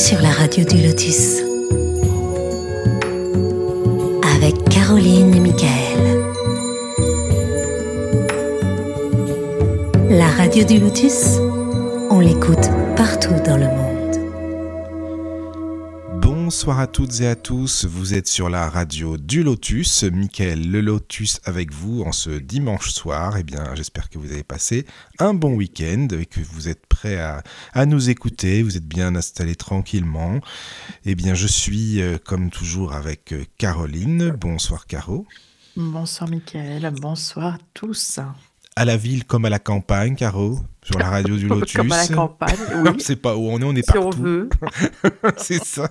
sur la radio du Lotus. Avec Caroline et Michael. La radio du Lotus, on l'écoute partout dans le monde. Bonsoir à toutes et à tous, vous êtes sur la radio du Lotus, Michael le Lotus avec vous en ce dimanche soir. Eh bien, j'espère que vous avez passé un bon week-end et que vous êtes prêts à, nous écouter, vous êtes bien installés tranquillement. Eh bien, je suis euh, comme toujours avec euh, Caroline. Bonsoir Caro. Bonsoir Michael, bonsoir tous à la ville comme à la campagne, Caro, sur la radio du Lotus. comme à la campagne, oui. c'est pas où on est, on est si partout. on veut. c'est ça.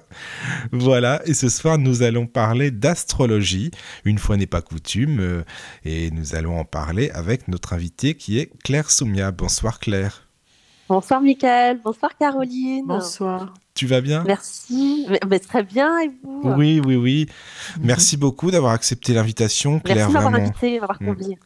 Voilà, et ce soir, nous allons parler d'astrologie. Une fois n'est pas coutume, euh, et nous allons en parler avec notre invitée qui est Claire Soumia. Bonsoir Claire. Bonsoir Michael, bonsoir Caroline. Bonsoir. Tu vas bien? Merci, mais, mais très bien et vous? Oui, oui, oui. Merci beaucoup d'avoir accepté l'invitation, Claire. Merci de m'avoir invité, m'avoir convié.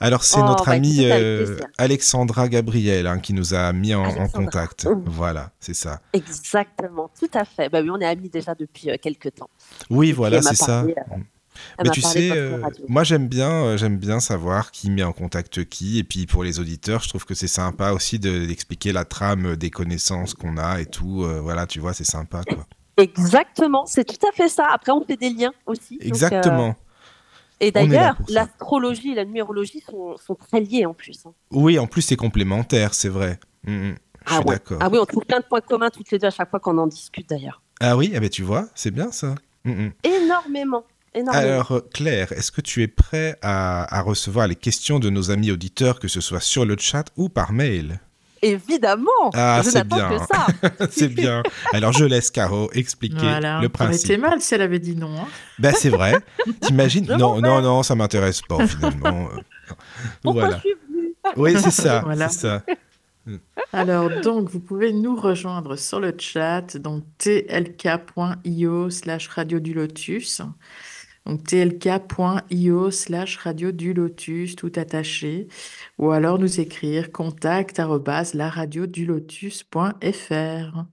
Alors c'est Oh, notre bah, amie euh. Alexandra Gabriel hein, qui nous a mis en, contact. Mmh. Voilà, c'est ça. Exactement, tout à fait. Bah oui, on est amis déjà depuis euh, quelques temps. Oui, voilà, c'est ça. parlé, Elle Mais m'a tu sais, euh, moi j'aime bien, euh, j'aime bien savoir qui met en contact qui, et puis pour les auditeurs, je trouve que c'est sympa aussi de- d'expliquer la trame des connaissances qu'on a et tout. euh, voilà, tu vois, c'est sympa quoi. Exactement, c'est tout à fait ça. Après, on fait des liens aussi. donc, euh, Exactement. Et d'ailleurs, l'astrologie et la numérologie sont, sont très liées en plus. hein. Oui, en plus c'est complémentaire, c'est vrai. Mm, mm, je Ah ouais. d'accord. Ah oui, on trouve plein de points communs toutes les deux à chaque fois qu'on en discute d'ailleurs. Ah oui, ben, tu vois, c'est bien ça. Mm. Énormément, énormément. Alors euh, Claire, est-ce que tu es prêt à, à recevoir les questions de nos amis auditeurs, que ce soit sur le chat ou par mail? Évidemment, Ah, je c'est n'attends bien. que ça. C'est bien. Alors je laisse Caro expliquer Voilà. le Ça aurait été principe. mal si elle avait dit non. hein. Ben c'est vrai. T'imagines Non, non, non, ça m'intéresse pas finalement. Euh, Pourquoi voilà. je suis venue? Oui, c'est ça. Voilà. C'est ça. Alors, donc, vous pouvez nous rejoindre sur le chat, donc tlk.io slash radio du lotus. Donc, tlk.io slash radio du lotus, tout attaché. Ou alors nous écrire contact laradiodulotus.fr.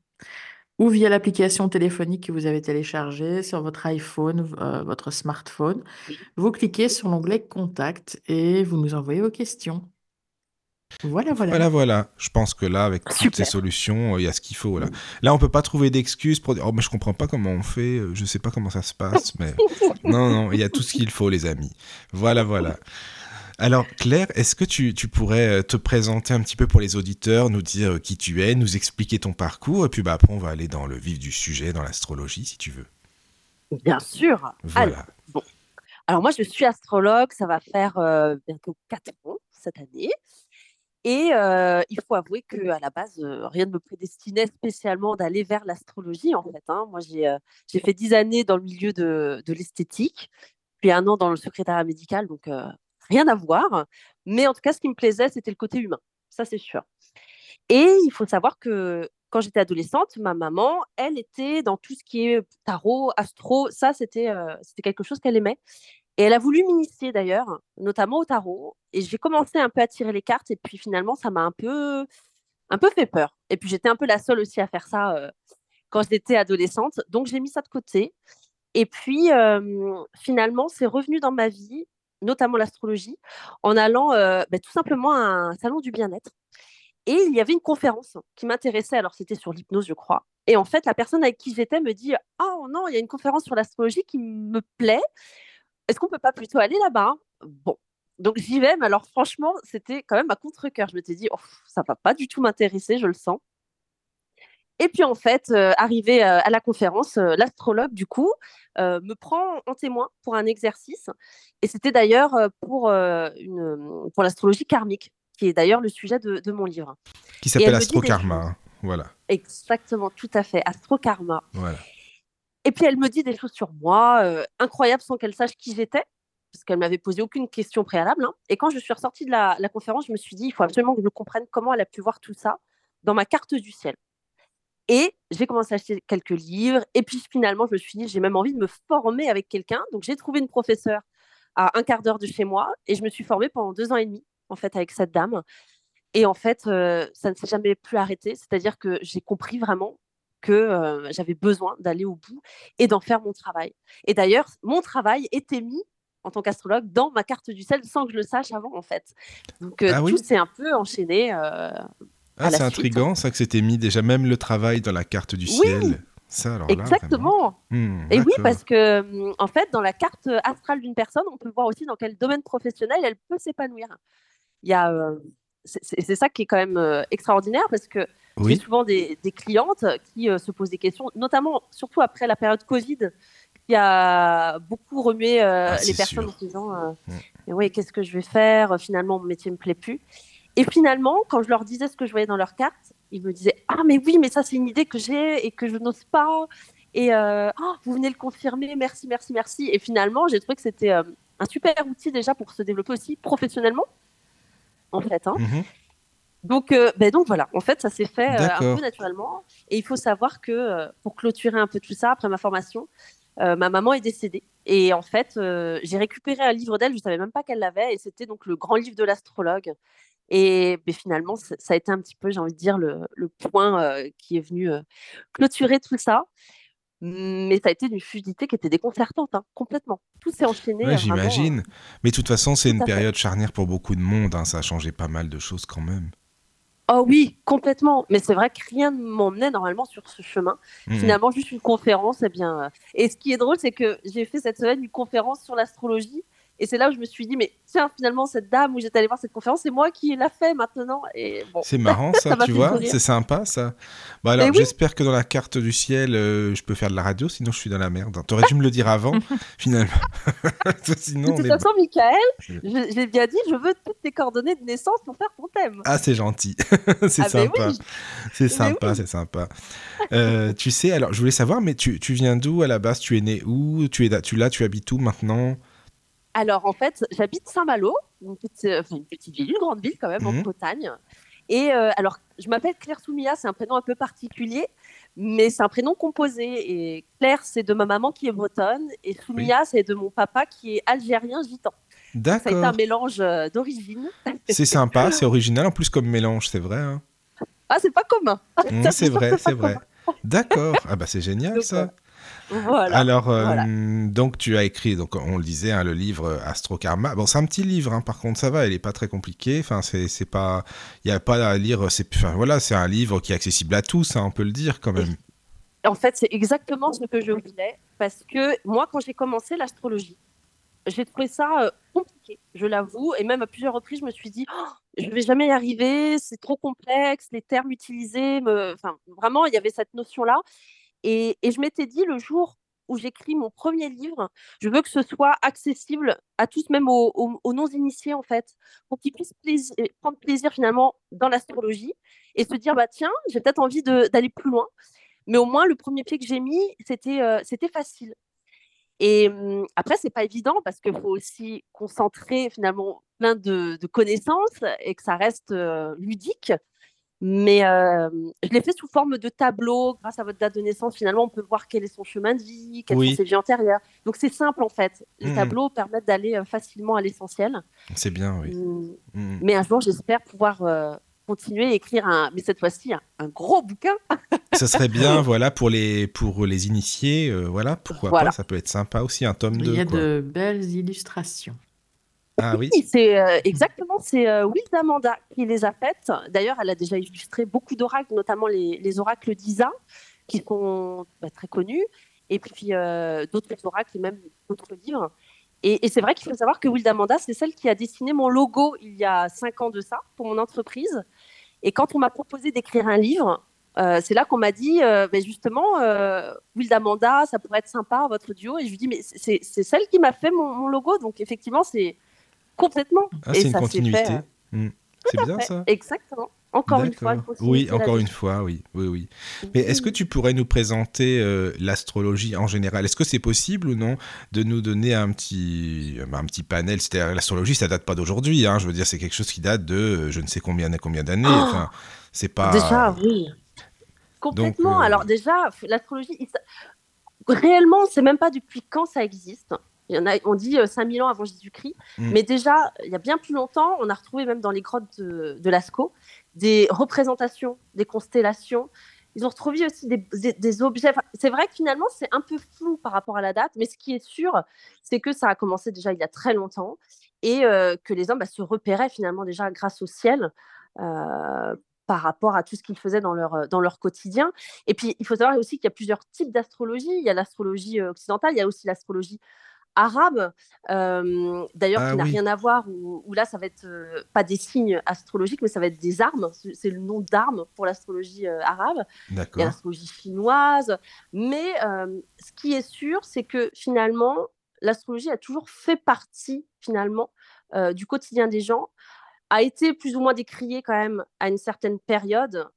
Ou via l'application téléphonique que vous avez téléchargée sur votre iPhone, euh, votre smartphone. Vous cliquez sur l'onglet Contact et vous nous envoyez vos questions. Voilà, voilà. Voilà, voilà. Je pense que là, avec toutes ces solutions, euh, il y a ce qu'il faut. Là, là on peut pas trouver d'excuses pour dire Oh, mais je comprends pas comment on fait, euh, je sais pas comment ça se passe, mais non, non, il y a tout ce qu'il faut, les amis. Voilà, voilà. Alors, Claire, est-ce que tu, tu pourrais euh, te présenter un petit peu pour les auditeurs, nous dire qui tu es, nous expliquer ton parcours, et puis bah, après, on va aller dans le vif du sujet, dans l'astrologie, si tu veux. Bien sûr. Voilà. Alors, alors moi, je suis astrologue, ça va faire euh, bientôt 4 ans cette année. Et il faut avouer que à la base, rien ne me prédestinait spécialement d'aller vers l'astrologie, en fait. hein. Moi, j'ai fait 10 années dans le milieu de, de l'esthétique, puis un an dans le secrétariat médical, donc rien à voir. Mais en tout cas, ce qui me plaisait, c'était le côté humain. Ça, c'est sûr. Et il faut savoir que quand j'étais adolescente, ma maman, elle était dans tout ce qui est tarot, astro. Ça, c'était quelque chose qu'elle aimait. Et elle a voulu m'initier d'ailleurs, notamment au tarot. Et j'ai commencé un peu à tirer les cartes. Et puis finalement, ça m'a un peu, fait peur. Et puis j'étais un peu la seule aussi à faire ça euh, quand j'étais adolescente. Donc j'ai mis ça de côté. Et puis euh, finalement, c'est revenu dans ma vie, notamment l'astrologie, en allant euh, bah, tout simplement à un salon du bien-être. Et il y avait une conférence qui m'intéressait. Alors c'était sur l'hypnose, je crois. Et en fait, la personne avec qui j'étais me dit Oh non, il y a une conférence sur l'astrologie qui me plaît. Est-ce qu'on peut pas plutôt aller là-bas Bon, donc j'y vais, mais alors franchement, c'était quand même à contre-cœur. Je m'étais dit, oh, ça va pas du tout m'intéresser, je le sens. Et puis en fait, euh, arrivé euh, à la conférence, euh, l'astrologue, du coup, me prend en témoin pour un exercice. Et c'était d'ailleurs pour, une- pour l'astrologie karmique, qui est d'ailleurs le sujet de, de mon livre. Qui elle s'appelle des Astrokarma. hein. Voilà. Exactement, tout à fait, astrokarma. voilà. Et puis elle me dit des choses sur moi, euh, incroyables sans qu'elle sache qui j'étais, parce qu'elle m'avait posé aucune question préalable. hein. Et quand je suis ressortie de la, la conférence, je me suis dit, il faut absolument que je comprenne comment elle a pu voir tout ça dans ma carte du ciel. Et j'ai commencé à acheter quelques livres. Et puis finalement, je me suis dit, j'ai même envie de me former avec quelqu'un. Donc j'ai trouvé une professeure à un quart d'heure de chez moi et je me suis formée pendant deux ans et demi, en fait, avec cette dame. Et en fait, euh, ça ne s'est jamais plus arrêté. C'est-à-dire que j'ai compris vraiment que euh, j'avais besoin d'aller au bout et d'en faire mon travail. Et d'ailleurs, mon travail était mis en tant qu'astrologue dans ma carte du ciel sans que je le sache avant, en fait. Donc, euh, Ah oui? tout s'est un peu enchaîné. euh, Ah, c'est intriguant, ça, que c'était mis déjà même le travail dans la carte du Oui, ciel. Ça, alors là. Exactement. Hmm, Et oui, parce que, hum, en fait, dans la carte astrale d'une personne, on peut voir aussi dans quel domaine professionnel elle peut s'épanouir. Il y a, euh, c'est ça qui est quand même euh, extraordinaire parce que j'ai Oui, souvent des, des clientes qui euh, se posent des questions, notamment surtout après la période Covid, qui a beaucoup remué euh, Ah, les personnes en se disant Mm. Mais oui, qu'est-ce que je vais faire? Finalement, mon métier me plaît plus. Et finalement, quand je leur disais ce que je voyais dans leur carte, ils me disaient Ah, mais oui, mais ça, c'est une idée que j'ai et que je n'ose pas. Et euh, Ah, vous venez le confirmer, merci, merci, merci. Et finalement, j'ai trouvé que c'était euh, un super outil déjà pour se développer aussi professionnellement, en fait. hein. mhm. Donc, euh, ben donc voilà, en fait, ça s'est fait euh, un peu naturellement. Et il faut savoir que euh, pour clôturer un peu tout ça, après ma formation, ma maman est décédée. Et en fait, j'ai récupéré un livre d'elle, je ne savais même pas qu'elle l'avait, et c'était donc le grand livre de l'astrologue. Et ben, finalement, ça a été un petit peu, j'ai envie de dire, le, le point qui est venu clôturer tout ça. Mais ça a été une fluidité qui était déconcertante, hein, complètement. Tout s'est enchaîné. Ouais, euh, euh, j'imagine. Mais de toute façon, c'est une fait. période charnière pour beaucoup de monde. hein, Ça a changé pas mal de choses quand même. Oh oui, complètement. Mais c'est vrai que rien ne m'emmenait normalement sur ce chemin. Mhm. Finalement, juste une conférence, eh bien. euh, Et ce qui est drôle, c'est que j'ai fait cette semaine une conférence sur l'astrologie. Et c'est là où je me suis dit, mais tiens, finalement, cette dame où j'étais allée voir cette conférence, c'est moi qui l'a fait maintenant. Et bon, C'est marrant ça, tu vois, c'est sympa ça. Bon alors Mais oui. j'espère que dans la carte du ciel, euh, je peux faire de la radio, sinon je suis dans la merde. T'aurais dû me le dire avant, finalement. sinon, de toute est- façon, Michael, je- j'ai bien dit, je veux toutes tes coordonnées de naissance pour faire ton thème. Ah c'est gentil, c'est Ah, mais sympa, oui, c'est sympa, oui. c'est sympa. Euh, tu sais, alors je voulais savoir, mais tu, tu viens d'où à la base? Tu es né où? Tu es là, tu là, tu habites où maintenant? Alors, en fait, j'habite Saint-Malo, une petite, euh, enfin, une petite ville, une grande ville quand même, Mhm. en Bretagne. Et euh, alors, je m'appelle Claire Soumia, c'est un prénom un peu particulier, mais c'est un prénom composé. Et Claire, c'est de ma maman qui est bretonne, et Soumia, c'est de mon papa qui est algérien gitan. Ça a été un D'accord. mélange euh, d'origine. C'est sympa, c'est original en plus comme mélange, c'est vrai. hein. Ah, c'est pas commun. Mm, c'est vrai, c'est vrai. D'accord. Ah bah c'est génial Donc, ça. Voilà. Alors, euh, donc tu as écrit, donc on le disait, hein, le livre Astro Karma. Bon, c'est un petit livre, hein, par contre, ça va, il est pas très compliqué. Enfin, c'est pas, il y a pas à lire. C'est, enfin, voilà, c'est un livre qui est accessible à tous, hein, on peut le dire quand même. En fait, c'est exactement ce que je voulais, parce que moi, quand j'ai commencé l'astrologie, j'ai trouvé ça euh, compliqué, je l'avoue, et même à plusieurs reprises, je me suis dit, Oh, je vais jamais y arriver, c'est trop complexe, les termes utilisés, me... enfin, vraiment, il y avait cette notion-là. Et, je m'étais dit, le jour où j'écris mon premier livre, je veux que ce soit accessible à tous, même aux, non-initiés, en fait, pour qu'ils puissent prendre plaisir finalement dans l'astrologie et se dire, bah tiens, j'ai peut-être envie d'aller plus loin. Mais au moins, le premier pied que j'ai mis, c'était euh, facile. Et hum, après, c'est pas évident parce qu'il faut aussi concentrer finalement plein de, de connaissances et que ça reste euh, ludique. Mais euh, je l'ai fait sous forme de tableau. Grâce à votre date de naissance, finalement, on peut voir quel est son chemin de vie, quelles Oui. sont ses vies antérieures. Donc c'est simple en fait. Les Mhm. tableaux permettent d'aller euh, facilement à l'essentiel. C'est bien, oui. Hum, Mm. Mais un jour, j'espère pouvoir euh, continuer à écrire un, mais cette fois-ci, un, un gros bouquin. Ça serait bien, voilà, pour les pour les initiés, euh, voilà, pourquoi Voilà. pas, ça peut être sympa aussi, un tome Il 2, y a quoi. de belles illustrations. Ah oui. C'est euh, exactement, c'est euh, Amanda qui les a faites. D'ailleurs, elle a déjà illustré beaucoup d'oracles, notamment les, les oracles d'Isa, qui sont bah, très connus, et puis euh, d'autres oracles et même d'autres livres. Et, c'est vrai qu'il faut savoir que Wilda Amanda, c'est celle qui a dessiné mon logo il y a cinq ans de ça pour mon entreprise. Et quand on m'a proposé d'écrire un livre, euh, c'est là qu'on m'a dit, justement, euh, Amanda, ça pourrait être sympa, votre duo. Et je lui dis, mais c'est celle qui m'a fait mon, mon logo. Donc effectivement, c'est complètement. Ah, Et c'est une ça continuité. euh, Mm. C'est bien fait. ça. Exactement. Encore une fois, Oui, encore une fois, oui, oui, oui. Mais est-ce que tu pourrais nous présenter euh, l'astrologie en général? Est-ce que c'est possible ou non de nous donner un petit, un petit panel? C'est-à-dire, l'astrologie, ça date pas d'aujourd'hui. Hein, je veux dire, c'est quelque chose qui date de euh, je ne sais combien, combien d'années. Oh Enfin, c'est pas. Déjà, oui. Complètement. euh, Alors déjà, l'astrologie, réellement, on ne sait même pas depuis quand ça existe. Il y en a, on dit euh, 5000 ans avant Jésus-Christ, Mm. mais déjà, il y a bien plus longtemps, on a retrouvé même dans les grottes de, de Lascaux des représentations des constellations, ils ont retrouvé aussi des, des, objets. c'est vrai que finalement, c'est un peu flou par rapport à la date, mais ce qui est sûr, c'est que ça a commencé déjà il y a très longtemps et que les hommes bah, se repéraient finalement déjà grâce au ciel. par rapport à tout ce qu'ils faisaient dans leur, dans leur quotidien. Et puis, il faut savoir aussi qu'il y a plusieurs types d'astrologie. Il y a l'astrologie occidentale, il y a aussi l'astrologie arabe, d'ailleurs, qui ah n'a rien à voir, où, là, ça va être pas des signes astrologiques, mais ça va être des armes. C'est le nom d'armes pour l'astrologie arabe. Il y a l'astrologie chinoise. Mais ce qui est sûr, c'est que finalement, l'astrologie a toujours fait partie, finalement, du quotidien des gens a été plus ou moins décriée quand même à une certaine période,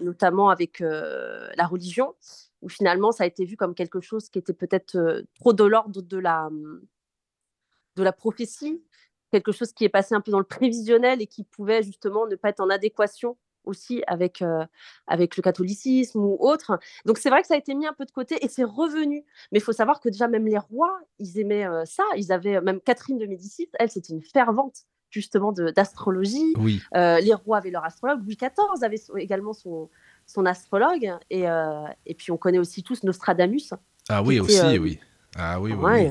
notamment avec la religion où finalement ça a été vu comme quelque chose qui était peut-être trop de l'ordre de la, de la prophétie, quelque chose qui est passé un peu dans le prévisionnel et qui pouvait justement ne pas être en adéquation aussi avec, avec le catholicisme ou autre. Donc c'est vrai que ça a été mis un peu de côté et c'est revenu. Mais il faut savoir que déjà même les rois, ils aimaient ça. Ils avaient même Catherine de Médicis, elle c'était une fervente justement d'astrologie. Oui. les rois avaient leur astrologue. Louis XIV avait également son, son astrologue. Et, euh, et puis on connaît aussi tous Nostradamus. Ah oui, aussi, euh, oui. Ah oui, oui.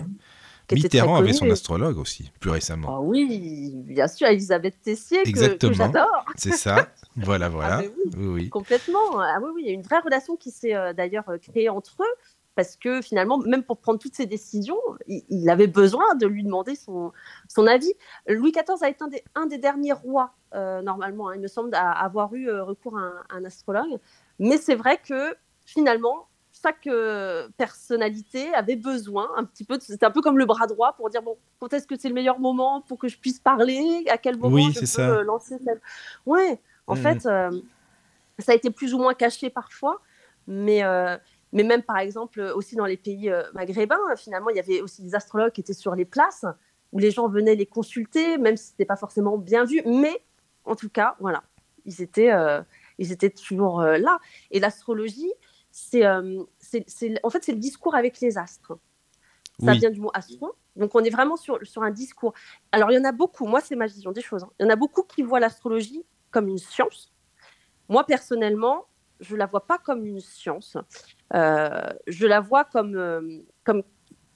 Mitterrand avait son astrologue aussi, plus récemment. Ah oui, bien sûr, Elisabeth Tessier, Exactement. que, j'adore. C'est ça, voilà, voilà. Ah, oui, oui, Complètement. Ah oui, oui, il y a une vraie relation qui s'est euh, d'ailleurs créée entre eux parce que finalement, même pour prendre toutes ces décisions, il, avait besoin de lui demander son, son avis. Louis XIV a été un des, un des derniers rois, euh, normalement, hein, il me semble, à avoir eu euh, recours à un, astrologue. Mais c'est vrai que finalement, chaque euh, personnalité avait besoin un petit peu, c'était un peu comme le bras droit pour dire, bon, quand est-ce que c'est le meilleur moment pour que je puisse parler, à quel moment je peux ça. lancer cette... Ouais, en mmh. fait, ça a été plus ou moins caché parfois, mais mais même, par exemple, euh, aussi dans les pays euh, maghrébins, finalement, il y avait aussi des astrologues qui étaient sur les places, où les gens venaient les consulter, même si ce n'était pas forcément bien vu. Mais, en tout cas, voilà, ils étaient, euh, ils étaient toujours là. Et l'astrologie, c'est, c'est, en fait, c'est le discours avec les astres. Ça vient du mot astro. Donc, on est vraiment sur, sur un discours. Alors, il y en a beaucoup, moi, c'est ma vision des choses. Hein. Il y en a beaucoup qui voient l'astrologie comme une science. Moi, personnellement, je ne la vois pas comme une science. Euh, je la vois comme, euh, comme,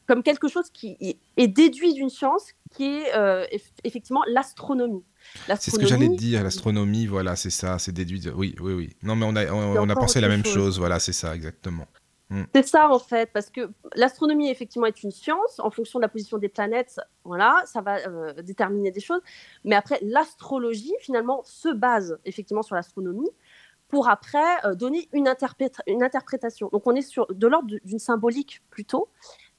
comme quelque chose qui est déduit d'une science qui est euh, effectivement l'astronomie. C'est ce que j'allais te dire, l'astronomie, voilà, c'est ça, c'est déduit. Oui, oui, oui. Non, mais on a, on, a pensé la même chose, voilà, c'est ça, exactement. Mm. C'est ça en fait, parce que l'astronomie effectivement est une science. En fonction de la position des planètes, voilà, ça va déterminer des choses. Mais après, l'astrologie finalement se base effectivement sur l'astronomie pour après euh, donner une, une, interprétation. Donc on est sur de l'ordre d'une symbolique plutôt.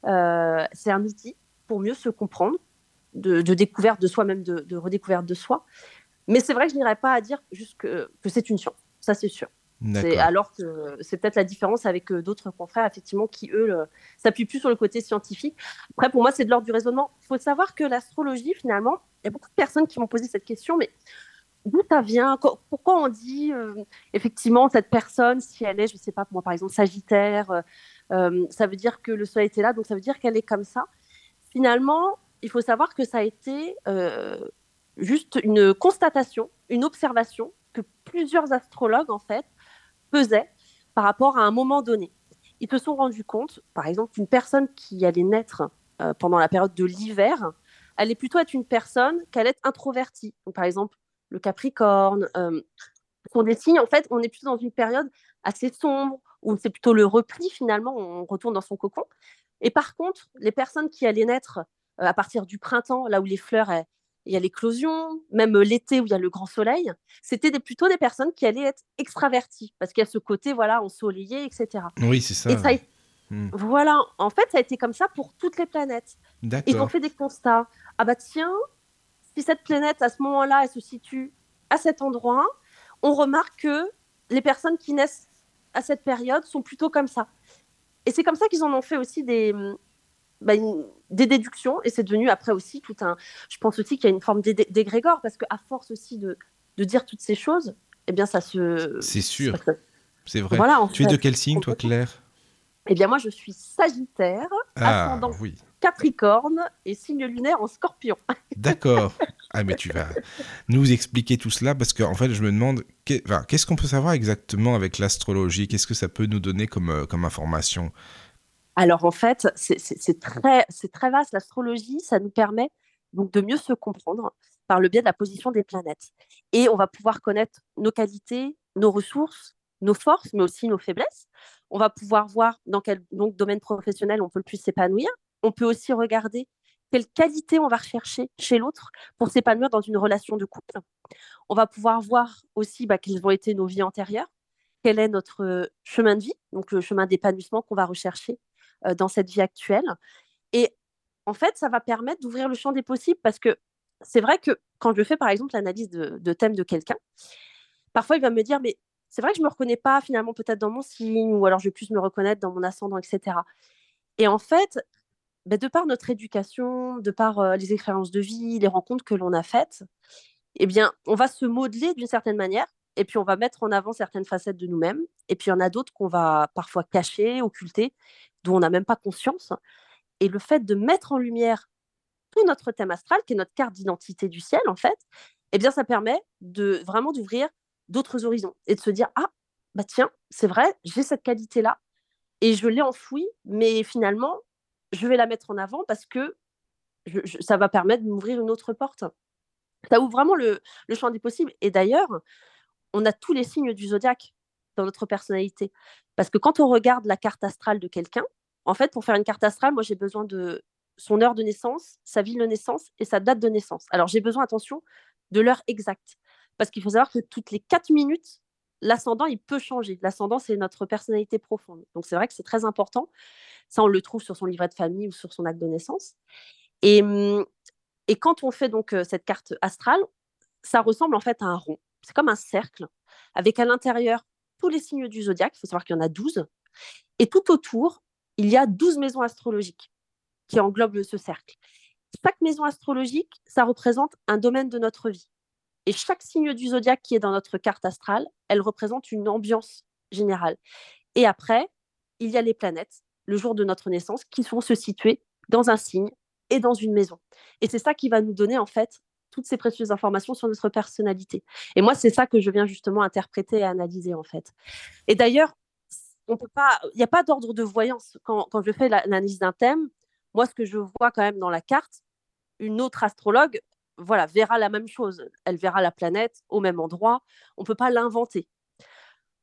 Euh, c'est un outil pour mieux se comprendre, de, découverte de soi-même, de, redécouverte de soi. Mais c'est vrai que je n'irais pas à dire juste que, c'est une science, ça c'est sûr. Alors que c'est peut-être la différence avec euh, d'autres confrères, effectivement, qui, eux, s'appuient plus sur le côté scientifique. Après, pour moi, c'est de l'ordre du raisonnement. Il faut savoir que l'astrologie, finalement, il y a beaucoup de personnes qui m'ont posé cette question, mais d'où ça vient Pourquoi on dit euh, effectivement cette personne, si elle est, je ne sais pas, moi par exemple Sagittaire, euh, euh, ça veut dire que le Soleil était là, donc ça veut dire qu'elle est comme ça. Finalement, il faut savoir que ça a été juste une constatation, une observation que plusieurs astrologues en fait faisaient par rapport à un moment donné. Ils se sont rendus compte, par exemple, qu'une personne qui allait naître pendant la période de l'hiver allait plutôt être une personne qu'elle est introvertie. Donc, par exemple, le Capricorne, euh, sont des signes, en fait, on est plutôt dans une période assez sombre, où c'est plutôt le repli finalement, on retourne dans son cocon. Et par contre, les personnes qui allaient naître euh, à partir du printemps, là où les fleurs, il y a l'éclosion, même l'été où il y a le grand soleil, c'était des, plutôt des personnes qui allaient être extraverties, parce qu'il y a ce côté voilà ensoleillé, etc. Oui, c'est ça. Hmm. Voilà, en fait, ça a été comme ça pour toutes les planètes. Ils ont fait des constats. Ah bah tiens, si cette planète, à ce moment-là, elle se situe à cet endroit, on remarque que les personnes qui naissent à cette période sont plutôt comme ça. Et c'est comme ça qu'ils en ont fait aussi des, bah, des déductions. Et c'est devenu après aussi tout un. Je pense aussi qu'il y a une forme d'égrégore, parce qu'à force aussi de, de, dire toutes ces choses, eh bien, ça se. C'est sûr. C'est vrai. Voilà, tu es de quel signe, toi, Claire? Eh bien, moi, je suis Sagittaire, ah, ascendant oui. Capricorne et signe lunaire en Scorpion. D'accord. Ah, mais tu vas nous expliquer tout cela parce qu'en en fait, je me demande qu'est-ce qu'on peut savoir exactement avec l'astrologie? Qu'est-ce que ça peut nous donner comme, euh, comme information? Alors, en fait, c'est très, très vaste. L'astrologie, ça nous permet donc de mieux se comprendre par le biais de la position des planètes. Et on va pouvoir connaître nos qualités, nos ressources, nos forces, mais aussi nos faiblesses. On va pouvoir voir dans quel donc, domaine professionnel on peut le plus s'épanouir. On peut aussi regarder quelles qualités on va rechercher chez l'autre pour s'épanouir dans une relation de couple. On va pouvoir voir aussi bah, quelles ont été nos vies antérieures, quel est notre euh, chemin de vie, donc le chemin d'épanouissement qu'on va rechercher euh, dans cette vie actuelle. Et en fait, ça va permettre d'ouvrir le champ des possibles parce que c'est vrai que quand je fais par exemple l'analyse de, de thème de quelqu'un, parfois il va me dire mais c'est vrai que je ne me reconnais pas finalement peut-être dans mon signe ou alors je vais plus me reconnaître dans mon ascendant, etc. Et en fait, bah, de par notre éducation, de par les expériences de vie, les rencontres que l'on a faites, eh bien, on va se modeler d'une certaine manière et puis on va mettre en avant certaines facettes de nous-mêmes. Et puis il y en a d'autres qu'on va parfois cacher, occulter, dont on n'a même pas conscience. Et le fait de mettre en lumière tout notre thème astral, qui est notre carte d'identité du ciel, en fait, eh bien, ça permet de vraiment d'ouvrir d'autres horizons et de se dire ah bah tiens, c'est vrai, j'ai cette qualité-là et je l'ai enfouie, mais finalement, je vais la mettre en avant parce que ça va permettre de m'ouvrir une autre porte. Ça ouvre vraiment le, champ des possibles. Et d'ailleurs, on a tous les signes du zodiaque dans notre personnalité. Parce que quand on regarde la carte astrale de quelqu'un, en fait, pour faire une carte astrale, moi, j'ai besoin de son heure de naissance, sa ville de naissance et sa date de naissance. Alors, j'ai besoin, attention, de l'heure exacte. Parce qu'il faut savoir que toutes les quatre minutes, l'ascendant, il peut changer. L'ascendant, c'est notre personnalité profonde. Donc, c'est vrai que c'est très important. Ça, on le trouve sur son livret de famille ou sur son acte de naissance. Et, mmh, quand on fait donc cette carte astrale, ça ressemble en fait à un rond. C'est comme un cercle, avec à l'intérieur tous les signes du zodiaque. Il faut savoir qu'il y en a 12. Et tout autour, il y a 12 maisons astrologiques qui englobent ce cercle. Chaque maison astrologique, ça représente un domaine de notre vie. Et chaque signe du zodiaque qui est dans notre carte astrale, elle représente une ambiance générale. Et après, il y a les planètes, le jour de notre naissance, qui vont se situer dans un signe et dans une maison. Et c'est ça qui va nous donner, en fait, toutes ces précieuses informations sur notre personnalité. Et moi, c'est ça que je viens justement interpréter et analyser, en fait. Et d'ailleurs, il n'y a pas d'ordre de voyance. Quand je fais l'analyse d'un thème, moi, ce que je vois quand même dans la carte, une autre astrologue voilà, verra la même chose. Elle verra la planète au même endroit. On ne peut pas l'inventer.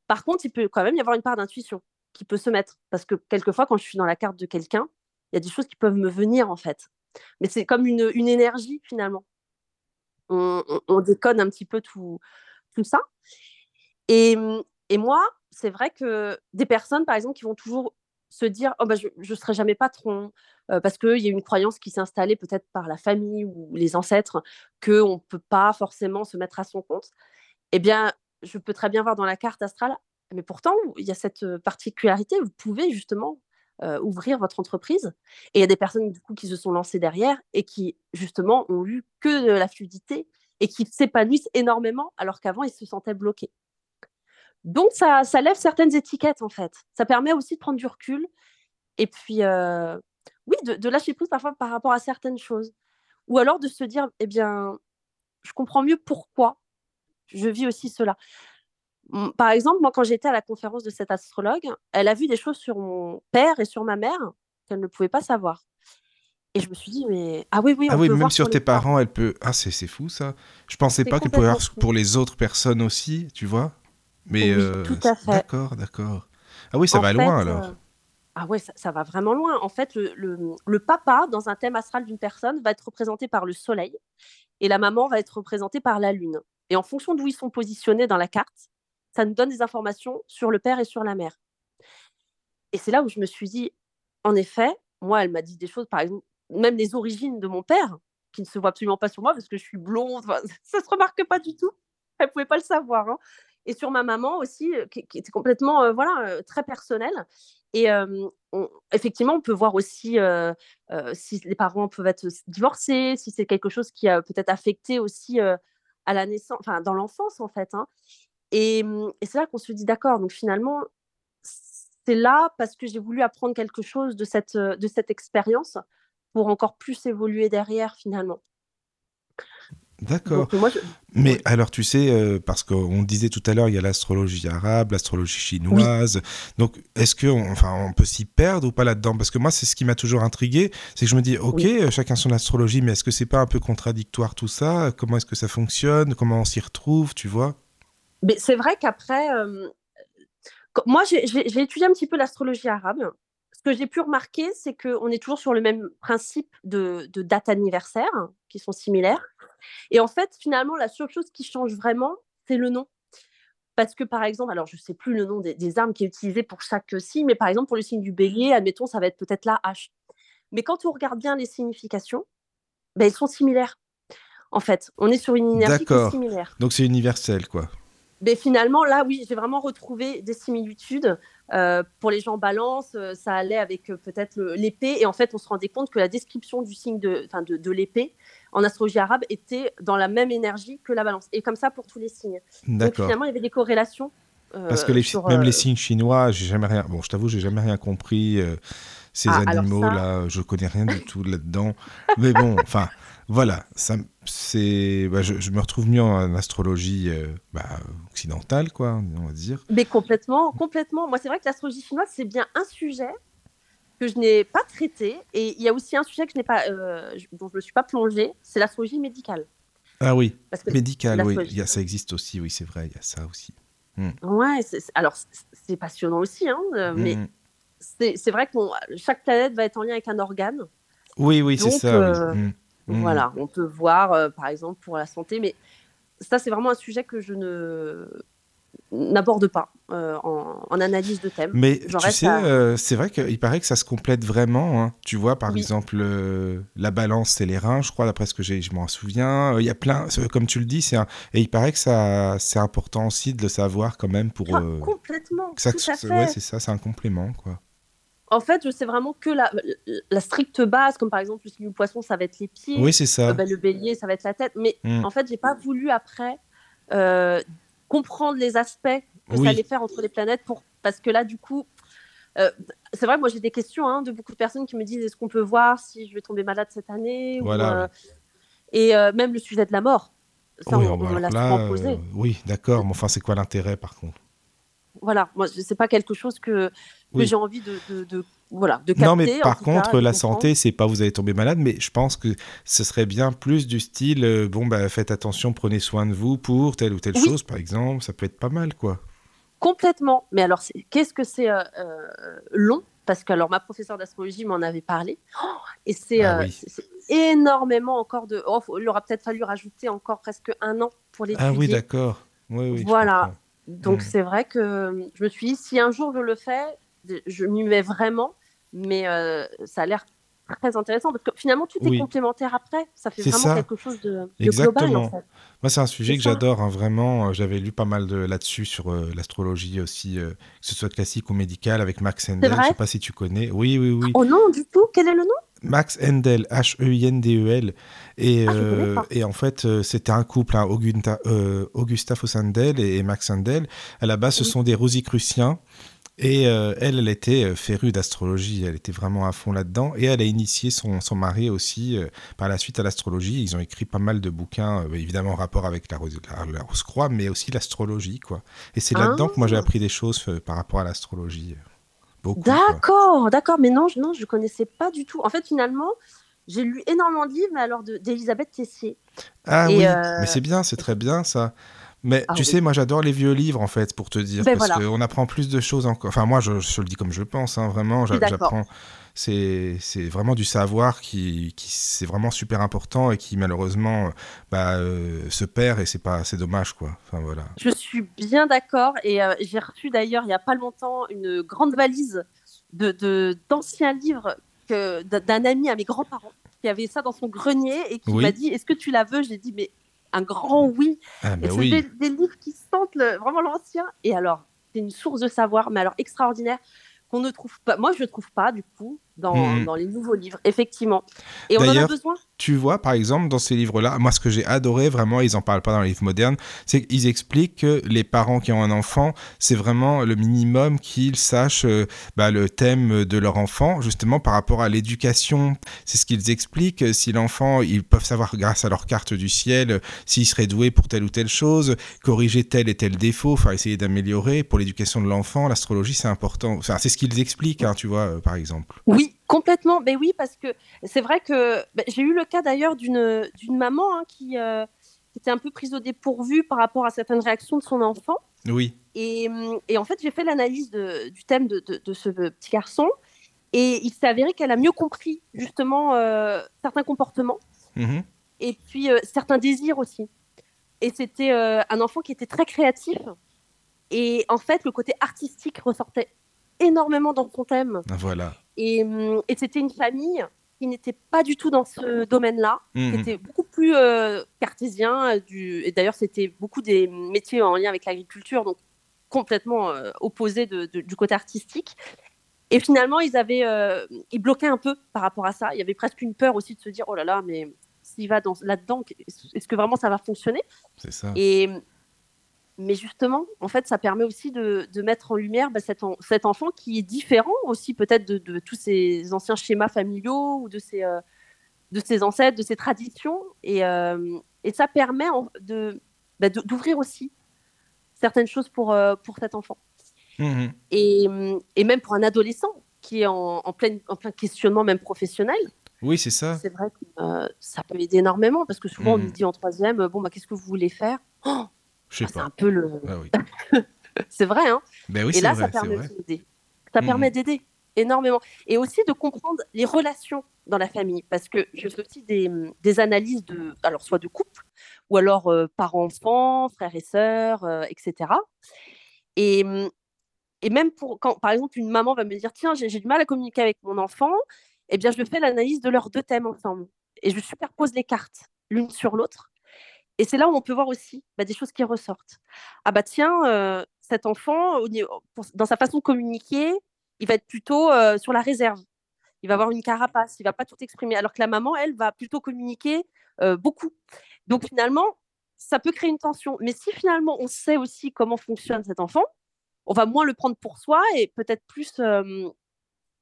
Par contre, il peut quand même y avoir une part d'intuition qui peut se mettre. Parce que quelquefois, quand je suis dans la carte de quelqu'un, il y a des choses qui peuvent me venir, en fait. Mais c'est comme une, énergie, finalement. On, déconne un petit peu tout, tout ça. Et, et moi, c'est vrai que des personnes, par exemple, qui vont toujours se dire oh bah, je ne serai jamais patron, euh, parce qu'il y a une croyance qui s'est installée peut-être par la famille ou les ancêtres, qu'on ne peut pas forcément se mettre à son compte. Eh bien, je peux très bien voir dans la carte astrale, mais pourtant, il y a cette particularité, vous pouvez justement euh, ouvrir votre entreprise. Et il y a des personnes qui se sont lancées derrière et qui justement ont eu que de la fluidité et qui s'épanouissent énormément alors qu'avant ils se sentaient bloqués. Donc, ça, ça, lève certaines étiquettes, en fait. Ça permet aussi de prendre du recul et puis, euh, oui, de, lâcher prise parfois par rapport à certaines choses. Ou alors de se dire, eh bien, je comprends mieux pourquoi je vis aussi cela. Par exemple, moi, quand j'étais à la conférence de cette astrologue, elle a vu des choses sur mon père et sur ma mère qu'elle ne pouvait pas savoir. Et je me suis dit, mais ah oui, oui, ah oui, même sur tes parents, elle peut. Ah, c'est fou ça. Je pensais pas qu'elle pouvait avoir pour les autres personnes aussi, tu vois. Mais euh, tout à fait. D'accord, d'accord. Ah oui, ça va loin alors. Euh, ah ouais, ça, va vraiment loin. En fait, le, le, papa, dans un thème astral d'une personne, va être représenté par le soleil et la maman va être représentée par la lune. Et en fonction d'où ils sont positionnés dans la carte, ça nous donne des informations sur le père et sur la mère. Et c'est là où je me suis dit, en effet, moi, elle m'a dit des choses, par exemple, même les origines de mon père, qui ne se voit absolument pas sur moi parce que je suis blonde, ça se remarque pas du tout. Elle pouvait pas le savoir. Hein et sur ma maman aussi, qui, était complètement voilà, très personnelle. Et effectivement, on peut voir aussi si les parents peuvent être divorcés, si c'est quelque chose qui a peut-être affecté aussi à la naissance, enfin dans l'enfance en fait. Hein. Et, mmh, et c'est là qu'on se dit d'accord. Donc finalement, c'est là parce que j'ai voulu apprendre quelque chose de cette, de cette expérience pour encore plus évoluer derrière finalement. D'accord. Je... Mais alors, tu sais, euh, parce qu'on disait tout à l'heure, il y a l'astrologie arabe, l'astrologie chinoise. Donc, est-ce que, on, enfin, on peut s'y perdre ou pas là-dedans? Parce que moi, c'est ce qui m'a toujours intrigué, c'est que je me dis, ok, Oui. euh, chacun son astrologie, mais est-ce que c'est pas un peu contradictoire tout ça? Comment est-ce que ça fonctionne? Comment on s'y retrouve, tu vois? Mais c'est vrai qu'après, euh, moi, j'ai étudié un petit peu l'astrologie arabe. Ce que j'ai pu remarquer, c'est qu'on est toujours sur le même principe de, de date anniversaire, qui sont similaires. Et en fait, finalement, la seule chose qui change vraiment, c'est le nom. Parce que, par exemple, alors je ne sais plus le nom des, des armes qui est utilisé pour chaque signe, mais par exemple, pour le signe du bélier, admettons, ça va être peut-être la hache. Mais quand on regarde bien les significations, ben, elles sont similaires. En fait, on est sur une énergie qui est D'accord. similaire. Donc, c'est universel, quoi. Mais finalement, là, oui, j'ai vraiment retrouvé des similitudes. Euh, pour les gens balance, euh, ça allait avec euh, peut-être l'épée. Et en fait, on se rendait compte que la description du signe de, de l'épée en astrologie arabe était dans la même énergie que la balance. Et comme ça pour tous les signes. Donc finalement, il y avait des corrélations. euh, Parce que les, sur, même euh, les signes chinois, j'ai jamais rien. Bon, je t'avoue, j'ai jamais rien compris. euh, ces Ah, alors animaux ça- là, je connais rien du tout là-dedans. Mais bon, enfin, voilà, ça, c'est, bah, je, je me retrouve mieux en astrologie euh, bah, occidentale, quoi, on va dire. Mais complètement, complètement. Moi, c'est vrai que l'astrologie chinoise, c'est bien un sujet que je n'ai pas traité. Et il y a aussi un sujet que je n'ai pas, euh, dont je ne me suis pas plongée, c'est l'astrologie médicale. Ah oui, Parce que médical, oui, il y a, ça existe aussi, oui, c'est vrai, il y a ça aussi. Ouais, c'est- c'est- alors c'est passionnant aussi, hein, euh, mais Mm. c'est c'est vrai que bon, chaque planète va être en lien avec un organe. Oui, oui, c'est ça. euh, Mm. Mm. Voilà, on peut voir, euh, par exemple, pour la santé, mais ça, c'est vraiment un sujet que je ne n'aborde pas euh, en, en analyse de thème. Mais tu sais, à- euh, c'est vrai qu'il paraît que ça se complète vraiment. hein. Tu vois, par Oui. exemple, euh, la balance, c'est les reins, je crois, d'après ce que je m'en souviens. Il y a plein, comme tu le dis, c'est un- et il paraît que ça, c'est important aussi de le savoir quand même pour. Ah, complètement, que ça, tout à fait. ouais, c'est ça, c'est un complément, quoi. En fait, je sais vraiment que la, la stricte base, comme par exemple le signe du poisson, ça va être les pieds, Oui, c'est ça. bah, le bélier, ça va être la tête. Mais Mm. en fait, j'ai pas voulu après euh, comprendre les aspects que Oui. ça allait faire entre les planètes pour parce que là, du coup, euh, c'est vrai moi j'ai des questions hein, de beaucoup de personnes qui me disent est-ce qu'on peut voir si je vais tomber malade cette année Voilà, euh, et euh, même le sujet de la mort. Ça, oui, on, on l'a souvent posé. oui, d'accord, mais enfin, c'est quoi l'intérêt, par contre? Voilà, moi, c'est pas quelque chose que, que Oui. j'ai envie de, de, de- voilà, de capter. Non, mais par cas, contre, la santé, c'est pas vous allez tomber malade, mais je pense que ce serait bien plus du style, euh, bon, bah, faites attention, prenez soin de vous pour telle ou telle Oui. chose, par exemple, ça peut être pas mal, quoi. Complètement. Mais alors, qu'est-ce que c'est euh, euh, long? Parce que alors, ma professeure d'astrologie m'en avait parlé. Oh, et c'est Ah oui. c'est- énormément encore de. Oh, il aura peut-être fallu rajouter encore presque un an pour l'étudier. Ah oui, d'accord. Oui, oui. je Voilà. Donc, Mm. c'est vrai que je me suis dit, si un jour je le fais, je m'y mets vraiment. Mais euh, ça a l'air très intéressant parce que finalement, tout Oui. est complémentaire après. Ça fait vraiment ça. quelque chose de, de Exactement. global, en fait. Moi, c'est un sujet que j'adore, hein, vraiment. Euh, J'avais lu pas mal de là-dessus sur euh, l'astrologie aussi, euh, que ce soit classique ou médical, avec Max Endel. Je sais pas si tu connais. Oui, oui, oui. Oh non, du tout. Quel est le nom? Max Endel, H-E-I-N-D-E-L. Et, Ah, euh, et en fait, c'était un couple, hein, Augusta, euh, Augusta Fossendel et, et Max Endel. À la base, ce sont des Rosicruciens. Et euh, elle, elle était euh, férue d'astrologie, elle était vraiment à fond là-dedans. Et elle a initié son, son mari aussi euh, par la suite à l'astrologie. Ils ont écrit pas mal de bouquins, euh, évidemment en rapport avec la, rose- la, la Rose-Croix, mais aussi l'astrologie. quoi. Et c'est là-dedans que moi j'ai Ah. appris des choses par rapport à l'astrologie. D'accord, d'accord, mais non, je, non, je connaissais pas du tout. En fait, finalement, j'ai lu énormément de livres, mais alors de- d'Elisabeth Tessier. Ah Et, oui, mais c'est bien, c'est très bien ça. Mais Ah tu oui. sais, moi j'adore les vieux livres en fait, pour te dire, Ben parce voilà. qu'on apprend plus de choses encore. Enfin, moi je, je le dis comme je pense, hein, vraiment, j'apprends. C'est c'est vraiment du savoir qui, qui c'est vraiment super important et qui malheureusement bah, euh, se perd et c'est pas c'est dommage quoi. Enfin voilà. Je suis bien d'accord et euh, j'ai reçu d'ailleurs il n'y a pas longtemps une grande valise de de- d'anciens livres que- d'un d'un ami à mes grands-parents qui avait ça dans son grenier et qui Oui. m'a dit Est-ce que tu la veux? J'ai dit Mais un grand oui. Ah Et c'est oui. des, des livres qui sentent le- vraiment l'ancien. Et alors, c'est une source de savoir, mais alors extraordinaire, qu'on ne trouve pas. Moi, je ne trouve pas, du coup, dans, Mhm. dans les nouveaux livres, effectivement. Et on en a besoin. Tu vois, par exemple, dans ces livres-là, moi, ce que j'ai adoré, vraiment, ils en parlent pas dans les livres modernes, c'est qu'ils expliquent que les parents qui ont un enfant, c'est vraiment le minimum qu'ils sachent euh, bah, le thème de leur enfant, justement par rapport à l'éducation. C'est ce qu'ils expliquent. Si l'enfant, ils peuvent savoir grâce à leur carte du ciel s'il serait doué pour telle ou telle chose, corriger tel et tel défaut, enfin essayer d'améliorer. Pour l'éducation de l'enfant, l'astrologie, c'est important. Enfin, c'est ce qu'ils expliquent, hein, tu vois, euh, par exemple. Oui, complètement. Mais oui, parce que c'est vrai que ben, j'ai eu le cas d'ailleurs d'une maman hein, qui, euh, qui était un peu prise au dépourvu par rapport à certaines réactions de son enfant. Oui. Et, hum, et en fait, j'ai fait l'analyse du thème de, de- de ce petit garçon. Et il s'est avéré qu'elle a mieux compris justement euh, certains comportements Mhm. et puis euh, certains désirs aussi. Et c'était euh, un enfant qui était très créatif. Et en fait, le côté artistique ressortait énormément dans son thème. Voilà. Et, hum, et c'était une famille qui n'était pas du tout dans ce domaine-là, qui Mhm. était beaucoup plus euh, cartésien. euh, Du... Et d'ailleurs, c'était beaucoup des métiers en lien avec l'agriculture, donc complètement euh, opposés de- de- du côté artistique. Et finalement, ils, avaient, euh, ils bloquaient un peu par rapport à ça. Il y avait presque une peur aussi de se dire, oh là là, mais s'il va dans- là-dedans, est-ce que vraiment ça va fonctionner? C'est ça. et, mais justement, en fait, ça permet aussi de, de mettre en lumière bah, cet, en- cet enfant qui est différent aussi peut-être de, de tous ces anciens schémas familiaux ou de ses, euh, de ses ancêtres, de ses traditions. Et, euh, et ça permet de, bah, d'ouvrir aussi certaines choses pour, euh, pour cet enfant. Mhm. Et, et même pour un adolescent qui est en, en, pleine, en plein questionnement même professionnel, Oui, c'est ça. c'est vrai que ça peut aider énormément parce que souvent on Mhm. nous dit en troisième, bon, bah, qu'est-ce que vous voulez faire? Oh, Je sais bah, C'est un peu le... Ah oui. C'est vrai, hein Ben oui, Et là, vrai, ça permet d'aider. Ça Mhm. permet d'aider énormément. Et aussi de comprendre les relations dans la famille. Parce que je fais aussi des, des analyses de, alors soit de couple, ou alors euh, parents-enfants, frères et sœurs, euh, etc. Et, et même pour quand, par exemple, une maman va me dire Tiens, j'ai j'ai du mal à communiquer avec mon enfant, eh bien, je fais l'analyse de leurs deux thèmes ensemble. Et je superpose les cartes l'une sur l'autre. Et c'est là où on peut voir aussi bah, des choses qui ressortent. Ah bah tiens, euh, cet enfant, dans sa façon de communiquer, il va être plutôt euh, sur la réserve. Il va avoir une carapace, il va pas tout exprimer. Alors que la maman, elle, va plutôt communiquer euh, beaucoup. Donc finalement, ça peut créer une tension. Mais si finalement on sait aussi comment fonctionne cet enfant, on va moins le prendre pour soi et peut-être plus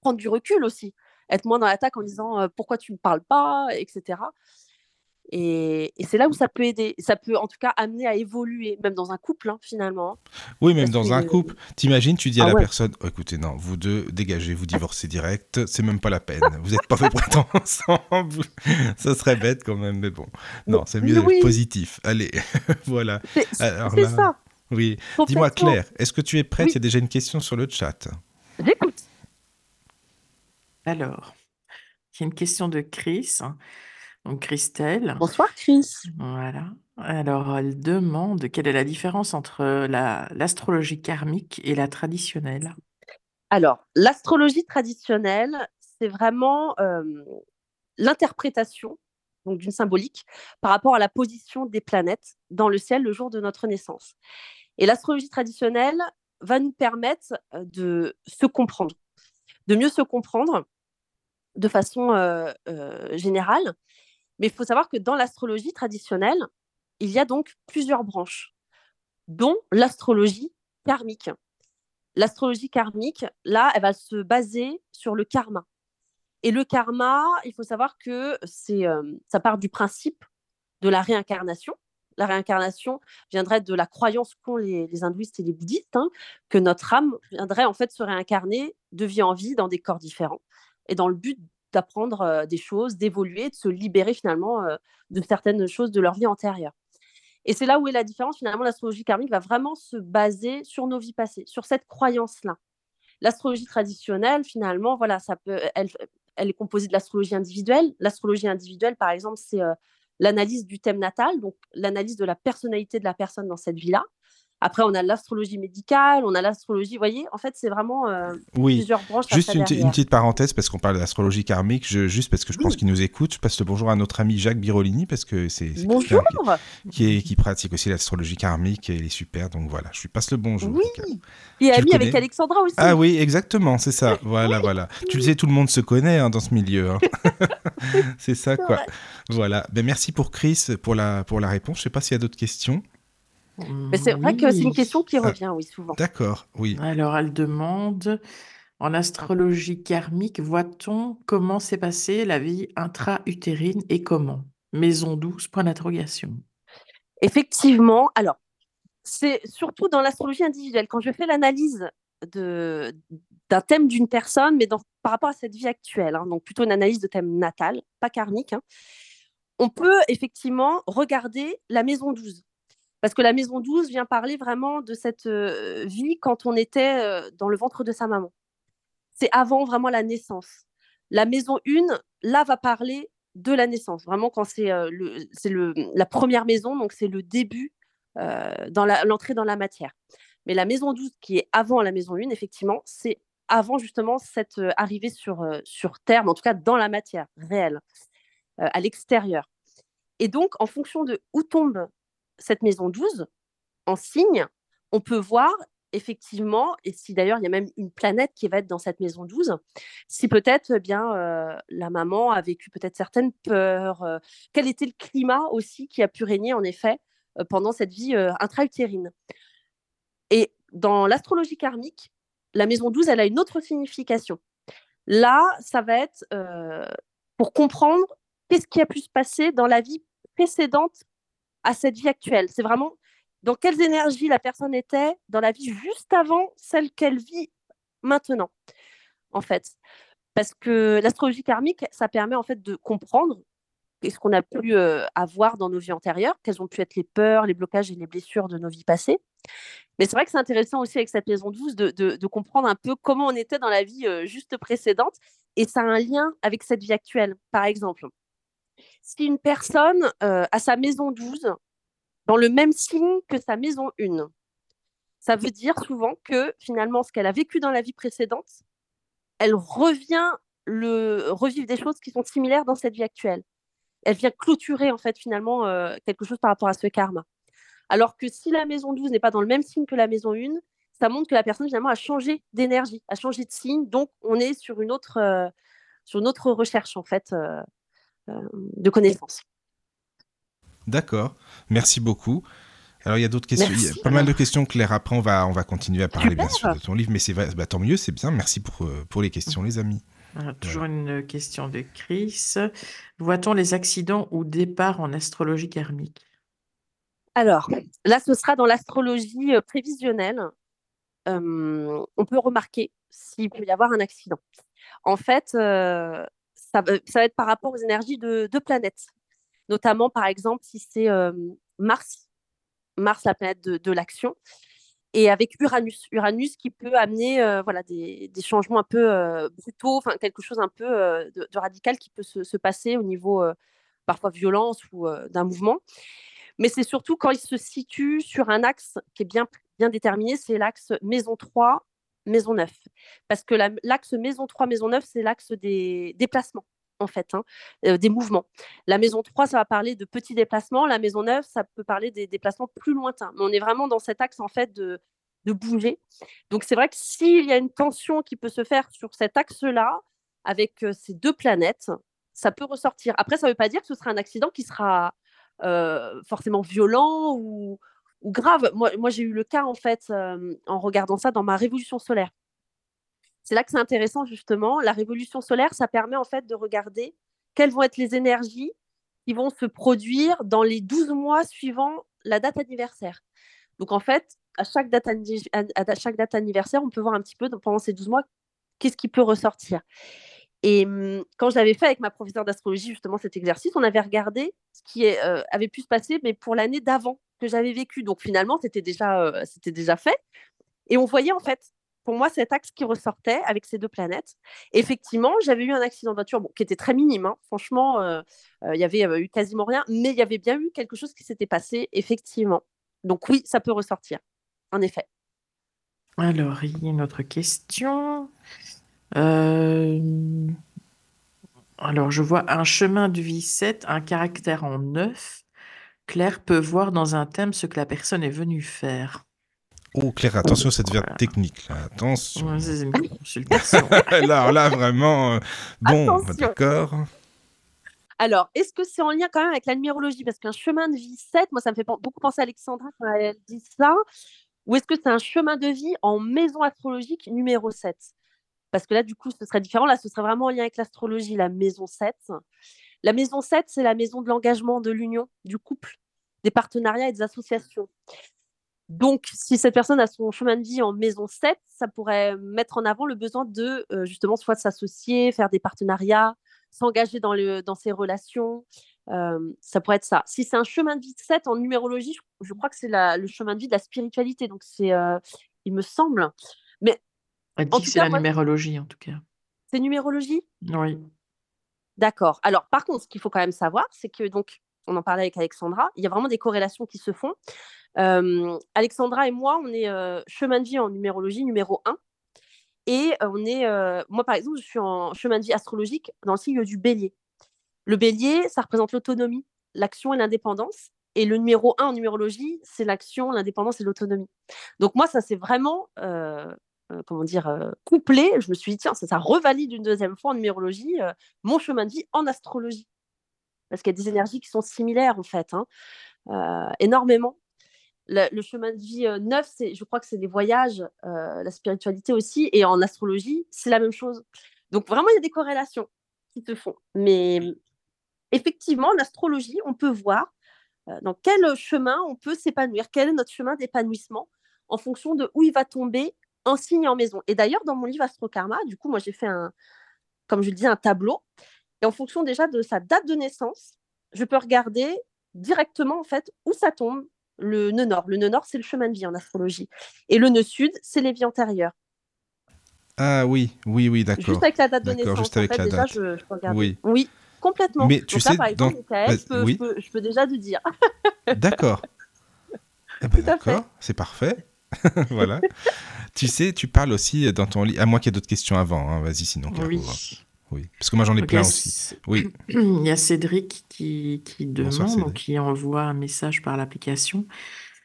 prendre du recul aussi. Être moins dans l'attaque en disant pourquoi tu ne me parles pas, etc. Et, et c'est là où ça peut aider. Ça peut en tout cas amener à évoluer, même dans un couple, hein, finalement. Oui, même Parce dans un couple. T'imagines, tu dis à Ah la ouais. personne oh, écoutez, non, vous deux, dégagez, vous divorcez direct, c'est même pas la peine. Vous n'êtes pas fait pour être ensemble. Ça serait bête quand même, mais bon. Non, c'est mieux Oui. d'être positif. Allez, voilà. C'est là, ça. Oui. Dis-moi. Claire, est-ce que tu es prête? Oui. Il y a déjà une question sur le chat. J'écoute. Alors, il y a une question de Chris, donc Christelle. Bonsoir, Chris. Voilà. Alors, elle demande quelle est la différence entre la, l'astrologie karmique et la traditionnelle? Alors, l'astrologie traditionnelle, c'est vraiment euh, l'interprétation donc d'une symbolique par rapport à la position des planètes dans le ciel le jour de notre naissance. Et l'astrologie traditionnelle va nous permettre euh, de se comprendre, de mieux se comprendre de façon euh, euh, générale. Mais il faut savoir que dans l'astrologie traditionnelle, il y a donc plusieurs branches, dont l'astrologie karmique. L'astrologie karmique, là, elle va se baser sur le karma. Et le karma, il faut savoir que c'est, euh, ça part du principe de la réincarnation. La réincarnation viendrait de la croyance qu'ont les, hindouistes et les bouddhistes, hein, que notre âme viendrait en fait se réincarner de vie en vie dans des corps différents, et dans le but d'apprendre des choses, d'évoluer, de se libérer finalement de certaines choses de leur vie antérieure. Et c'est là où est la différence. Finalement, l'astrologie karmique va vraiment se baser sur nos vies passées, sur cette croyance-là. L'astrologie traditionnelle, finalement, voilà, ça peut, elle, est composée de l'astrologie individuelle. L'astrologie individuelle, par exemple, c'est l'analyse du thème natal, donc l'analyse de la personnalité de la personne dans cette vie-là. Après, on a l'astrologie médicale, on a l'astrologie, vous voyez, en fait, c'est vraiment euh, Oui. plusieurs branches. Juste une, petite parenthèse, parce qu'on parle d'astrologie karmique, je- juste parce que je pense qu'il nous écoute, je passe le bonjour à notre ami Jacques Birolini, parce que c'est Bonjour qui, qui, est- qui pratique aussi l'astrologie karmique et il est super, donc voilà, je lui passe le bonjour. Oui, il est ami avec Alexandra aussi. Ah oui, exactement, c'est ça. Voilà, voilà. Tu le sais, tout le monde se connaît hein, dans ce milieu. hein. c'est ça, quoi. Voilà. Ben, merci pour Chris pour la, pour la réponse. Je sais pas s'il y a d'autres questions. Mais c'est vrai que c'est une question qui Ah. revient, oui, souvent. D'accord, oui. Alors, elle demande, en astrologie karmique, voit-on comment s'est passée la vie intra-utérine et comment? Maison 12, point d'interrogation. Effectivement, alors, c'est surtout dans l'astrologie individuelle. Quand je fais l'analyse de, d'un thème d'une personne, mais dans, par rapport à cette vie actuelle, hein, donc plutôt une analyse de thème natal, pas karmique, hein, on peut effectivement regarder la maison 12. Parce que la maison 12 vient parler vraiment de cette euh, vie quand on était euh, dans le ventre de sa maman. C'est avant vraiment la naissance. La maison 1, là, va parler de la naissance. Vraiment, quand c'est euh, la première maison, donc c'est le début, euh, l'entrée dans la matière. Mais la maison 12, qui est avant la maison 1, effectivement, c'est avant justement cette arrivée sur, sur Terre, mais en tout cas dans la matière réelle, à l'extérieur. Et donc, en fonction de où tombe cette maison 12, en signe, on peut voir effectivement, et si d'ailleurs il y a même une planète qui va être dans cette maison 12, si peut-être eh bien euh, la maman a vécu peut-être certaines peurs, euh, quel était le climat aussi qui a pu régner en effet euh, pendant cette vie intra-utérine. Et dans l'astrologie karmique, la maison 12, elle a une autre signification. Là, ça va être pour comprendre qu'est-ce qui a pu se passer dans la vie précédente à cette vie actuelle. C'est vraiment dans quelles énergies la personne était dans la vie juste avant celle qu'elle vit maintenant, en fait. Parce que l'astrologie karmique, ça permet en fait de comprendre ce qu'on a pu euh, avoir dans nos vies antérieures, quelles ont pu être les peurs, les blocages et les blessures de nos vies passées. Mais c'est vrai que c'est intéressant aussi avec cette maison 12 de, comprendre un peu comment on était dans la vie euh, juste précédente. Et ça a un lien avec cette vie actuelle. Par exemple, si une personne euh, a sa maison 12 dans le même signe que sa maison 1, ça veut dire souvent que finalement, ce qu'elle a vécu dans la vie précédente, elle revient le, revivre des choses qui sont similaires dans cette vie actuelle. Elle vient clôturer en fait finalement euh, quelque chose par rapport à ce karma. Alors que si la maison 12 n'est pas dans le même signe que la maison 1, ça montre que la personne finalement a changé d'énergie, a changé de signe. Donc on est sur une autre, euh, sur recherche en fait de connaissances. D'accord. Merci beaucoup. Alors, il y a d'autres questions. Il y a pas mal de questions, Claire. Après, on va, on va continuer à parler, Super. bien sûr, de ton livre. Mais c'est bah, tant mieux, c'est bien. Merci pour, euh, pour les questions, les amis. Toujours une question de Chris. Voit-on les accidents ou départs en astrologie karmique? Alors, là, ce sera dans l'astrologie euh, prévisionnelle. Euh, on peut remarquer s'il peut y avoir un accident. En fait, euh, ça, va- ça va être par rapport aux énergies de, de planètes. Notamment, par exemple, si c'est euh, Mars, Mars, la planète de, l'action, et avec Uranus. Uranus qui peut amener euh, voilà, des, changements un peu euh, brutaux, quelque chose un peu euh, de, radical qui peut se, se passer au niveau euh, parfois violence ou euh, d'un mouvement. Mais c'est surtout quand il se situe sur un axe qui est bien, bien déterminé, c'est l'axe maison 3, maison 9. Parce que la- l'axe maison 3, maison 9, c'est l'axe des déplacements, en fait, hein, euh, des mouvements. La maison 3, ça va parler de petits déplacements. La maison 9, ça peut parler des déplacements plus lointains. Mais on est vraiment dans cet axe, en fait, de, de bouger. Donc, c'est vrai que s'il y a une tension qui peut se faire sur cet axe-là, avec euh, ces deux planètes, ça peut ressortir. Après, ça ne veut pas dire que ce sera un accident qui sera euh, forcément violent ou, ou grave. Moi, j'ai eu le cas, en fait, euh, en regardant ça dans ma révolution solaire. C'est là que c'est intéressant, justement. La révolution solaire, ça permet, en fait, de regarder quelles vont être les énergies qui vont se produire dans les 12 mois suivant la date anniversaire. Donc, en fait, à chaque date, anniversaire, on peut voir un petit peu pendant ces 12 mois qu'est-ce qui peut ressortir. Et hum, quand j'avais fait avec ma professeure d'astrologie justement cet exercice, on avait regardé ce qui euh, avait pu se passer, mais pour l'année d'avant que j'avais vécu. Donc finalement, c'était déjà, euh, c'était déjà fait. Et on voyait en fait, pour moi, cet axe qui ressortait avec ces deux planètes. Effectivement, j'avais eu un accident de voiture bon, qui était très minime. hein. Franchement, euh, euh, il y avait euh, eu quasiment rien, mais il y avait bien eu quelque chose qui s'était passé, effectivement. Donc oui, ça peut ressortir. en effet. Alors, il y a une autre question. Euh, alors, je vois un chemin de vie 7, un caractère en 9. Claire peut voir dans un thème ce que la personne est venue faire. Oh, Claire, attention, ça devient technique. Là. Attention. Ouais, c'est une consultation. là, là, vraiment. euh, bon, bah, d'accord. Alors, est-ce que c'est en lien quand même avec la numérologie? Parce qu'un chemin de vie 7, moi, ça me fait beaucoup penser à Alexandra quand elle dit ça. Ou est-ce que c'est un chemin de vie en maison astrologique numéro 7 Parce que là, du coup, ce serait différent. Là, ce serait vraiment en lien avec l'astrologie, la maison 7. La maison 7, c'est la maison de l'engagement, de l'union, du couple, des partenariats et des associations. Donc, si cette personne a son chemin de vie en maison 7, ça pourrait mettre en avant le besoin de, euh, justement, soit de s'associer, faire des partenariats, s'engager dans, le, dans ses relations. Euh, ça pourrait être ça. Si c'est un chemin de vie 7 en numérologie, je, je crois que c'est le chemin de vie de la spiritualité. Donc, c'est, euh, il me semble. Elle En dit que c'est la moi- numérologie, en tout cas. C'est numérologie? Oui. D'accord. Alors, par contre, ce qu'il faut quand même savoir, c'est que, donc, on en parlait avec Alexandra, il y a vraiment des corrélations qui se font. Euh, Alexandra et moi, on est euh, chemin de vie en numérologie numéro 1. Et euh, on est, moi, par exemple, je suis en chemin de vie astrologique dans le signe du bélier. Le bélier, ça représente l'autonomie, l'action et l'indépendance. Et le numéro 1 en numérologie, c'est l'action, l'indépendance et l'autonomie. Donc, moi, ça, c'est vraiment, comment dire, couplé. Je me suis dit, tiens, ça, ça revalide une deuxième fois en numérologie mon chemin de vie en astrologie. Parce qu'il y a des énergies qui sont similaires, en fait, hein, euh, énormément. Le, chemin de vie euh, neuf, c'est, je crois que c'est les voyages, euh, la spiritualité aussi. Et en astrologie, c'est la même chose. Donc, vraiment, il y a des corrélations qui se font. Mais effectivement, en astrologie, on peut voir dans quel chemin on peut s'épanouir, quel est notre chemin d'épanouissement en fonction de où il va tomber un signe en maison. Et d'ailleurs, dans mon livre Astrokarma, du coup, moi, j'ai fait un, comme je le dis, un tableau. Et en fonction déjà de sa date de naissance, je peux regarder directement, en fait, où ça tombe, le nœud nord. Le nœud nord, c'est le chemin de vie en astrologie. Et le nœud sud, c'est les vies antérieures. Ah oui, oui, oui, d'accord. Juste avec la date de D'accord, naissance. juste avec en fait, la déjà, date. Je, je. Oui. Oui, complètement. Mais Donc tu là, sais, par exemple, dans- je, peux, oui. je, peux, je peux déjà te dire. D'accord. Eh ben, Tout à fait. d'accord, c'est parfait. voilà. tu sais, tu parles aussi dans ton livre. À moins qu'il y ait d'autres questions avant. hein. Vas-y, sinon. Oui. hein. Oui. Parce que moi, j'en ai Donc, il y plein a aussi. Oui. Il y a Cédric qui, demande, Cédric. qui envoie un message par l'application.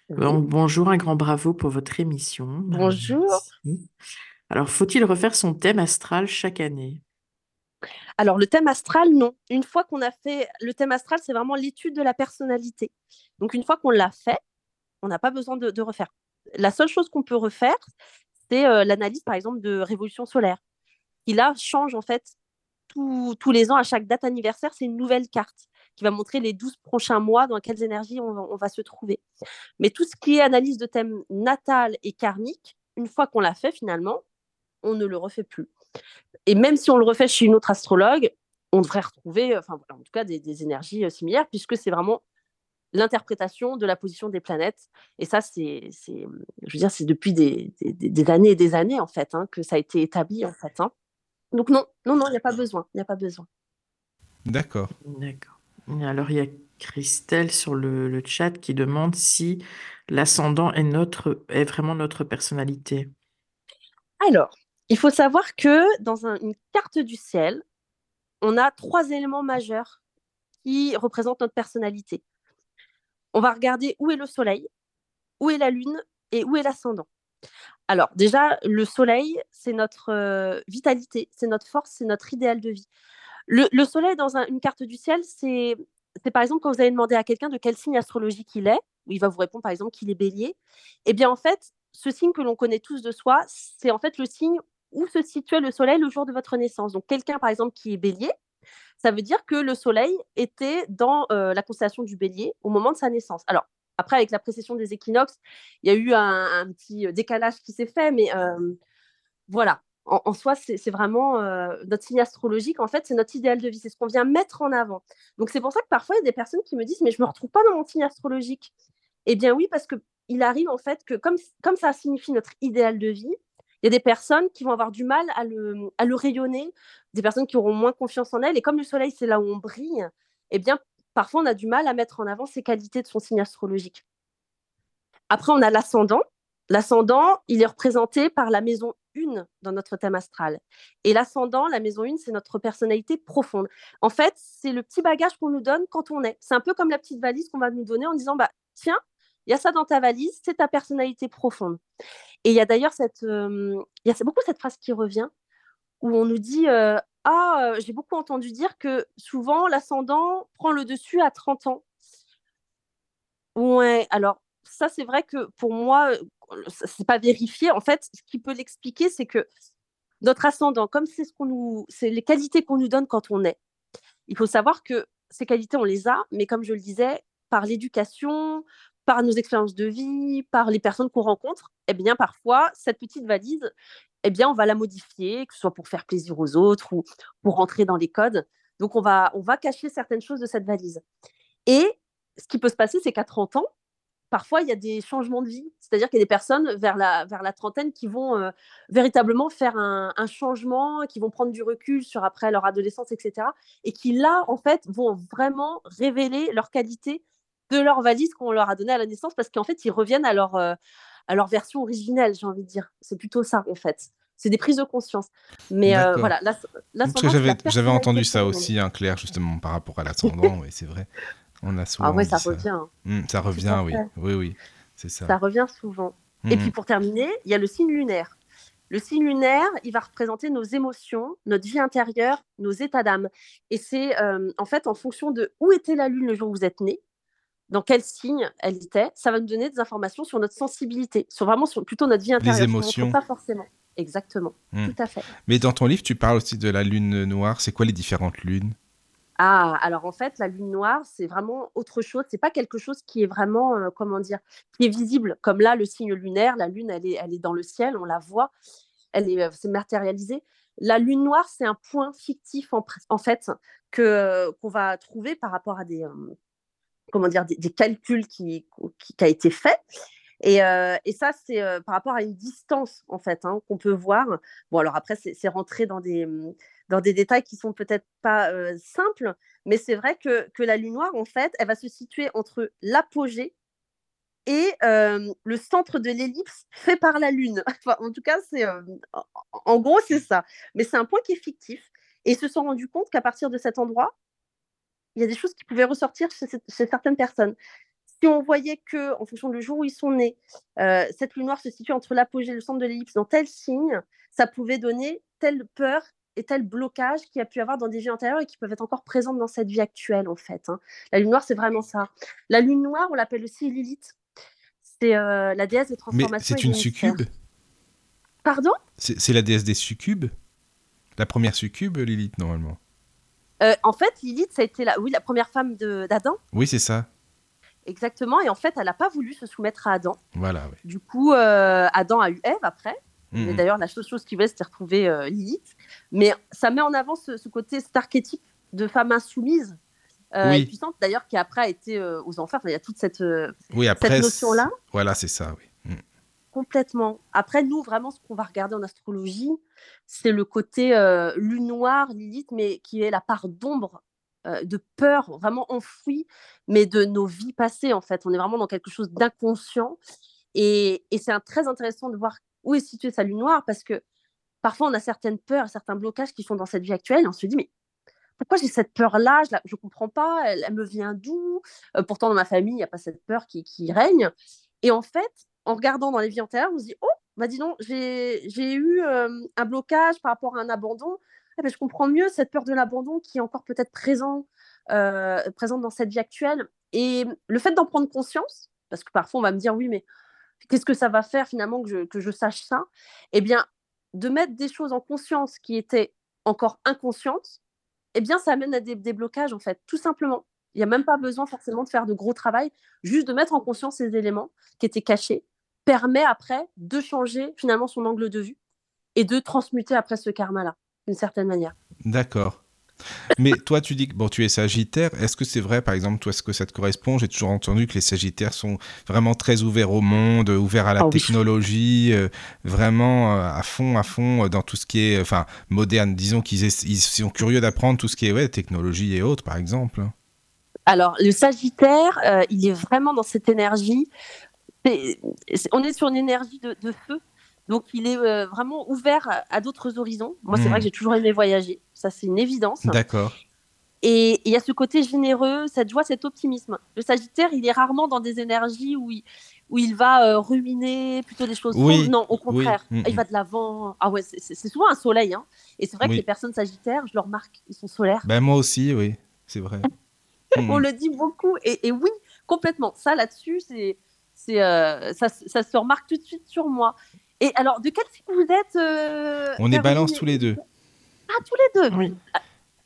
Bon- bonjour, un grand bravo pour votre émission. Bonjour. merci. Alors, faut-il refaire son thème astral chaque année? Alors, le thème astral, non. Une fois qu'on a fait le thème astral, c'est vraiment l'étude de la personnalité. Donc, une fois qu'on l'a fait, on n'a pas besoin de, de refaire. La seule chose qu'on peut refaire, c'est euh, l'analyse, par exemple, de révolution solaire, qui là change en fait tous- les ans, à chaque date anniversaire, c'est une nouvelle carte qui va montrer les 12 prochains mois dans quelles énergies on, va- se trouver. Mais tout ce qui est analyse de thème natal et karmique, une fois qu'on l'a fait finalement, on ne le refait plus. Et même si on le refait chez une autre astrologue, on devrait retrouver, euh, en tout cas, des, énergies euh, similaires, puisque c'est vraiment l'interprétation de la position des planètes. Et ça, c'est, depuis des années et des années, en fait, hein, que ça a été établi, en fait. hein. Donc non, non, non, il n'y a pas besoin, il n'y a pas besoin. D'accord. D'accord. Alors, il y a Christelle sur le, le chat qui demande si l'ascendant est notre, est vraiment notre personnalité. Alors, il faut savoir que dans un- une carte du ciel, on a trois éléments majeurs qui représentent notre personnalité. On va regarder où est le soleil, où est la lune et où est l'ascendant. Alors déjà, le soleil, c'est notre euh, vitalité, c'est notre force, c'est notre idéal de vie. Le, le soleil dans un- une carte du ciel, c'est c'est par exemple quand vous allez demander à quelqu'un de quel signe astrologique il est, où il va vous répondre par exemple qu'il est bélier, eh bien en fait, ce signe que l'on connaît tous de soi, c'est en fait le signe où se situait le soleil le jour de votre naissance. Donc quelqu'un par exemple qui est bélier, ça veut dire que le soleil était dans euh, la constellation du bélier au moment de sa naissance. Alors après, avec la précession des équinoxes, il y a eu un, petit décalage qui s'est fait, mais euh, voilà. En, soi, c'est c'est vraiment euh, notre signe astrologique. En fait, c'est notre idéal de vie. C'est ce qu'on vient mettre en avant. Donc, c'est pour ça que parfois, il y a des personnes qui me disent Mais je ne me retrouve pas dans mon signe astrologique. Eh bien, oui, parce qu'il arrive en fait que, comme, comme ça signifie notre idéal de vie, il y a des personnes qui vont avoir du mal à le, à le rayonner, des personnes qui auront moins confiance en elles. Et comme le soleil, c'est là où on brille, eh bien, parfois, on a du mal à mettre en avant ces qualités de son signe astrologique. Après, on a l'ascendant. L'ascendant, il est représenté par la maison 1 dans notre thème astral. Et l'ascendant, la maison 1, c'est notre personnalité profonde. En fait, c'est le petit bagage qu'on nous donne quand on est. C'est un peu comme la petite valise qu'on va nous donner en disant bah, tiens, il y a ça dans ta valise, c'est ta personnalité profonde. Et il y a d'ailleurs cette, euh, y beaucoup cette phrase qui revient où on nous dit euh, ah, euh, j'ai beaucoup entendu dire que souvent l'ascendant prend le dessus à 30 ans. Ouais, alors ça c'est vrai que pour moi c'est pas vérifié. En fait, ce qui peut l'expliquer, c'est que notre ascendant, comme c'est ce qu'on nous, c'est les qualités qu'on nous donne quand on est. Il faut savoir que ces qualités, on les a, mais comme je le disais, par l'éducation, par nos expériences de vie, par les personnes qu'on rencontre, eh bien parfois cette petite valise, eh bien on va la modifier, que ce soit pour faire plaisir aux autres ou pour rentrer dans les codes. Donc on va on va cacher certaines choses de cette valise. Et ce qui peut se passer, c'est qu'à 30 ans, parfois il y a des changements de vie. C'est-à-dire qu'il y a des personnes vers la, vers la trentaine qui vont euh, véritablement faire un, changement, qui vont prendre du recul sur après leur adolescence, etc. Et qui là, en fait, vont vraiment révéler leur qualité de leur valise qu'on leur a donnée à la naissance parce qu'en fait, ils reviennent à leur, euh, à leur version originelle, j'ai envie de dire. C'est plutôt ça, en fait. C'est des prises de conscience. Mais euh, voilà, j'avais entendu ça aussi, hein, Claire, justement, par rapport à l'ascendant, et c'est vrai. On a souvent. Ah ouais, ça revient. Hein. Mmh, ça revient, oui. Oui, oui. C'est ça. Ça revient souvent. Et mmh. puis pour terminer, il y a le signe lunaire. Le signe lunaire, il va représenter nos émotions, notre vie intérieure, nos états d'âme. Et c'est euh, en fait en fonction de où était la lune le jour où vous êtes né, dans quel signe elle était, ça va nous donner des informations sur notre sensibilité, sur vraiment sur plutôt notre vie intérieure. Les émotions. Pas forcément. Exactement. Mmh. Tout à fait. Mais dans ton livre, tu parles aussi de la lune noire. C'est quoi les différentes lunes? Ah, alors en fait, la lune noire, c'est vraiment autre chose. C'est pas quelque chose qui est vraiment, euh, comment dire, qui est visible. Comme là, le signe lunaire, la lune, elle est, elle est dans le ciel, on la voit, elle est, euh, c'est matérialisé. La lune noire, c'est un point fictif en, fait que qu'on va trouver par rapport à des, euh, comment dire, des, calculs qui, qui, a été fait. Et, et, ça, c'est par rapport à une distance, en fait, hein, qu'on peut voir. Bon, alors après, c'est rentré dans des, dans des détails qui sont peut-être pas simples, mais c'est vrai que, que, la lune noire, en fait, elle va se situer entre l'apogée et le centre de l'ellipse fait par la lune. Enfin, en tout cas, c'est en gros, c'est ça. Mais c'est un point qui est fictif. Et ils se sont rendus compte qu'à partir de cet endroit, il y a des choses qui pouvaient ressortir chez, chez certaines personnes si on voyait que, en fonction du jour où ils sont nés, cette lune noire se situe entre l'apogée et le centre de l'ellipse dans tel signe, ça pouvait donner telle peur et tel blocage qu'il y a pu avoir dans des vies antérieures et qui peuvent être encore présentes dans cette vie actuelle, en fait. Hein. La lune noire, c'est vraiment ça. La lune noire, on l'appelle aussi Lilith. C'est euh, la déesse des transformations. Mais c'est une succube? Pardon? C'est la déesse des succubes? La première succube, Lilith, normalement euh, En fait, Lilith, ça a été la, oui, la première femme d'Adam. Oui, c'est ça. Exactement. Et en fait, elle n'a pas voulu se soumettre à Adam. Voilà. Du coup, euh, Adam a eu Ève après. Mmh. D'ailleurs, la chose, chose qui voulait, c'était retrouver euh, Lilith. Mais ça met en avant ce, côté, cet archétype de femme insoumise, puissante, d'ailleurs, qui après a été aux enfers. il y a toute cette, oui, cette notion-là. Voilà, c'est ça, oui. Mmh. Complètement. Après, nous, vraiment, ce qu'on va regarder en astrologie, c'est le côté lune noire, Lilith, mais qui est la part d'ombre de peur vraiment enfouie, mais de nos vies passées, en fait. On est vraiment dans quelque chose d'inconscient. Et, c'est très intéressant de voir où est située sa lune noire parce que parfois on a certaines peurs, certains blocages qui sont dans cette vie actuelle on se dit mais pourquoi j'ai cette peur-là? Je ne comprends pas, elle, me vient d'où? Euh, Pourtant, dans ma famille, il n'y a pas cette peur qui, règne. Et en fait, en regardant dans les vies antérieures, on se dit Oh, bah dis donc, j'ai eu un blocage par rapport à un abandon. Eh ben, je comprends mieux cette peur de l'abandon qui est encore peut-être présent, présente dans cette vie actuelle. Et le fait d'en prendre conscience, parce que parfois on va me dire Oui, mais qu'est-ce que ça va faire finalement que je, que je sache ça? Eh bien, de mettre des choses en conscience qui étaient encore inconscientes, eh bien, ça amène à des, blocages, en fait, tout simplement. Il n'y a même pas besoin forcément de faire de gros travail, juste de mettre en conscience ces éléments qui étaient cachés, permet après de changer finalement son angle de vue et de transmuter après ce karma-là, d'une certaine manière. D'accord. Mais toi, tu dis que bon, tu es Sagittaire. Est-ce que c'est vrai, par exemple, toi, est-ce que ça te correspond? J'ai toujours entendu que les Sagittaires sont vraiment très ouverts au monde, ouverts à la ah technologie, euh, vraiment euh, à fond, à fond euh, dans tout ce qui est, enfin, moderne. Disons qu'ils ils sont curieux d'apprendre tout ce qui est ouais, technologie et autres, par exemple. Alors, le Sagittaire, il est vraiment dans cette énergie on est sur une énergie de, de feu. Donc, il est euh, vraiment ouvert à, à d'autres horizons. Moi, c'est Mhm. vrai que j'ai toujours aimé voyager. Ça, c'est une évidence. D'accord. Et il y a ce côté généreux, cette joie, cet optimisme. Le Sagittaire, il est rarement dans des énergies où il, où il va euh, ruminer plutôt des choses Oui. Non, au contraire, oui, mm, il va de l'avant. Ah ouais, c'est- souvent un soleil. Hein. Et c'est vrai Oui. que les personnes Sagittaires, je le remarque, ils sont solaires. Ben moi aussi, oui, c'est vrai. Mm. On le dit beaucoup. Et, et oui, complètement. Ça, là-dessus, c'est, c'est, euh, ça, ça se remarque tout de suite sur moi. Et alors, de quel signe vous êtes euh, On est balance tous les deux. Ah, tous les deux Oui.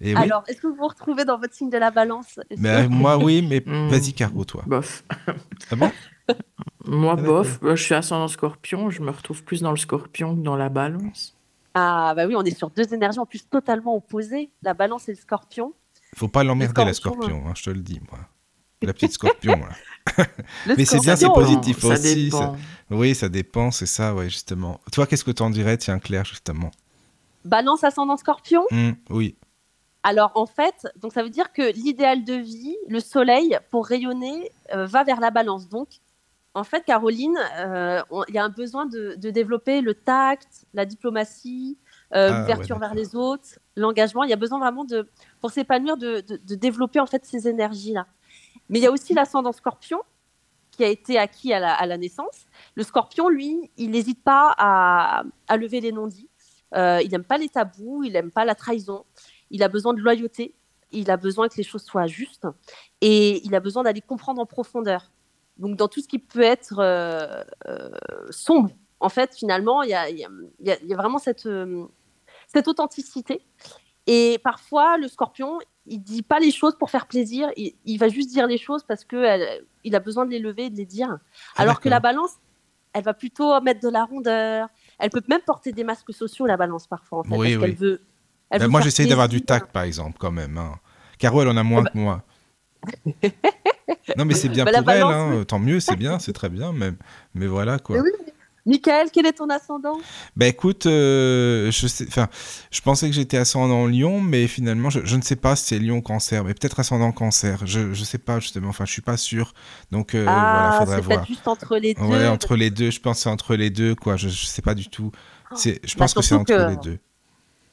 Et oui. Alors, est-ce que vous vous retrouvez dans votre signe de la balance? Est-ce Ben, que- moi, oui, mais Mm. vas-y, Caro, toi. Bof. Ah bon? Moi, Ah, bof. Je suis ascendant scorpion. Je me retrouve plus dans le scorpion que dans la balance. Ah, bah oui, on est sur deux énergies en plus totalement opposées, la balance et le scorpion. Faut pas l'emmerder, la scorpion, scorpion, hein, je te le dis, moi. La petite scorpion, là. Mais c'est bien, c'est positif Ça aussi. Oui, ça dépend, c'est ça, ouais, justement. Toi, qu'est-ce que t'en dirais, tiens, Claire, justement? Balance ascendant scorpion. Hmm, Oui, Alors en fait, donc ça veut dire que l'idéal de vie, le soleil, pour rayonner, euh, va vers la balance. Donc, en fait, Caroline, euh, il y a un besoin de, de développer le tact, la diplomatie, euh, Ah, l'ouverture ouais, vers les autres, l'engagement. Il y a besoin vraiment de, pour s'épanouir, de, de- de développer en fait ces énergies-là. Mais il y a aussi l'ascendant scorpion qui a été acquis à la, naissance. Le scorpion, lui, il n'hésite pas à, lever les non-dits. Euh, il n'aime pas les tabous, il n'aime pas la trahison. Il a besoin de loyauté, il a besoin que les choses soient justes et il a besoin d'aller comprendre en profondeur. Donc, dans tout ce qui peut être euh, euh, sombre, en fait, finalement, il y a, vraiment cette authenticité. Et parfois, le scorpion, il dit pas les choses pour faire plaisir, il, il va juste dire les choses parce qu'il a besoin de les lever et de les dire. Ah, Alors que la balance, elle va plutôt mettre de la rondeur. Elle peut même porter des masques sociaux, la balance, parfois, en fait, Oui, parce qu'elle oui. veut. elle Ben, veut moi, faire j'essaye d'avoir du tact, par exemple, quand même. hein. Caro, elle en a moins bah- que moi. non, mais c'est bien Bah, la pour elle, hein. tant mieux, c'est bien, c'est très bien, mais, mais voilà, quoi. Mais oui, mais- Michael, quel est ton ascendant? Ben écoute, euh, je sais, enfin, je pensais que j'étais ascendant Lion, mais finalement, je, je ne sais pas si c'est Lion Cancer, mais peut-être ascendant Cancer. Je, je sais pas justement. Enfin, je suis pas sûr. Donc euh, voilà, Ah, faudrait c'est voir. juste entre les deux. Ouais, entre les deux, je pense que c'est entre les deux, quoi. Je, je sais pas du tout. C'est, je Bah, pense que c'est entre que- les deux.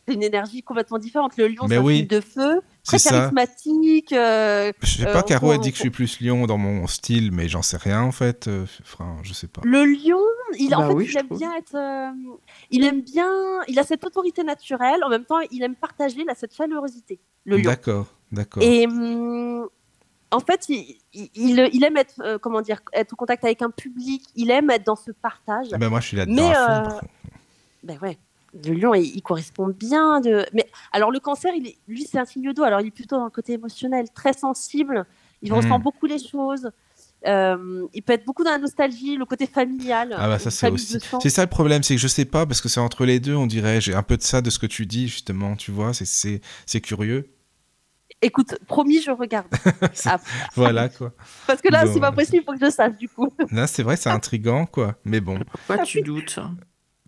C'est une énergie complètement différente. Le lion, c'est un oui, de feu, très charismatique. euh, Je sais euh, pas, on Caro a dit que je suis plus Lion dans mon style, mais j'en sais rien en fait. euh, Enfin, je sais pas. Le lion, il, en Bah fait, oui, il aime trouve. bien être. euh, il aime bien. Il a cette autorité naturelle. En même temps, il aime partager là, cette chaleurosité. Le lion. D'accord, d'accord. Et hum, en fait, il, il- il- il aime être, euh, comment dire, être en contact avec un public. Il aime être dans ce partage. Ben moi, je suis là-dedans Mais, euh. Ben ouais. Le lion, il, il correspond bien. De... Mais alors, le cancer, il est... lui, c'est un signe d'eau. Alors, il est plutôt dans le côté émotionnel, très sensible. Il Mhm. ressent beaucoup les choses. Euh, il peut être beaucoup dans la nostalgie, le côté familial. Ah bah ça c'est aussi. de. C'est ça le problème, c'est que je sais pas parce que c'est entre les deux, on dirait. J'ai un peu de ça de ce que tu dis justement, tu vois. C'est c'est c'est curieux. Écoute, promis, je regarde. Ah, Voilà quoi. parce que là, Bon. c'est pas possible, il faut que je sache du coup. Là c'est vrai, c'est intrigant quoi. Mais bon, Pourquoi tu doutes?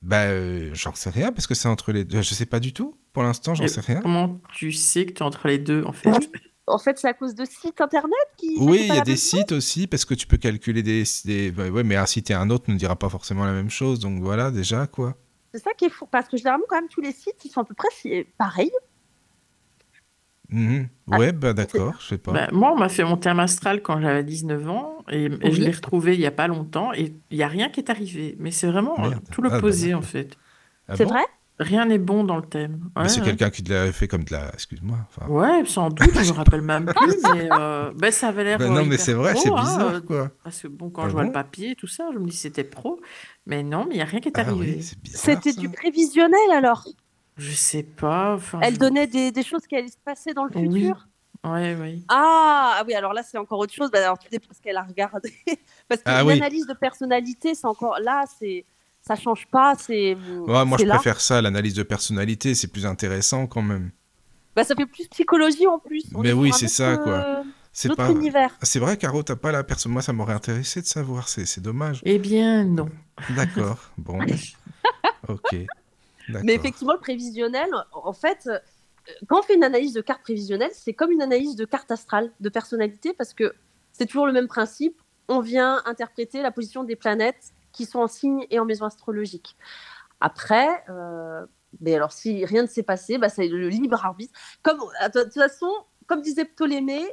Bah euh, j'en sais rien parce que c'est entre les deux. Je sais pas du tout. Pour l'instant, j'en sais rien. Comment tu sais que tu es entre les deux, en fait? En fait, c'est à cause de sites internet qui. Oui, il y a des sites aussi parce que tu peux calculer des. des... bah ouais, mais un site et un autre ne dira pas forcément la même chose. Donc voilà déjà quoi. C'est ça qui est fou, parce que généralement, quand même, tous les sites, ils sont à peu près pareils. Ah, Ouais, bah d'accord, je sais pas. Bah, moi, on m'a fait mon thème astral quand j'avais 19 ans et, et je l'ai retrouvé il y a pas longtemps et il n'y a rien qui est arrivé. Mais c'est vraiment euh, Merde. tout Ah, bah, l'opposé, en fait. Ah c'est bon vrai? Rien n'est bon dans le thème. Ouais, c'est ouais. quelqu'un qui l'a fait comme de la. Excuse-moi. Enfin, Ouais, sans doute, je me rappelle même plus, mais euh, ben, ça avait l'air. bah euh, non, mais c'est vrai, pro, c'est hein, bizarre quoi. Parce que bon, quand Ah je vois bon? le papier et tout ça, je me dis c'était pro. Mais non, mais il n'y a rien qui est Ah arrivé. oui. C'était du prévisionnel alors? Je sais pas. Enfin, Elle je- donnait des, des choses qui allaient se passer dans le Oui. futur. Ouais, oui. Ah, ah oui, alors là, c'est encore autre chose. Bah, alors, tout dépend ce qu'elle a regardé. Parce que Ah oui. l'analyse de personnalité, c'est encore là, c'est ça change pas. C'est Ouais, moi, je là. préfère ça, l'analyse de personnalité, c'est plus intéressant quand même. Bah, ça fait plus psychologie en plus. On Mais oui, c'est ça, quoi. euh, C'est pas. univers. C'est vrai, Caro, t'as pas la personne. Moi, ça m'aurait intéressé de savoir. C'est c'est dommage. Eh bien, non. D'accord. Bon. Ok. Mais effectivement, le prévisionnel, en fait, euh, quand on fait une analyse de carte prévisionnelle, c'est comme une analyse de carte astrale, de personnalité, parce que c'est toujours le même principe. on vient interpréter la position des planètes qui sont en signe et en maison astrologique. Après, euh, mais alors si rien ne s'est passé, bah, c'est le libre arbitre. Comme, de toute façon, comme disait Ptolémée,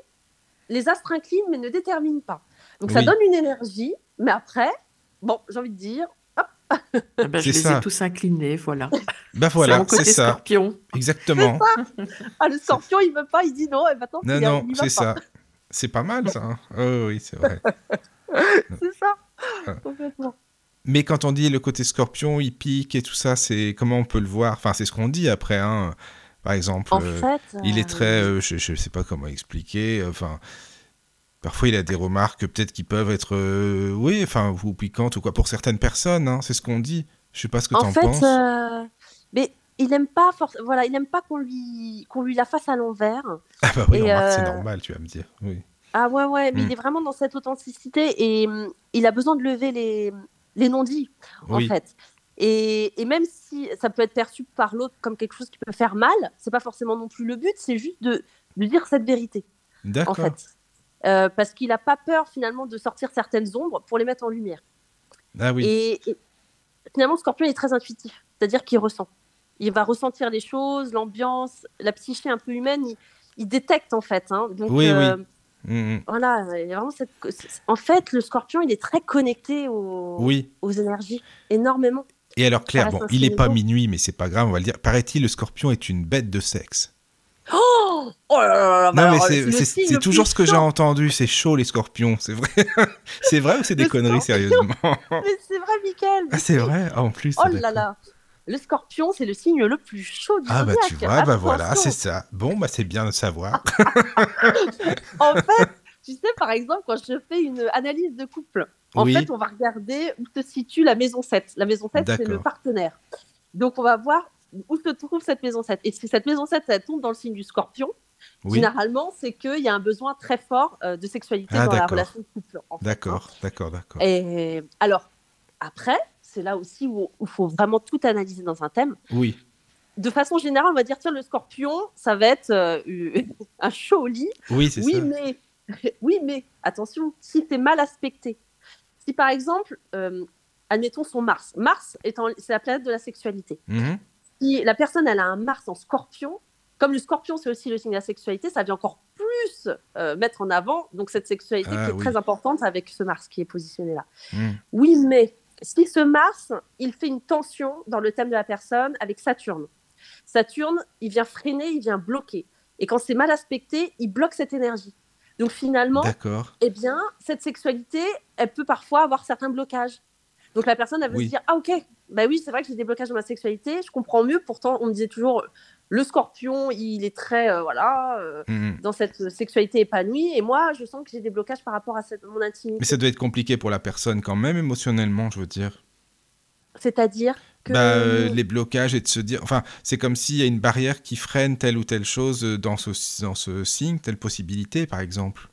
les astres inclinent mais ne déterminent pas. Donc ça donne une énergie, mais après, bon, j'ai envie de dire, Ah ben, je C'est les ça. ai tous inclinés, voilà. Bah C'est voilà, c'est ça. scorpion. Exactement. ah, le scorpion, il veut pas, il dit non, et maintenant, Non, il- non, c'est ça. C'est pas mal ça. hein. Oh, oui, c'est vrai. C'est ça, Ah. complètement. Mais quand on dit le côté scorpion, il pique et tout ça, c'est comment on peut le voir? Enfin, c'est ce qu'on dit après. Hein. Par exemple, En euh, fait, il est euh, très, euh, je, je sais pas comment expliquer. Enfin, parfois il a des remarques peut-être qui peuvent être, euh, oui, enfin, ou piquantes ou quoi pour certaines personnes. Hein, c'est ce qu'on dit. Je sais pas ce que En t'en fait, penses. euh, mais il aime pas voilà, il aime pas qu'on lui qu'on lui la fasse à l'envers. Ah bah oui, remarque, c'est euh, normal, tu vas me dire. Oui. Ah ouais ouais, mais Mm. il est vraiment dans cette authenticité et hum, il a besoin de lever les les non-dits en fait. Et, et même si ça peut être perçu par l'autre comme quelque chose qui peut faire mal, c'est pas forcément non plus le but, c'est juste de, de dire cette vérité en D'accord. fait. Euh, parce qu'il a pas peur finalement de sortir certaines ombres pour les mettre en lumière. Ah oui. Et, et finalement, le scorpion est très intuitif, c'est-à-dire qu'il ressent. Il va ressentir les choses, l'ambiance, la psyché un peu humaine, il, il détecte en fait. hein. Donc, Oui, oui. euh, Mm, mm. voilà, il y a vraiment cette... En fait, le scorpion, il est très connecté aux, Oui. aux énergies, énormément. Et alors Claire, bon, il est signe pas minuit, mais c'est pas grave, on va le dire. Paraît-il, le scorpion est une bête de sexe. Oh, oh là là là, bah Non, mais c'est- toujours ce que j'ai entendu, c'est chaud les scorpions, c'est vrai. c'est vrai ou c'est des Le conneries, scorpion. sérieusement Mais c'est vrai, Michael. Ah, c'est vrai Ah, En plus, Oh là là. Le scorpion, c'est le signe le plus chaud du Ah bah tu vois, bah voilà, c'est ça. Bon, bah c'est bien de savoir. En fait, tu sais, par exemple, quand je fais une analyse de couple, en Oui. fait, on va regarder où se situe la maison 7. La maison 7, c'est le partenaire. Donc, on va voir où se trouve cette maison 7. Et si cette maison 7, elle tombe dans le signe du scorpion, Oui, généralement, c'est qu'il y a un besoin très fort euh, de sexualité Ah, dans la d'accord. relation de couple. en fait, hein. d'accord, d'accord, d'accord. Et alors, après, c'est là aussi où il faut vraiment tout analyser dans un thème. Oui, De façon générale, on va dire, tiens, le scorpion, ça va être euh, un chaud au lit. oui, c'est Oui, ça. mais oui, mais attention, si c'est mal aspecté. Si par exemple, euh, admettons son Mars. Mars c'est la planète de la sexualité. Mhm. Si la personne elle a un Mars en Scorpion, comme le Scorpion c'est aussi le signe de la sexualité, ça vient encore plus euh, mettre en avant donc cette sexualité Ah, qui est oui. très importante avec ce Mars qui est positionné là. Mhm. Oui, mais si ce Mars, il fait une tension dans le thème de la personne avec Saturne. Saturne, il vient freiner, il vient bloquer. Et quand c'est mal aspecté, il bloque cette énergie. Donc finalement, eh bien, cette sexualité, elle peut parfois avoir certains blocages. Donc la personne, elle va Oui. se dire, ah ok, bah oui, c'est vrai que j'ai des blocages dans ma sexualité, je comprends mieux. Pourtant, on me disait toujours, le scorpion, il est très, euh, voilà, euh, Mhm. dans cette sexualité épanouie. Et moi, je sens que j'ai des blocages par rapport à cette, mon intimité. Mais ça doit être compliqué pour la personne quand même, émotionnellement, je veux dire. C'est-à-dire que... Bah, euh, les blocages et de se dire. Enfin, c'est comme s'il y a une barrière qui freine telle ou telle chose euh, dans ce, dans ce signe, telle possibilité, par exemple.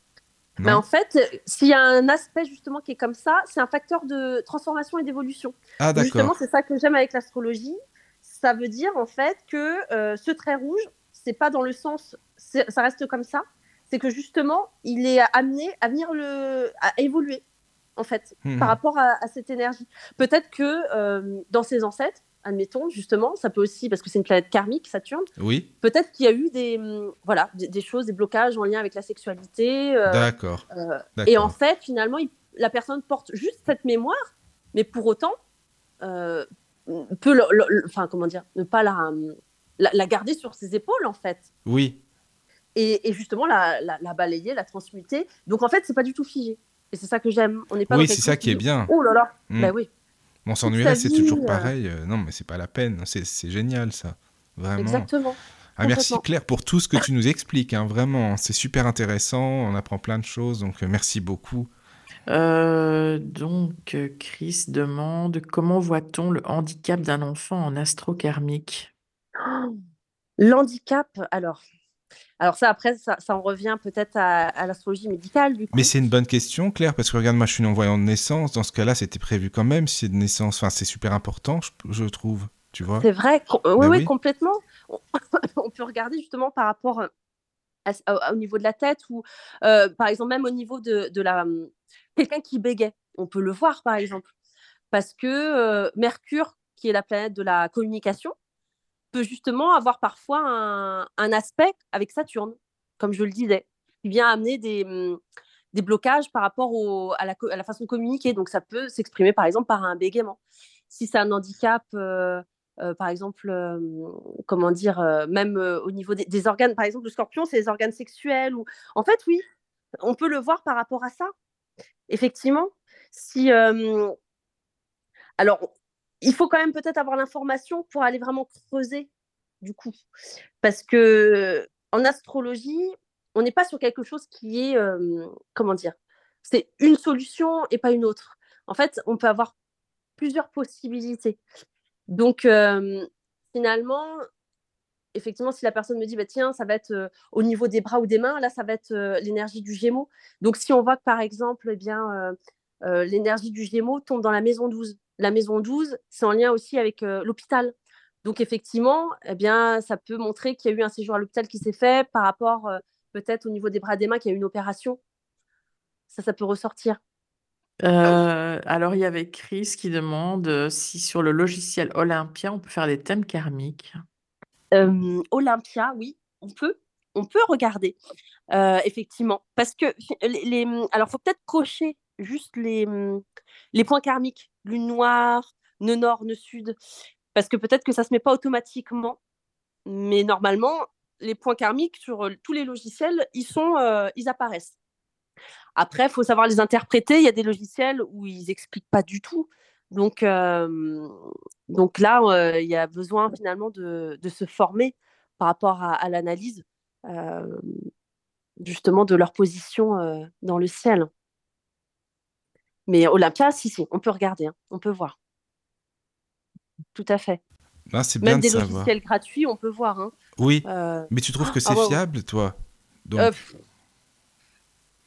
Mais Non en fait, euh, s'il y a un aspect justement qui est comme ça, c'est un facteur de transformation et d'évolution. Ah, Justement, d'accord. c'est ça que j'aime avec l'astrologie. Ça veut dire en fait que euh, ce trait rouge, c'est pas dans le sens, ça reste comme ça. C'est que justement, il est amené à venir le, à évoluer en fait Mhm. par rapport à, à cette énergie. Peut-être que euh, dans ses ancêtres, admettons justement, ça peut aussi parce que c'est une planète karmique, Saturne. Oui, Peut-être qu'il y a eu des, hum, voilà, des, des choses, des blocages en lien avec la sexualité. euh, d'accord. euh, et en fait, finalement, il- la personne porte juste cette mémoire, mais pour autant, euh, peut, le- le- le- enfin, comment dire, ne pas la, la, la garder sur ses épaules, en fait. Oui, Et, et justement, la, la, la balayer, la transmuter. Donc, en fait, c'est pas du tout figé. Et c'est ça que j'aime. On n'est pas Oui, c'est ça qui est bien. Oh là là, Mm. bah oui, on s'ennuierait, c'est toujours euh, pareil. Euh, Non, mais c'est pas la peine. C'est c'est génial, ça. Vraiment. exactement. Ah, merci. Claire pour tout ce que tu nous expliques. hein, Vraiment, c'est super intéressant. On apprend plein de choses. Donc, euh, merci beaucoup. Euh, donc, Chris demande comment voit-on le handicap d'un enfant en astro-karmique? L'handicap, alors. Alors ça, après, ça, ça en revient peut-être à, à l'astrologie médicale, du coup. Mais c'est une bonne question, Claire, parce que regarde, moi, je suis non-voyant de naissance. Dans ce cas-là, c'était prévu quand même, si c'est de naissance. Enfin, c'est super important, je, je trouve. Tu vois C'est vrai, euh, oui, Bah oui, oui. complètement. On, peut regarder justement par rapport euh, à- à- au niveau de la tête ou euh, par exemple même au niveau de, de la, hum, quelqu'un qui bégait, on peut le voir par exemple. Parce que euh, Mercure, qui est la planète de la communication, peut justement avoir parfois un, aspect avec Saturne, comme je le disais, qui vient amener des, hum, des blocages par rapport à, la, façon de communiquer. Donc, ça peut s'exprimer, par exemple, par un bégaiement. Si c'est un handicap, euh, euh, par exemple, euh, comment dire, même au niveau des, organes, par exemple, le scorpion, c'est les organes sexuels. Ou... En fait, oui, on peut le voir par rapport à ça. Effectivement. Si, alors, il faut quand même peut-être avoir l'information pour aller vraiment creuser, du coup. Parce que en astrologie, on n'est pas sur quelque chose qui est, comment dire, c'est une solution et pas une autre. En fait, on peut avoir plusieurs possibilités. Donc, finalement, effectivement, si la personne me dit, bah, tiens, ça va être au niveau des bras ou des mains, là, ça va être l'énergie du Gémeaux. Donc, si on voit que, par exemple, eh bien, l'énergie du Gémeaux tombe dans la maison 12, la maison 12, c'est en lien aussi avec l'hôpital. Donc, effectivement, eh bien, ça peut montrer qu'il y a eu un séjour à l'hôpital qui s'est fait par rapport peut-être au niveau des bras des mains qu'il y a eu une opération. Ça, ça peut ressortir. Euh, alors, il y avait Chris qui demande euh, si sur le logiciel Olympia, on peut faire des thèmes karmiques. Euh, Olympia, oui, on peut. On peut regarder, effectivement. Parce que, les, alors, il faut peut-être cocher juste les, les points karmiques, lune noire, nœud nord, nœud sud. Parce que peut-être que ça ne se met pas automatiquement. Mais normalement, les points karmiques sur tous les logiciels, ils, sont, ils apparaissent. Après, il faut savoir les interpréter. Il y a des logiciels où ils n'expliquent pas du tout. Donc, donc là, il y a besoin finalement de, se former par rapport à, l'analyse justement de leur position dans le ciel. Mais Olympia, si, si, on peut regarder, hein, on peut voir. Tout à fait. Ah, c'est bien Même des logiciels gratuits, on peut voir. Hein. Oui, euh, mais tu trouves que c'est ah, fiable, toi? Euh,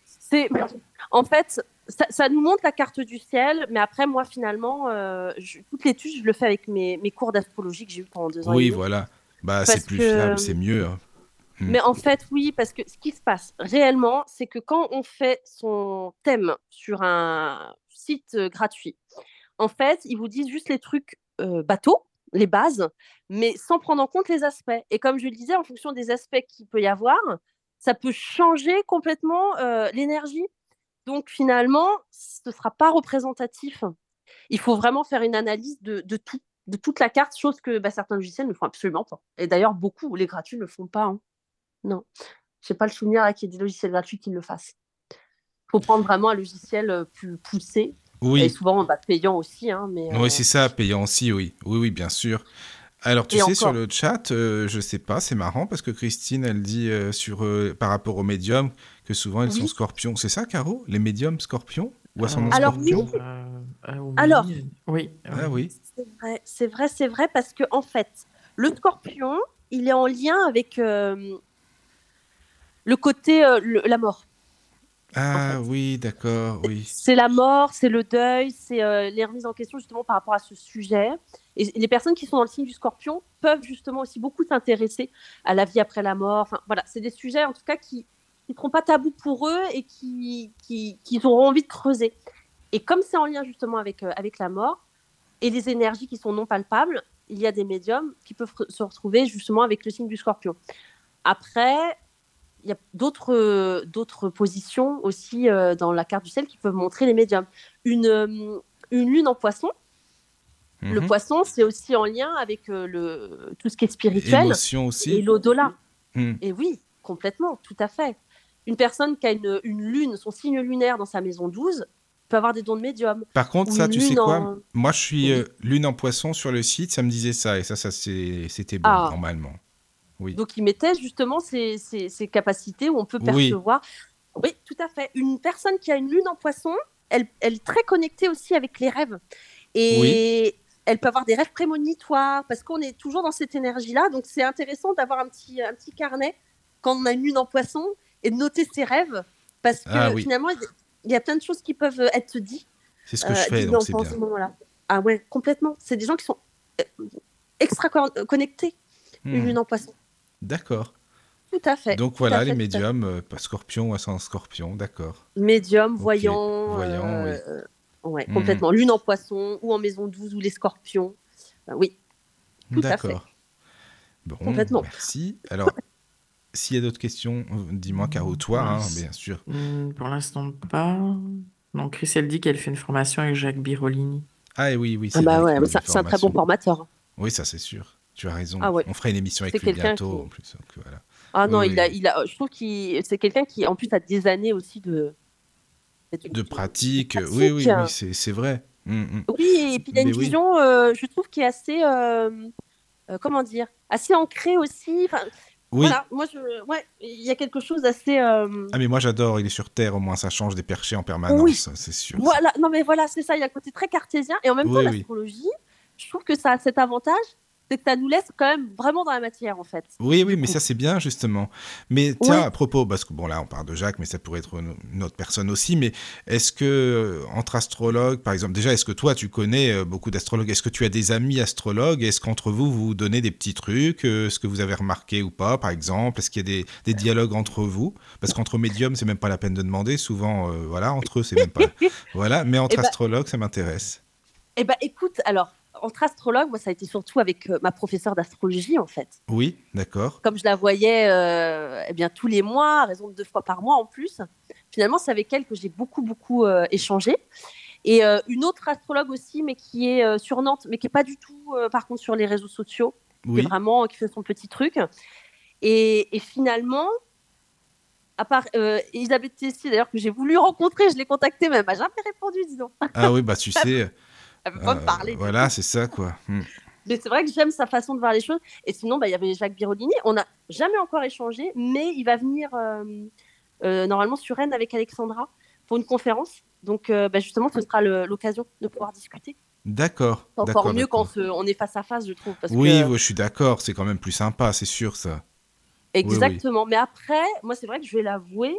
C'est en fait, ça, nous montre la carte du ciel, mais après, moi, finalement, euh, je, toute l'étude, je le fais avec mes, mes cours d'astrologie que j'ai eu pendant deux ans. Oui, voilà. Bah, c'est plus fiable, c'est mieux. Hein. Hmm. Mais en fait, oui, parce que ce qui se passe réellement, c'est que quand on fait son thème sur un site gratuit, en fait, ils vous disent juste les trucs bateaux, les bases, mais sans prendre en compte les aspects. Et comme je le disais, en fonction des aspects qu'il peut y avoir, ça peut changer complètement euh, l'énergie. Donc finalement, ce ne sera pas représentatif. Il faut vraiment faire une analyse de, tout, de toute la carte, chose que bah, certains logiciels ne font absolument pas. Et d'ailleurs, beaucoup, les gratuits ne le font pas. Hein. Non, je n'ai pas le souvenir qu'il y ait des logiciels gratuits qui le fassent. Il faut prendre vraiment un logiciel euh, plus poussé oui. Et souvent, bah, payant aussi. Hein, mais, Oui, euh, c'est ça, payant aussi, oui. Oui, oui, bien sûr. Alors, tu sais, sur le chat, euh, je sais pas, c'est marrant parce que Christine, elle dit euh, sur, par rapport aux médiums que souvent ils sont scorpions. C'est ça, Caro? Les médiums scorpions? Ou ascendant Alors, scorpion Alors, oui. Ah, oui. C'est vrai, c'est vrai, c'est vrai, parce que en fait, le scorpion, il est en lien avec le côté, la mort. Ah oui, d'accord, oui. C'est la mort, c'est le deuil, c'est euh, les remises en question justement par rapport à ce sujet. Et les personnes qui sont dans le signe du scorpion peuvent justement aussi beaucoup s'intéresser à la vie après la mort. Enfin, voilà, c'est des sujets en tout cas qui ne seront pas tabous pour eux et qui, qui, qui, auront envie de creuser. Et comme c'est en lien justement avec, euh, avec la mort et les énergies qui sont non palpables, il y a des médiums qui peuvent se retrouver justement avec le signe du scorpion. Après, y a d'autres, d'autres positions aussi euh, dans la carte du ciel qui peuvent montrer les médiums. Une, euh, une lune en poisson. Le mhm. poisson, c'est aussi en lien avec euh, le, tout ce qui est spirituel. aussi. Et l'au-delà. Mhm. Et oui, complètement, tout à fait. Une personne qui a une, une, lune, son signe lunaire dans sa maison 12, peut avoir des dons de médium. Par contre, ça, tu sais quoi? Moi, je suis lune en poisson sur le site, ça me disait ça, et ça, ça c'était bon, ah. normalement. Donc, il mettait justement ces, capacités où on peut percevoir. Oui. tout à fait. Une personne qui a une lune en poisson, elle, elle est très connectée aussi avec les rêves. Et elle peut avoir des rêves prémonitoires parce qu'on est toujours dans cette énergie-là. Donc, c'est intéressant d'avoir un petit, un petit carnet quand on a une lune en poisson et de noter ses rêves parce que ah finalement, il y a plein de choses qui peuvent être dites. C'est ce que je euh, fais, donc c'est bien. Ah ouais, complètement. C'est des gens qui sont euh, extra connectés, une hmm. lune en poisson. D'accord. Tout à fait. Donc voilà, les médiums, euh, pas scorpion, ascendant scorpion, d'accord. Médium, Ok, voyant, voyant, euh, oui. euh, ouais, Mhm. complètement. Lune en poisson ou en maison 12 ou les scorpions. Euh, oui, tout à fait. D'accord. Bon, Complètement. merci. Alors, s'il y a d'autres questions, dis-moi, Caro, toi, hein, bien sûr. Hmm, Pour l'instant, pas. Donc, Chris, elle dit qu'elle fait une formation avec Jacques Birolini. Ah et oui, oui, c'est Ah bah vrai ouais, c'est un très bon formateur. Oui, ça c'est sûr. Tu as raison. Ah ouais. On fera une émission avec lui bientôt, qui- en plus. donc voilà. Ah non, Oui, il a, oui. il a, je trouve qu'il, c'est quelqu'un qui, en plus, a des années aussi de, De pratique, pratique. oui, oui, oui, c'est c'est vrai. Mm, mm. Oui, et puis il a une Mais oui. vision, euh, je trouve, qui est assez, euh, euh, comment dire, assez ancrée aussi. Enfin, Oui. Voilà, moi, je, ouais, il y a quelque chose d'assez. Ah mais moi j'adore, il est sur Terre, au moins ça change des perchés en permanence, Oui. c'est sûr. Voilà, non mais voilà, c'est ça, il y a un côté très cartésien. Et en même temps, l'astrologie, je trouve que ça a cet avantage, c'est que ça nous laisse quand même vraiment dans la matière, en fait. Oui, oui, mais ça c'est bien justement. Mais tiens, à propos, parce que bon là on parle de Jacques, mais ça pourrait être une, autre personne aussi. Mais est-ce que euh, entre astrologues, par exemple, déjà, est-ce que toi tu connais euh, beaucoup d'astrologues? Est-ce que tu as des amis astrologues? Est-ce qu'entre vous vous donnez des petits trucs euh, Ce que vous avez remarqué ou pas, par exemple? Est-ce qu'il y a des, des dialogues entre vous? Parce qu'entre médiums, c'est même pas la peine de demander. Souvent, euh, voilà, entre eux, c'est même pas. voilà, mais entre Eh ben- astrologues, ça m'intéresse. Eh ben, écoute, alors, entre astrologues, moi, ça a été surtout avec euh, ma professeure d'astrologie, en fait. Oui, d'accord. Comme je la voyais euh, eh bien, tous les mois, à raison de deux fois par mois en plus, finalement, c'est avec elle que j'ai beaucoup, beaucoup euh, échangé. Et une autre astrologue aussi, mais qui est sur Nantes, mais qui n'est pas du tout, par contre, sur les réseaux sociaux, qui Oui. est vraiment, qui fait son petit truc. Et, et finalement, à part euh, Elisabeth Tessier, d'ailleurs, que j'ai voulu rencontrer, je l'ai contactée, mais elle m'a jamais répondu, dis donc. Ah oui, bah tu sais. Elle veut pas euh, me parler. du voilà, c'est ça quoi. Hmm. Mais c'est vrai que j'aime sa façon de voir les choses. Et sinon, bah, il y avait Jacques Birolini. On n'a jamais encore échangé, mais il va venir euh, euh, normalement sur Rennes avec Alexandra pour une conférence. Donc, euh, bah, justement, ce sera l'occasion de pouvoir discuter. D'accord. Encore mieux quand on est face à face, je trouve. Parce Oui, que- oui, je suis d'accord, c'est quand même plus sympa, c'est sûr ça. Exactement. Mais après, moi, c'est vrai que je vais l'avouer,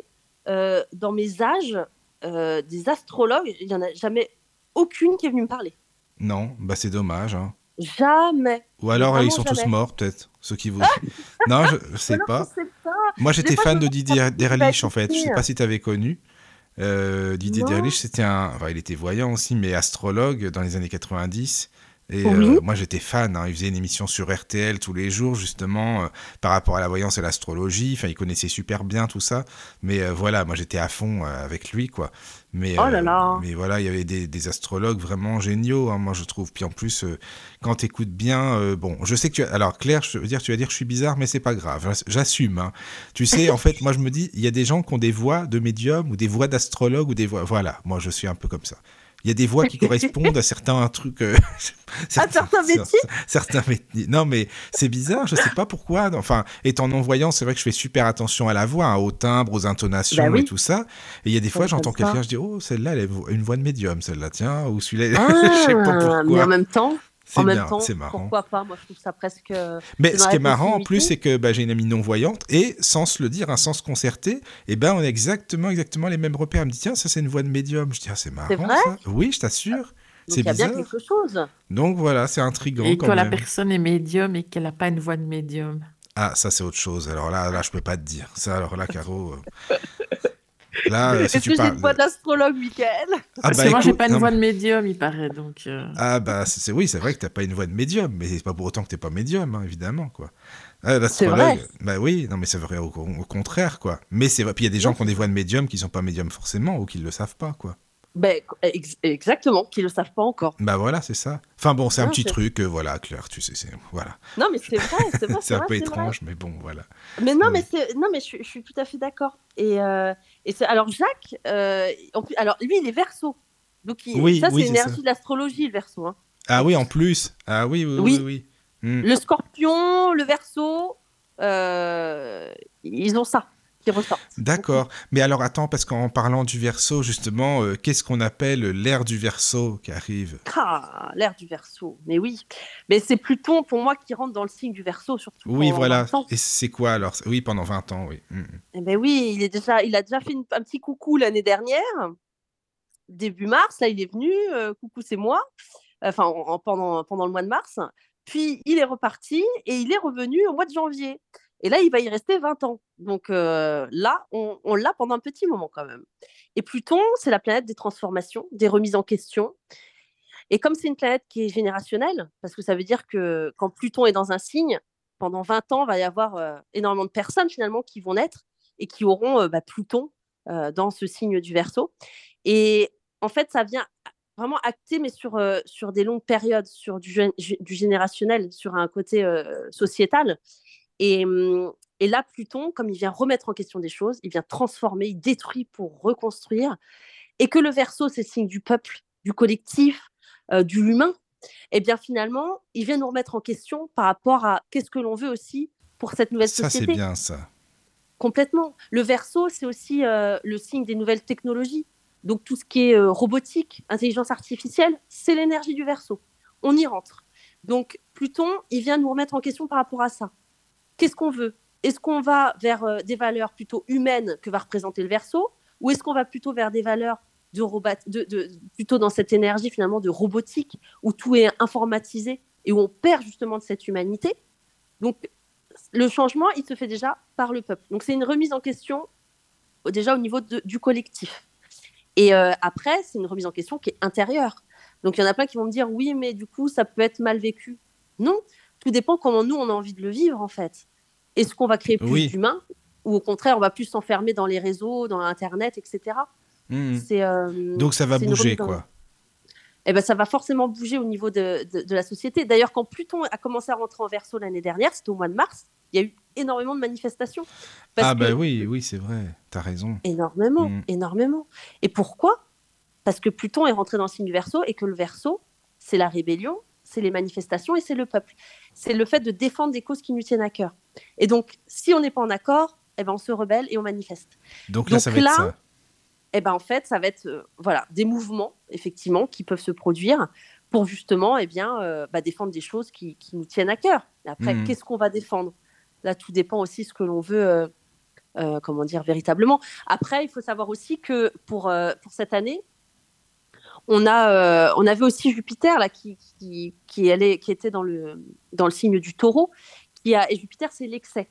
euh, dans mes âges, euh, des astrologues, il n'y en a jamais aucune qui est venue me parler. Non, bah c'est dommage. hein. Jamais. Ou alors Vraiment ils sont tous morts peut-être, ceux qui vous. non, je, je sais Alors, pas. je sais pas. Moi j'étais fan de Didier Derlich en fait. Je sais pas si tu avais connu. Euh, Didier. Derlich, c'était un. Enfin, il était voyant aussi, mais astrologue dans les années 90. Et Oui. euh, moi j'étais fan, hein. il faisait une émission sur RTL tous les jours justement euh, par rapport à la voyance et l'astrologie, enfin il connaissait super bien tout ça, mais euh, voilà, moi j'étais à fond avec lui quoi. Mais, Oh là là. mais voilà, il y avait des, des astrologues vraiment géniaux, hein, moi je trouve. Puis en plus, euh, quand tu écoutes bien, euh, bon, je sais que tu as... Alors Claire, je veux dire, tu vas dire que je suis bizarre, mais c'est pas grave, j'ass- j'assume. hein. Tu sais, en fait, moi je me dis, il y a des gens qui ont des voix de médium ou des voix d'astrologue ou des voix... Voilà, moi je suis un peu comme ça. Il y a des voix qui correspondent à certains trucs... euh, certains métiers Certains métiers. Non, mais c'est bizarre, je sais pas pourquoi. Enfin, étant non-voyant, c'est vrai que je fais super attention à la voix, hein, au timbre, aux intonations Bah oui. et tout ça. Et il y a des fois, j'entends quelqu'un, je dis, oh, celle-là, elle a une voix de médium, celle-là, tiens, ou celui-là, Ah, je sais pas mais pourquoi. en même temps, C'est en même bien, temps, c'est marrant. pourquoi pas? Moi, je trouve ça presque. Mais c'est ce qui est marrant en plus, c'est que bah, j'ai une amie non-voyante et sans se le dire, un sens concerté, et ben on a exactement, exactement les mêmes repères. Elle me dit, tiens, ça c'est une voix de médium. Je dis, ah, c'est marrant vrai? ça. Oui, je t'assure. Donc, C'est il y a bien quelque chose. Donc voilà, c'est intriguant Et quand quand la même. personne est médium et qu'elle n'a pas une voix de médium. Ah, ça c'est autre chose. Alors là, là, je peux pas te dire. Ça, alors là, Caro. euh, Là, si Est-ce tu que j'ai une voix d'astrologue, Michael Ah Parce bah, que moi, j'ai pas une non, voix de médium, il paraît. Donc, euh, Ah bah c'est oui, c'est vrai que t'as pas une voix de médium, mais c'est pas pour autant que t'es pas médium, hein, évidemment quoi. Ah, L'astrologue, vrai. bah oui, non mais c'est vrai au, au contraire quoi. Mais c'est vrai, puis il y a des gens qui ont des voix de médium qui sont pas médiums forcément ou qui le savent pas quoi. Ben, ex- Exactement, qui le savent pas encore. Bah voilà, c'est ça. Enfin bon, c'est un Non, petit truc, euh, voilà, Claire, tu sais, c'est voilà. Non, mais c'est vrai, c'est vrai. C'est un vrai, peu c'est vrai. étrange, mais bon, voilà. Mais non, Mm. mais c'est non, mais je, suis- je suis tout à fait d'accord. Et, euh, et alors Jacques, euh, en plus, alors lui, il est Verseau. Donc il- Oui, ça, c'est oui, c'est l'énergie ça. de l'astrologie, le Verseau. hein. Ah oui, en plus. Ah oui, oui, oui, Oui. Hmm. Le Scorpion, le Verseau, euh, ils ont ça qui ressort. D'accord. Mais alors attends, parce qu'en parlant du verso, justement, euh, qu'est-ce qu'on appelle l'ère du verso qui arrive? Ah, l'air du Verseau. Mais oui, mais c'est Pluton pour moi qui rentre dans le signe du Verseau surtout. Oui, voilà. 20 ans. Et c'est quoi alors? Oui, pendant 20 ans, oui. Hmm. Eh ben oui, il est déjà, il a déjà fait une- un petit coucou l'année dernière, début mars. Là, il est venu. euh, coucou, c'est moi. Enfin, en- en- pendant pendant le mois de mars. Puis il est reparti et il est revenu au mois de janvier. Et là, il va y rester 20 ans. Donc euh, là, on, l'a pendant un petit moment quand même. Et Pluton, c'est la planète des transformations, des remises en question. Et comme c'est une planète qui est générationnelle, parce que ça veut dire que quand Pluton est dans un signe, pendant 20 ans, il va y avoir euh, énormément de personnes finalement qui vont naître et qui auront euh, bah, Pluton dans ce signe du Verseau. Et en fait, ça vient vraiment acter, mais sur, sur des longues périodes, sur du générationnel, sur un côté sociétal. Et, hum, et là, Pluton, comme il vient remettre en question des choses, il vient transformer, il détruit pour reconstruire. Et que le Verseau, c'est le signe du peuple, du collectif, du l'humain, et eh bien finalement, il vient nous remettre en question par rapport à qu'est-ce que l'on veut aussi pour cette nouvelle société. Ça, c'est bien ça. Complètement. Le verso, c'est aussi euh, le signe des nouvelles technologies. Donc tout ce qui est euh, robotique, intelligence artificielle, c'est l'énergie du verso. On y rentre. Donc Pluton, il vient nous remettre en question par rapport à ça. Qu'est-ce qu'on veut? Est-ce qu'on va vers euh, des valeurs plutôt humaines que va représenter le verso? Ou est-ce qu'on va plutôt vers des valeurs de, plutôt dans cette énergie finalement de robotique où tout est informatisé et où on perd justement de cette humanité? Donc le changement, il se fait déjà par le peuple. Donc c'est une remise en question déjà au niveau du collectif. Et euh, après, c'est une remise en question qui est intérieure. Donc il y en a plein qui vont me dire oui, mais du coup, ça peut être mal vécu. Non, tout dépend comment nous, on a envie de le vivre en fait. Est-ce qu'on va créer plus d'humains ou au contraire, on va plus s'enfermer dans les réseaux, dans Internet, etc. Hmm. Euh, Donc ça va bouger, quoi. Eh ben, ça va forcément bouger au niveau de, de, la société. D'ailleurs, quand Pluton a commencé à rentrer en verso l'année dernière, c'était au mois de mars, il y a eu énormément de manifestations. ah, ben oui, oui, c'est vrai, tu as raison. Énormément, hmm. énormément. Et pourquoi? Parce que Pluton est rentré dans le signe du verso et que le verso, c'est la rébellion, c'est les manifestations et c'est le peuple. C'est le fait de défendre des causes qui nous tiennent à cœur. Et donc, si on n'est pas en accord, eh ben, on se rebelle et on manifeste. Donc là, ça va être ça eh ben en fait, ça va être euh, voilà, des mouvements, effectivement, qui peuvent se produire pour justement eh bien, euh, bah, défendre des choses qui, qui, nous tiennent à cœur. après, mmh. qu'est-ce qu'on va défendre? Là, tout dépend aussi de ce que l'on veut, euh, comment dire, véritablement. Après, il faut savoir aussi que pour, pour cette année, on, a, on avait aussi Jupiter là, qui, qui, qui, allait, qui était dans le, dans le signe du taureau. Qui a, et Jupiter, c'est l'excès.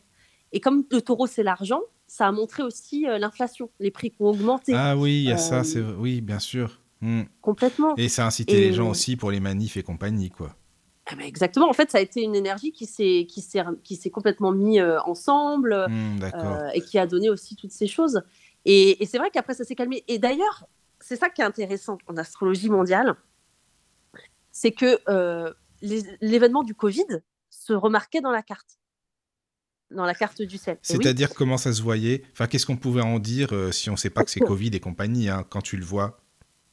Et comme le taureau, c'est l'argent, ça a montré aussi euh, l'inflation, les prix qui ont augmenté. Ah oui, il y a ça, c'est oui, bien sûr. Hmm. Complètement. Et ça a incité les gens aussi pour les manifs et compagnie, quoi. Ah bah, exactement. En fait, ça a été une énergie qui s'est qui s'est qui s'est complètement mis euh, ensemble hmm, euh, et qui a donné aussi toutes ces choses. Et, et c'est vrai qu'après ça s'est calmé. Et d'ailleurs, c'est ça qui est intéressant en astrologie mondiale, c'est que l'événement du Covid se remarquait dans la carte dans la carte du ciel. C'est-à-dire comment ça se voyait? Enfin, qu'est-ce qu'on pouvait en dire euh, si on ne sait pas que c'est Covid et compagnie hein, quand tu le vois?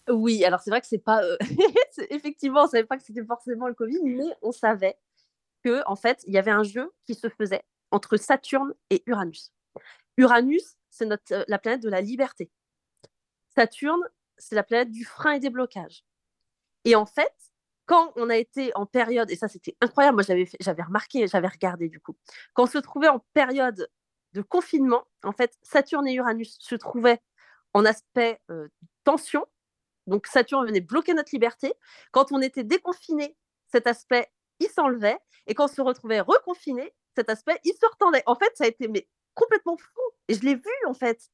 Oui, alors c'est vrai que c'est pas euh, effectivement, on savait pas que c'était forcément le Covid, mais on savait que en fait, il y avait un jeu qui se faisait entre Saturne et Uranus. Uranus, c'est notre euh, la planète de la liberté. Saturne, c'est la planète du frein et des blocages. Et en fait, quand on a été en période, et ça c'était incroyable, moi j'avais, j'avais remarqué, j'avais regardé du coup, quand on se trouvait en période de confinement, en fait, Saturne et Uranus se trouvaient en aspect euh, tension. Donc Saturne venait bloquer notre liberté. Quand on était déconfiné, cet aspect, il s'enlevait. Et quand on se retrouvait reconfiné, cet aspect, il se retendait. En fait, ça a été mais, complètement fou. Et je l'ai vu, en fait.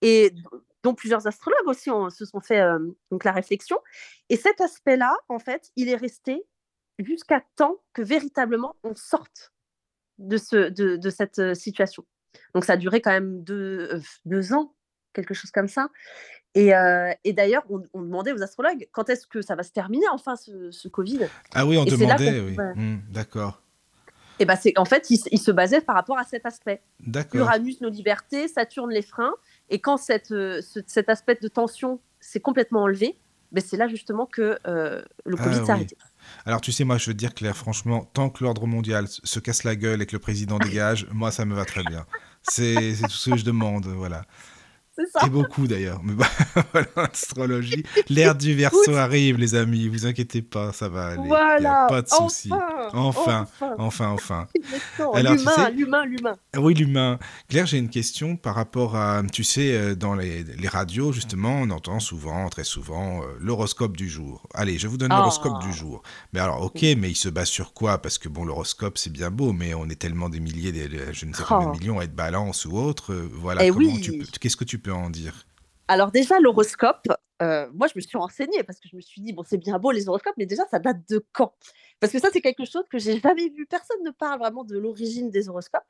Et dont plusieurs astrologues aussi se sont fait euh, donc la réflexion. Et cet aspect-là, en fait, il est resté jusqu'à temps que véritablement on sorte de, ce, de, cette euh, situation. Donc ça a duré quand même deux, euh, deux ans, quelque chose comme ça. Et, et d'ailleurs, on, demandait aux astrologues quand est-ce que ça va se terminer enfin ce, ce Covid. Ah oui, on demandait, oui. Mmh, d'accord. Et ben c'est en fait, il, il, se basait par rapport à cet aspect. Uranus, nos libertés, Saturne, les freins. Et quand cette, euh, cet aspect de tension s'est complètement enlevé, ben c'est là justement que euh, le Covid ah s'est arrêté. Alors tu sais, moi je veux te dire Claire, franchement, tant que l'ordre mondial se casse la gueule et que le président dégage, moi ça me va très bien. C'est tout ce que je demande, voilà. C'est ça. Et beaucoup d'ailleurs. Mais bah, voilà, astrologie. L'ère du verso arrive, les amis. Vous inquiétez pas, ça va aller. Il Voilà. a pas de souci. Enfin. Enfin. Enfin, enfin. Alors, tu L'humain, sais- l'humain, l'humain. Oui, l'humain. Claire, j'ai une question par rapport à, tu sais, euh, dans les, les radios, justement, on entend souvent, très souvent, euh, l'horoscope du jour. Allez, je vous donne Ah. l'horoscope du jour. Mais alors, ok, mais il se base sur quoi? Parce que, bon, l'horoscope, c'est bien beau, mais on est tellement des milliers, des, je ne sais combien de Oh. millions à être balance ou autre. euh, voilà, Eh comment oui. tu peux- qu'est-ce que tu en dire? Alors déjà, l'horoscope, euh, moi je me suis renseignée parce que je me suis dit, bon, c'est bien beau les horoscopes, mais déjà, ça date de quand? Parce que ça, c'est quelque chose que j'ai jamais vu. Personne ne parle vraiment de l'origine des horoscopes.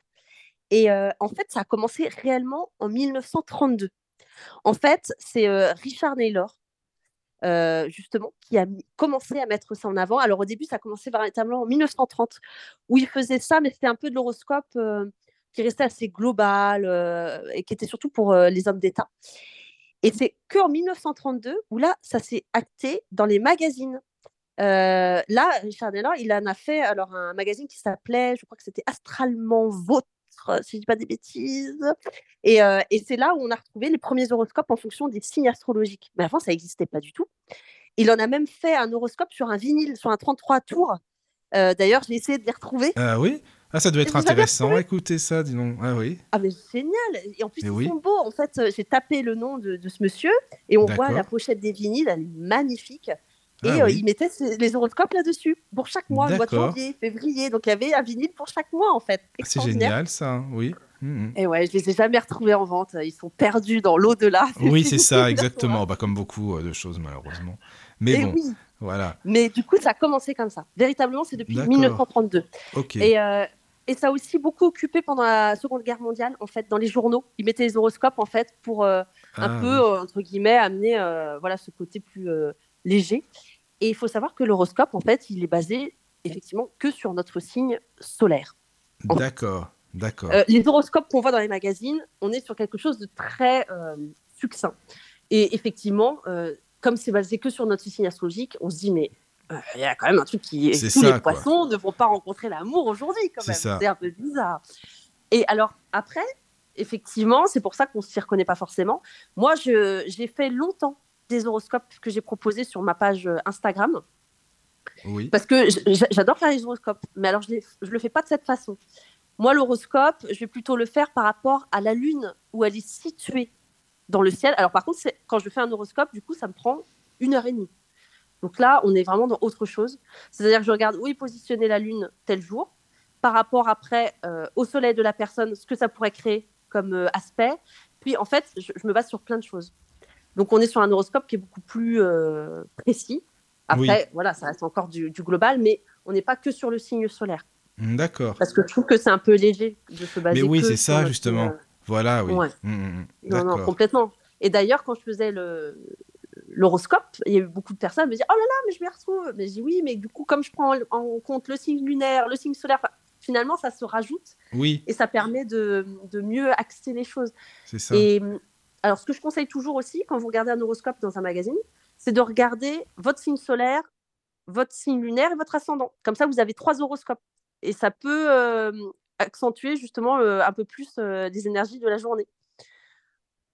Et euh, en fait, ça a commencé réellement en 1932. En fait, c'est euh, Richard Naylor, justement, qui a commencé à mettre ça en avant. Alors au début, ça a commencé véritablement en 1930, où il faisait ça, mais c'était un peu de l'horoscope qui restait assez global euh, et qui était surtout pour euh, les hommes d'État. Et c'est qu'en 1932 où là, ça s'est acté dans les magazines. Euh, là, Richard Naylor, il en a fait alors un magazine qui s'appelait, je crois que c'était Astralement Vôtre, si je dis pas des bêtises. Et, euh, et c'est là où on a retrouvé les premiers horoscopes en fonction des signes astrologiques. Mais avant, ça n'existait pas du tout. Il en a même fait un horoscope sur un vinyle, sur un 33 tours. D'ailleurs, j'ai essayé de les retrouver. Ah oui? Ah, ça devait Et être intéressant. Écoutez ça, dis donc. Ah oui Ah mais génial Et en plus, Mais ils oui. sont beaux. En fait, euh, j'ai tapé le nom de, de ce monsieur et on voit la pochette des vinyles, elle est magnifique. Et Ah euh, oui. il mettait ses- les horoscopes là-dessus pour chaque mois, le mois de janvier, février. Donc il y avait un vinyle pour chaque mois en fait. C'est Extraordinaire. génial, ça. Oui. Mhm. Et ouais, je les ai jamais retrouvés en vente. Ils sont perdus dans l'au-delà. Oui, c'est ça, exactement. Bah, comme beaucoup euh, de choses, malheureusement. Mais Et bon, oui. voilà. Mais du coup, ça a commencé comme ça. Véritablement, c'est depuis D'accord. 1932. Ok. Et, euh, et ça a aussi beaucoup occupé pendant la Seconde Guerre mondiale, en fait, dans les journaux. Ils mettaient les horoscopes, en fait, pour euh, un Ah, peu, oui. euh, entre guillemets, amener euh, voilà, ce côté plus euh, léger. Et il faut savoir que l'horoscope, en fait, il est basé effectivement que sur notre signe solaire. D'accord, d'accord. Les horoscopes qu'on voit dans les magazines, on est sur quelque chose de très succinct. Et effectivement, comme c'est basé que sur notre signe astrologique, on se dit, mais il y a quand même un truc qui. C'est Tous ça, les quoi. poissons ne vont pas rencontrer l'amour aujourd'hui, quand même. C'est un peu bizarre. Et alors, après, effectivement, c'est pour ça qu'on ne s'y reconnaît pas forcément. Moi, je- j'ai fait longtemps des horoscopes que j'ai proposés sur ma page euh, Instagram. Oui. Parce que j'adore faire les horoscopes, mais alors je ne le fais pas de cette façon. Moi, l'horoscope, je vais plutôt le faire par rapport à la Lune, où elle est située dans le ciel. Alors par contre, quand je fais un horoscope, du coup, ça me prend une heure et demie. Donc là, on est vraiment dans autre chose. C'est-à-dire que je regarde où est positionnée la Lune tel jour, par rapport après euh, au soleil de la personne, ce que ça pourrait créer comme euh, aspect. Puis en fait, je, je me base sur plein de choses. Donc on est sur un horoscope qui est beaucoup plus euh, précis. Après, voilà, ça reste encore du, du global, mais on n'est pas que sur le signe solaire. Mm, D'accord. Parce que je trouve que c'est un peu léger de se baser Mais oui, c'est ça, justement. Voilà, oui. Ouais. Mm, mm, mm. Non, non, complètement. Et d'ailleurs, quand je faisais le l'horoscope, il y a eu beaucoup de personnes qui me disaient Oh là là, mais je m'y retrouve. Mais je dis oui, mais du coup, comme je prends en, compte le signe lunaire, le signe solaire, finalement, ça se rajoute Oui, et ça permet de, de mieux axer les choses. c'est ça. Et hum, alors, ce que je conseille toujours aussi, quand vous regardez un horoscope dans un magazine, c'est de regarder votre signe solaire, votre signe lunaire et votre ascendant. Comme ça, vous avez trois horoscopes. Et ça peut euh, accentuer justement euh, un peu plus euh, les énergies de la journée.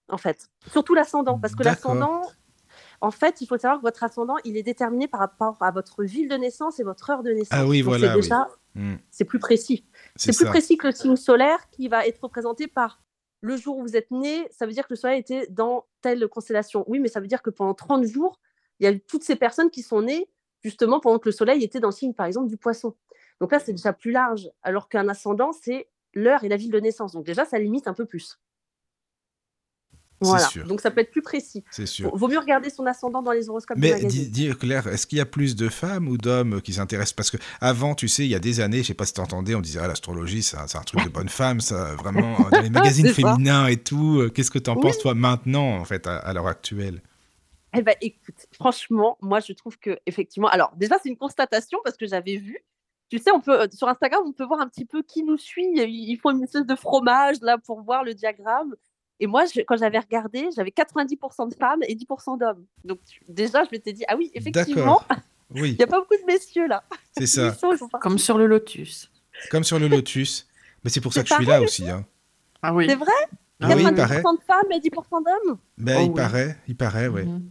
En fait. Surtout l'ascendant. Parce que l'ascendant, en fait, il faut savoir que votre ascendant, il est déterminé par rapport à votre ville de naissance et votre heure de naissance. Ah oui, Donc, voilà, C'est oui. déjà, Mm, c'est plus précis. C'est plus précis que le signe solaire qui va être représenté par le jour où vous êtes né. Ça veut dire que le soleil était dans telle constellation. Oui, mais ça veut dire que pendant 30 jours, il y a eu toutes ces personnes qui sont nées justement pendant que le soleil était dans le signe, par exemple, du poisson. Donc là, c'est déjà plus large. Alors qu'un ascendant, c'est l'heure et la ville de naissance. Donc déjà, ça limite un peu plus. C'est Voilà. sûr. Donc ça peut être plus précis. C'est sûr. Vaut mieux regarder son ascendant dans les horoscopes Mais dis, Claire, est-ce qu'il y a plus de femmes ou d'hommes qui s'intéressent? Parce que avant, tu sais, il y a des années, je sais pas si tu entendais, on disait ah, l'astrologie, c'est un, truc de bonne femme, ça, vraiment, dans les magazines ça. féminins et tout. euh, Qu'est-ce que tu en Oui. penses, toi, maintenant, en fait, à, à l'heure actuelle? Eh ben, écoute, franchement, moi, je trouve que effectivement, alors déjà, c'est une constatation parce que j'avais vu. Tu sais, on peut euh, sur Instagram, on peut voir un petit peu qui nous suit. Ils font une espèce de fromage là pour voir le diagramme. Et moi, je- quand j'avais regardé, j'avais 90% de femmes et 10% d'hommes. Donc déjà, je m'étais dit, ah oui, effectivement. Oui, il n'y a pas beaucoup de messieurs là. c'est ça. Comme sur le lotus. Comme sur le lotus. Mais c'est pour ça que je suis là aussi. Hein. Ah oui. C'est vrai? Ah oui, il 90% paraît. de femmes et 10% d'hommes? Ben, Oh il oui. paraît, il paraît, ouais. Mhm.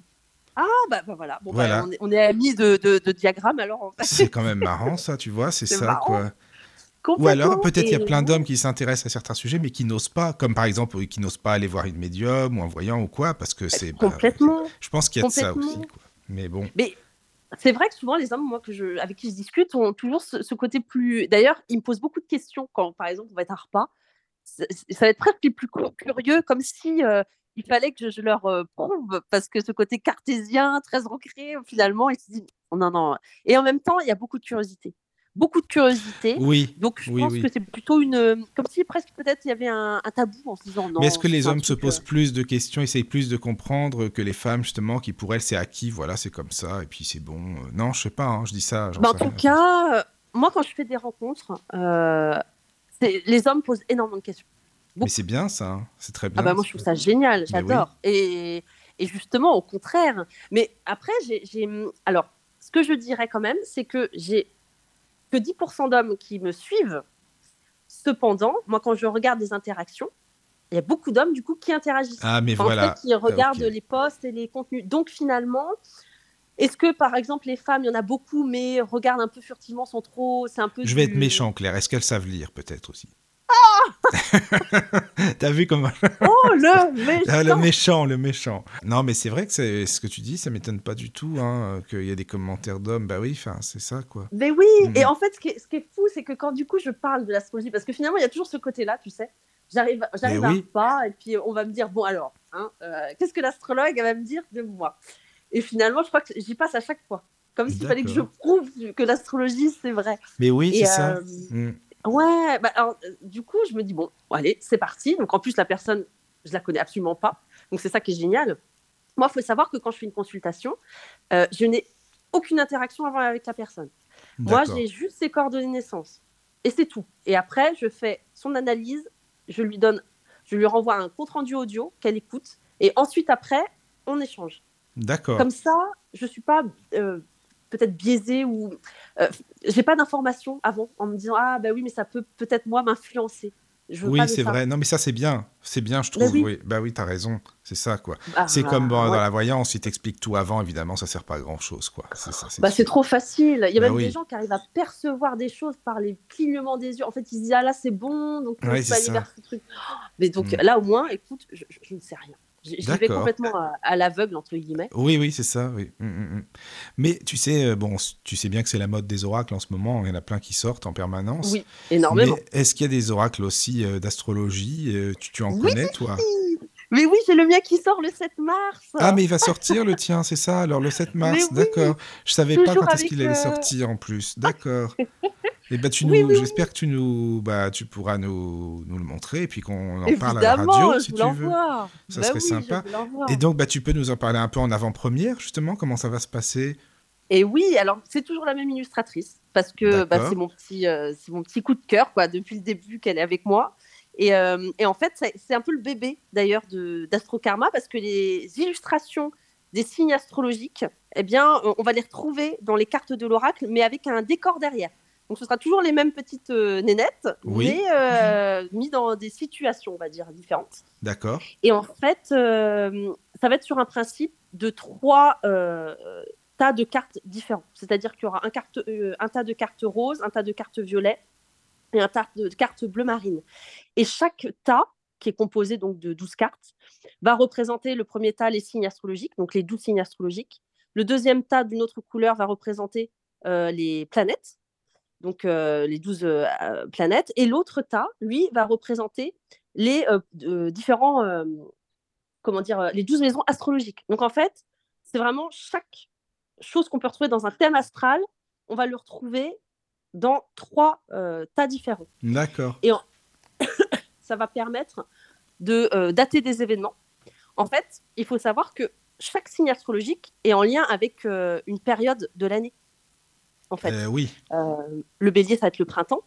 Ah, bah, bah voilà. Bon, Voilà. bah, on, est, on est amis de, de, de diagrammes alors. en fait. C'est quand même marrant, ça, tu vois, c'est C'est ça, marrant. quoi. Ou alors, peut-être il y a plein d'hommes qui s'intéressent à certains sujets, mais qui n'osent pas, comme par exemple, qui n'osent pas aller voir une médium ou un voyant ou quoi, parce que c'est. bah, Complètement. je pense qu'il y a de ça aussi, quoi. Mais bon. Mais c'est vrai que souvent, les hommes, moi, que je, avec qui je discute, ont toujours ce, ce côté plus. D'ailleurs, ils me posent beaucoup de questions quand, par exemple, on va être à un repas. Ça, ça va être presque plus cu- curieux, comme si euh, il fallait que je, je leur euh, prouve, parce que ce côté cartésien, très ancré, finalement, ils se disent non, non. Et en même temps, il y a beaucoup de curiosité. Beaucoup de curiosité. Oui. Donc, je Oui, pense oui. que c'est plutôt une. Comme si presque peut-être il y avait un, un tabou en se disant non. mais est-ce que les hommes se posent euh, plus de questions, essayent plus de comprendre que les femmes, justement, qui pour elles, c'est acquis, voilà, c'est comme ça, et puis c'est bon. Euh, Non, je sais pas, hein, je dis ça. Bah, en sais tout cas, euh, moi, quand je fais des rencontres, euh, les hommes posent énormément de questions. Mais c'est bien, ça, hein, c'est très bien. Ah bah moi, je trouve ça génial, j'adore. Et, et justement, au contraire. Mais après, j'ai- alors, ce que je dirais quand même, c'est que j'ai que 10% d'hommes qui me suivent. Cependant, moi, quand je regarde des interactions, il y a beaucoup d'hommes, du coup, qui interagissent. Ah, mais Enfin, voilà. En fait, qui regardent ok. les posts et les contenus. Donc, finalement, est-ce que, par exemple, les femmes, il y en a beaucoup, mais regardent un peu furtivement, sont trop... C'est un peu Je vais du- être méchant, Claire. Est-ce qu'elles savent lire, peut-être aussi? Ah T'as vu comment Oh, le méchant Ah, le méchant, le méchant. Non, mais c'est vrai que c'est ce que tu dis, ça m'étonne pas du tout, hein, qu'il y a des commentaires d'hommes. Bah oui, enfin, c'est ça, quoi. Mais oui, Mhm. et en fait, ce qui est, ce qui est fou, c'est que quand du coup je parle de l'astrologie, parce que finalement, il y a toujours ce côté-là, tu sais. J'arrive, j'arrive à oui. un pas, et puis on va me dire, bon alors, hein, euh, qu'est-ce que l'astrologue va me dire de moi? Et finalement, je crois que j'y passe à chaque fois. Comme s'il fallait que je prouve que l'astrologie, c'est vrai. Mais oui, c'est ça. euh, Mm. Ouais, bah, alors, euh, du coup, je me dis, bon, allez, c'est parti. Donc en plus, la personne, je la connais absolument pas. Donc c'est ça qui est génial. Moi, il faut savoir que quand je fais une consultation, euh, je n'ai aucune interaction avant avec la personne. Moi, j'ai juste ses coordonnées de naissance. Et c'est tout. Et après, je fais son analyse, je lui donne, je lui renvoie un compte-rendu audio qu'elle écoute. Et ensuite, après, on échange. D'accord. Comme ça, je suis pas euh, peut-être biaisée ou euh, j'ai pas d'informations avant en me disant ah bah oui mais ça peut peut-être moi m'influencer. Oui, c'est vrai. Non, mais ça, c'est bien. C'est bien, je trouve. oui. oui. Bah oui, t'as raison. C'est ça, quoi. Bah, c'est comme bon, ouais. dans la voyance, ils t'expliquent tout avant, évidemment, ça sert pas à grand-chose, quoi. C'est ça, c'est Bah, trop facile. Il y a Bah même oui. des gens qui arrivent à percevoir des choses par les clignements des yeux. En fait, ils se disent ah là c'est bon, donc on Ouais, peut aller vers ce truc. Mais donc Mm. là au moins, écoute, je, je- je ne sais rien. J'y vais complètement à, à l'aveugle entre guillemets. Oui, oui, c'est ça, oui. Mm, mm, mm. Mais tu sais, euh, bon, tu sais bien que c'est la mode des oracles en ce moment, il y en a plein qui sortent en permanence. Oui, énormément. Mais est-ce qu'il y a des oracles aussi euh, d'astrologie euh, tu, tu en Oui. connais, toi? Mais oui, j'ai le mien qui sort le 7 mars. Ah, mais il va sortir le tien, c'est ça? Alors le 7 mars, oui. d'accord. Je savais pas quand est-ce qu'il allait euh, sortir en plus. D'accord. Et bah tu nous, oui, oui. j'espère que tu nous, bah tu pourras nous, nous le montrer et puis qu'on en parle à la radio si tu veux. Ça Bah serait sympa. Et donc bah tu peux nous en parler un peu en avant-première justement comment ça va se passer? Et oui, alors c'est toujours la même illustratrice parce que bah, c'est mon petit, euh, c'est mon petit coup de cœur quoi depuis le début qu'elle est avec moi. Et, euh, et en fait, c'est un peu le bébé d'ailleurs de d'Astrokarma parce que les illustrations des signes astrologiques, eh bien, on va les retrouver dans les cartes de l'oracle, mais avec un décor derrière. Donc, ce sera toujours les mêmes petites euh, nénettes, Oui. mais euh, mis dans des situations, on va dire, différentes. D'accord. Et en fait, euh, ça va être sur un principe de trois euh, tas de cartes différents. C'est-à-dire qu'il y aura un, carte, un tas de cartes roses, un tas de cartes violettes et un tas de cartes bleu marine. Et chaque tas, qui est composé donc de 12 cartes, va représenter le premier tas, les signes astrologiques, donc les 12 signes astrologiques. Le deuxième tas d'une autre couleur va représenter les planètes, donc euh, les 12 euh, euh, planètes. Et l'autre tas, lui, va représenter les différents, comment dire, les 12 maisons astrologiques. Donc en fait, c'est vraiment chaque chose qu'on peut retrouver dans un thème astral, on va le retrouver dans trois euh, tas différents. D'accord. Ça va permettre de euh, dater des événements. En fait, il faut savoir que chaque signe astrologique est en lien avec euh, une période de l'année. En fait, Euh, oui. Euh, le bélier, ça va être le printemps.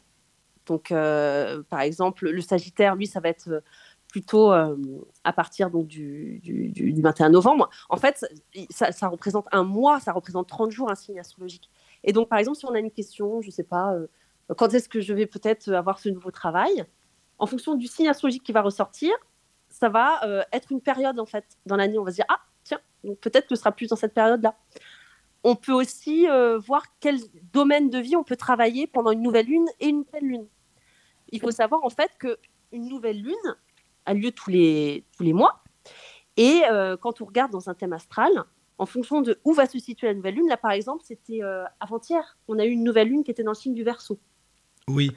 Donc, euh, par exemple, le sagittaire, lui, ça va être plutôt euh, à partir donc, du, du, du- du 21 novembre. En fait, ça, ça représente un mois, ça représente 30 jours, un signe astrologique. Et donc, par exemple, si on a une question, je ne sais pas, euh, quand est-ce que je vais peut-être avoir ce nouveau travail En fonction du signe astrologique qui va ressortir, ça va euh, être une période en fait dans l'année. On va se dire ah tiens, peut-être que ce sera plus dans cette période-là. On peut aussi euh, voir quel domaine de vie on peut travailler pendant une nouvelle lune et une pleine lune. Il faut savoir en fait que une nouvelle lune a lieu tous les tous les mois et euh, quand on regarde dans un thème astral, en fonction de où va se situer la nouvelle lune, là par exemple, c'était avant-hier, on a eu une nouvelle lune qui était dans le signe du Verseau. Oui.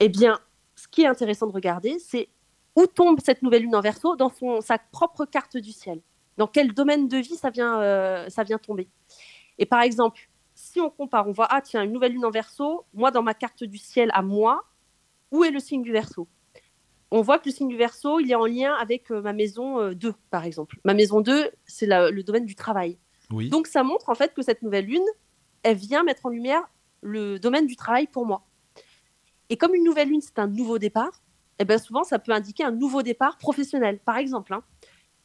Eh bien, ce qui est intéressant de regarder, c'est où tombe cette nouvelle lune en verso dans son, sa propre carte du ciel. Dans quel domaine de vie ça vient, euh, ça vient tomber? Et par exemple, si on compare, on voit, ah tiens, une nouvelle lune en verso, moi dans ma carte du ciel à moi, où est le signe du verso? On voit que le signe du verso, il est en lien avec euh, ma maison 2, euh, par exemple. Ma maison 2, c'est le domaine du travail. Oui. Donc ça montre en fait que cette nouvelle lune, elle vient mettre en lumière le domaine du travail pour moi. Et comme une nouvelle lune, c'est un nouveau départ, eh bien souvent, ça peut indiquer un nouveau départ professionnel, par exemple. Hein.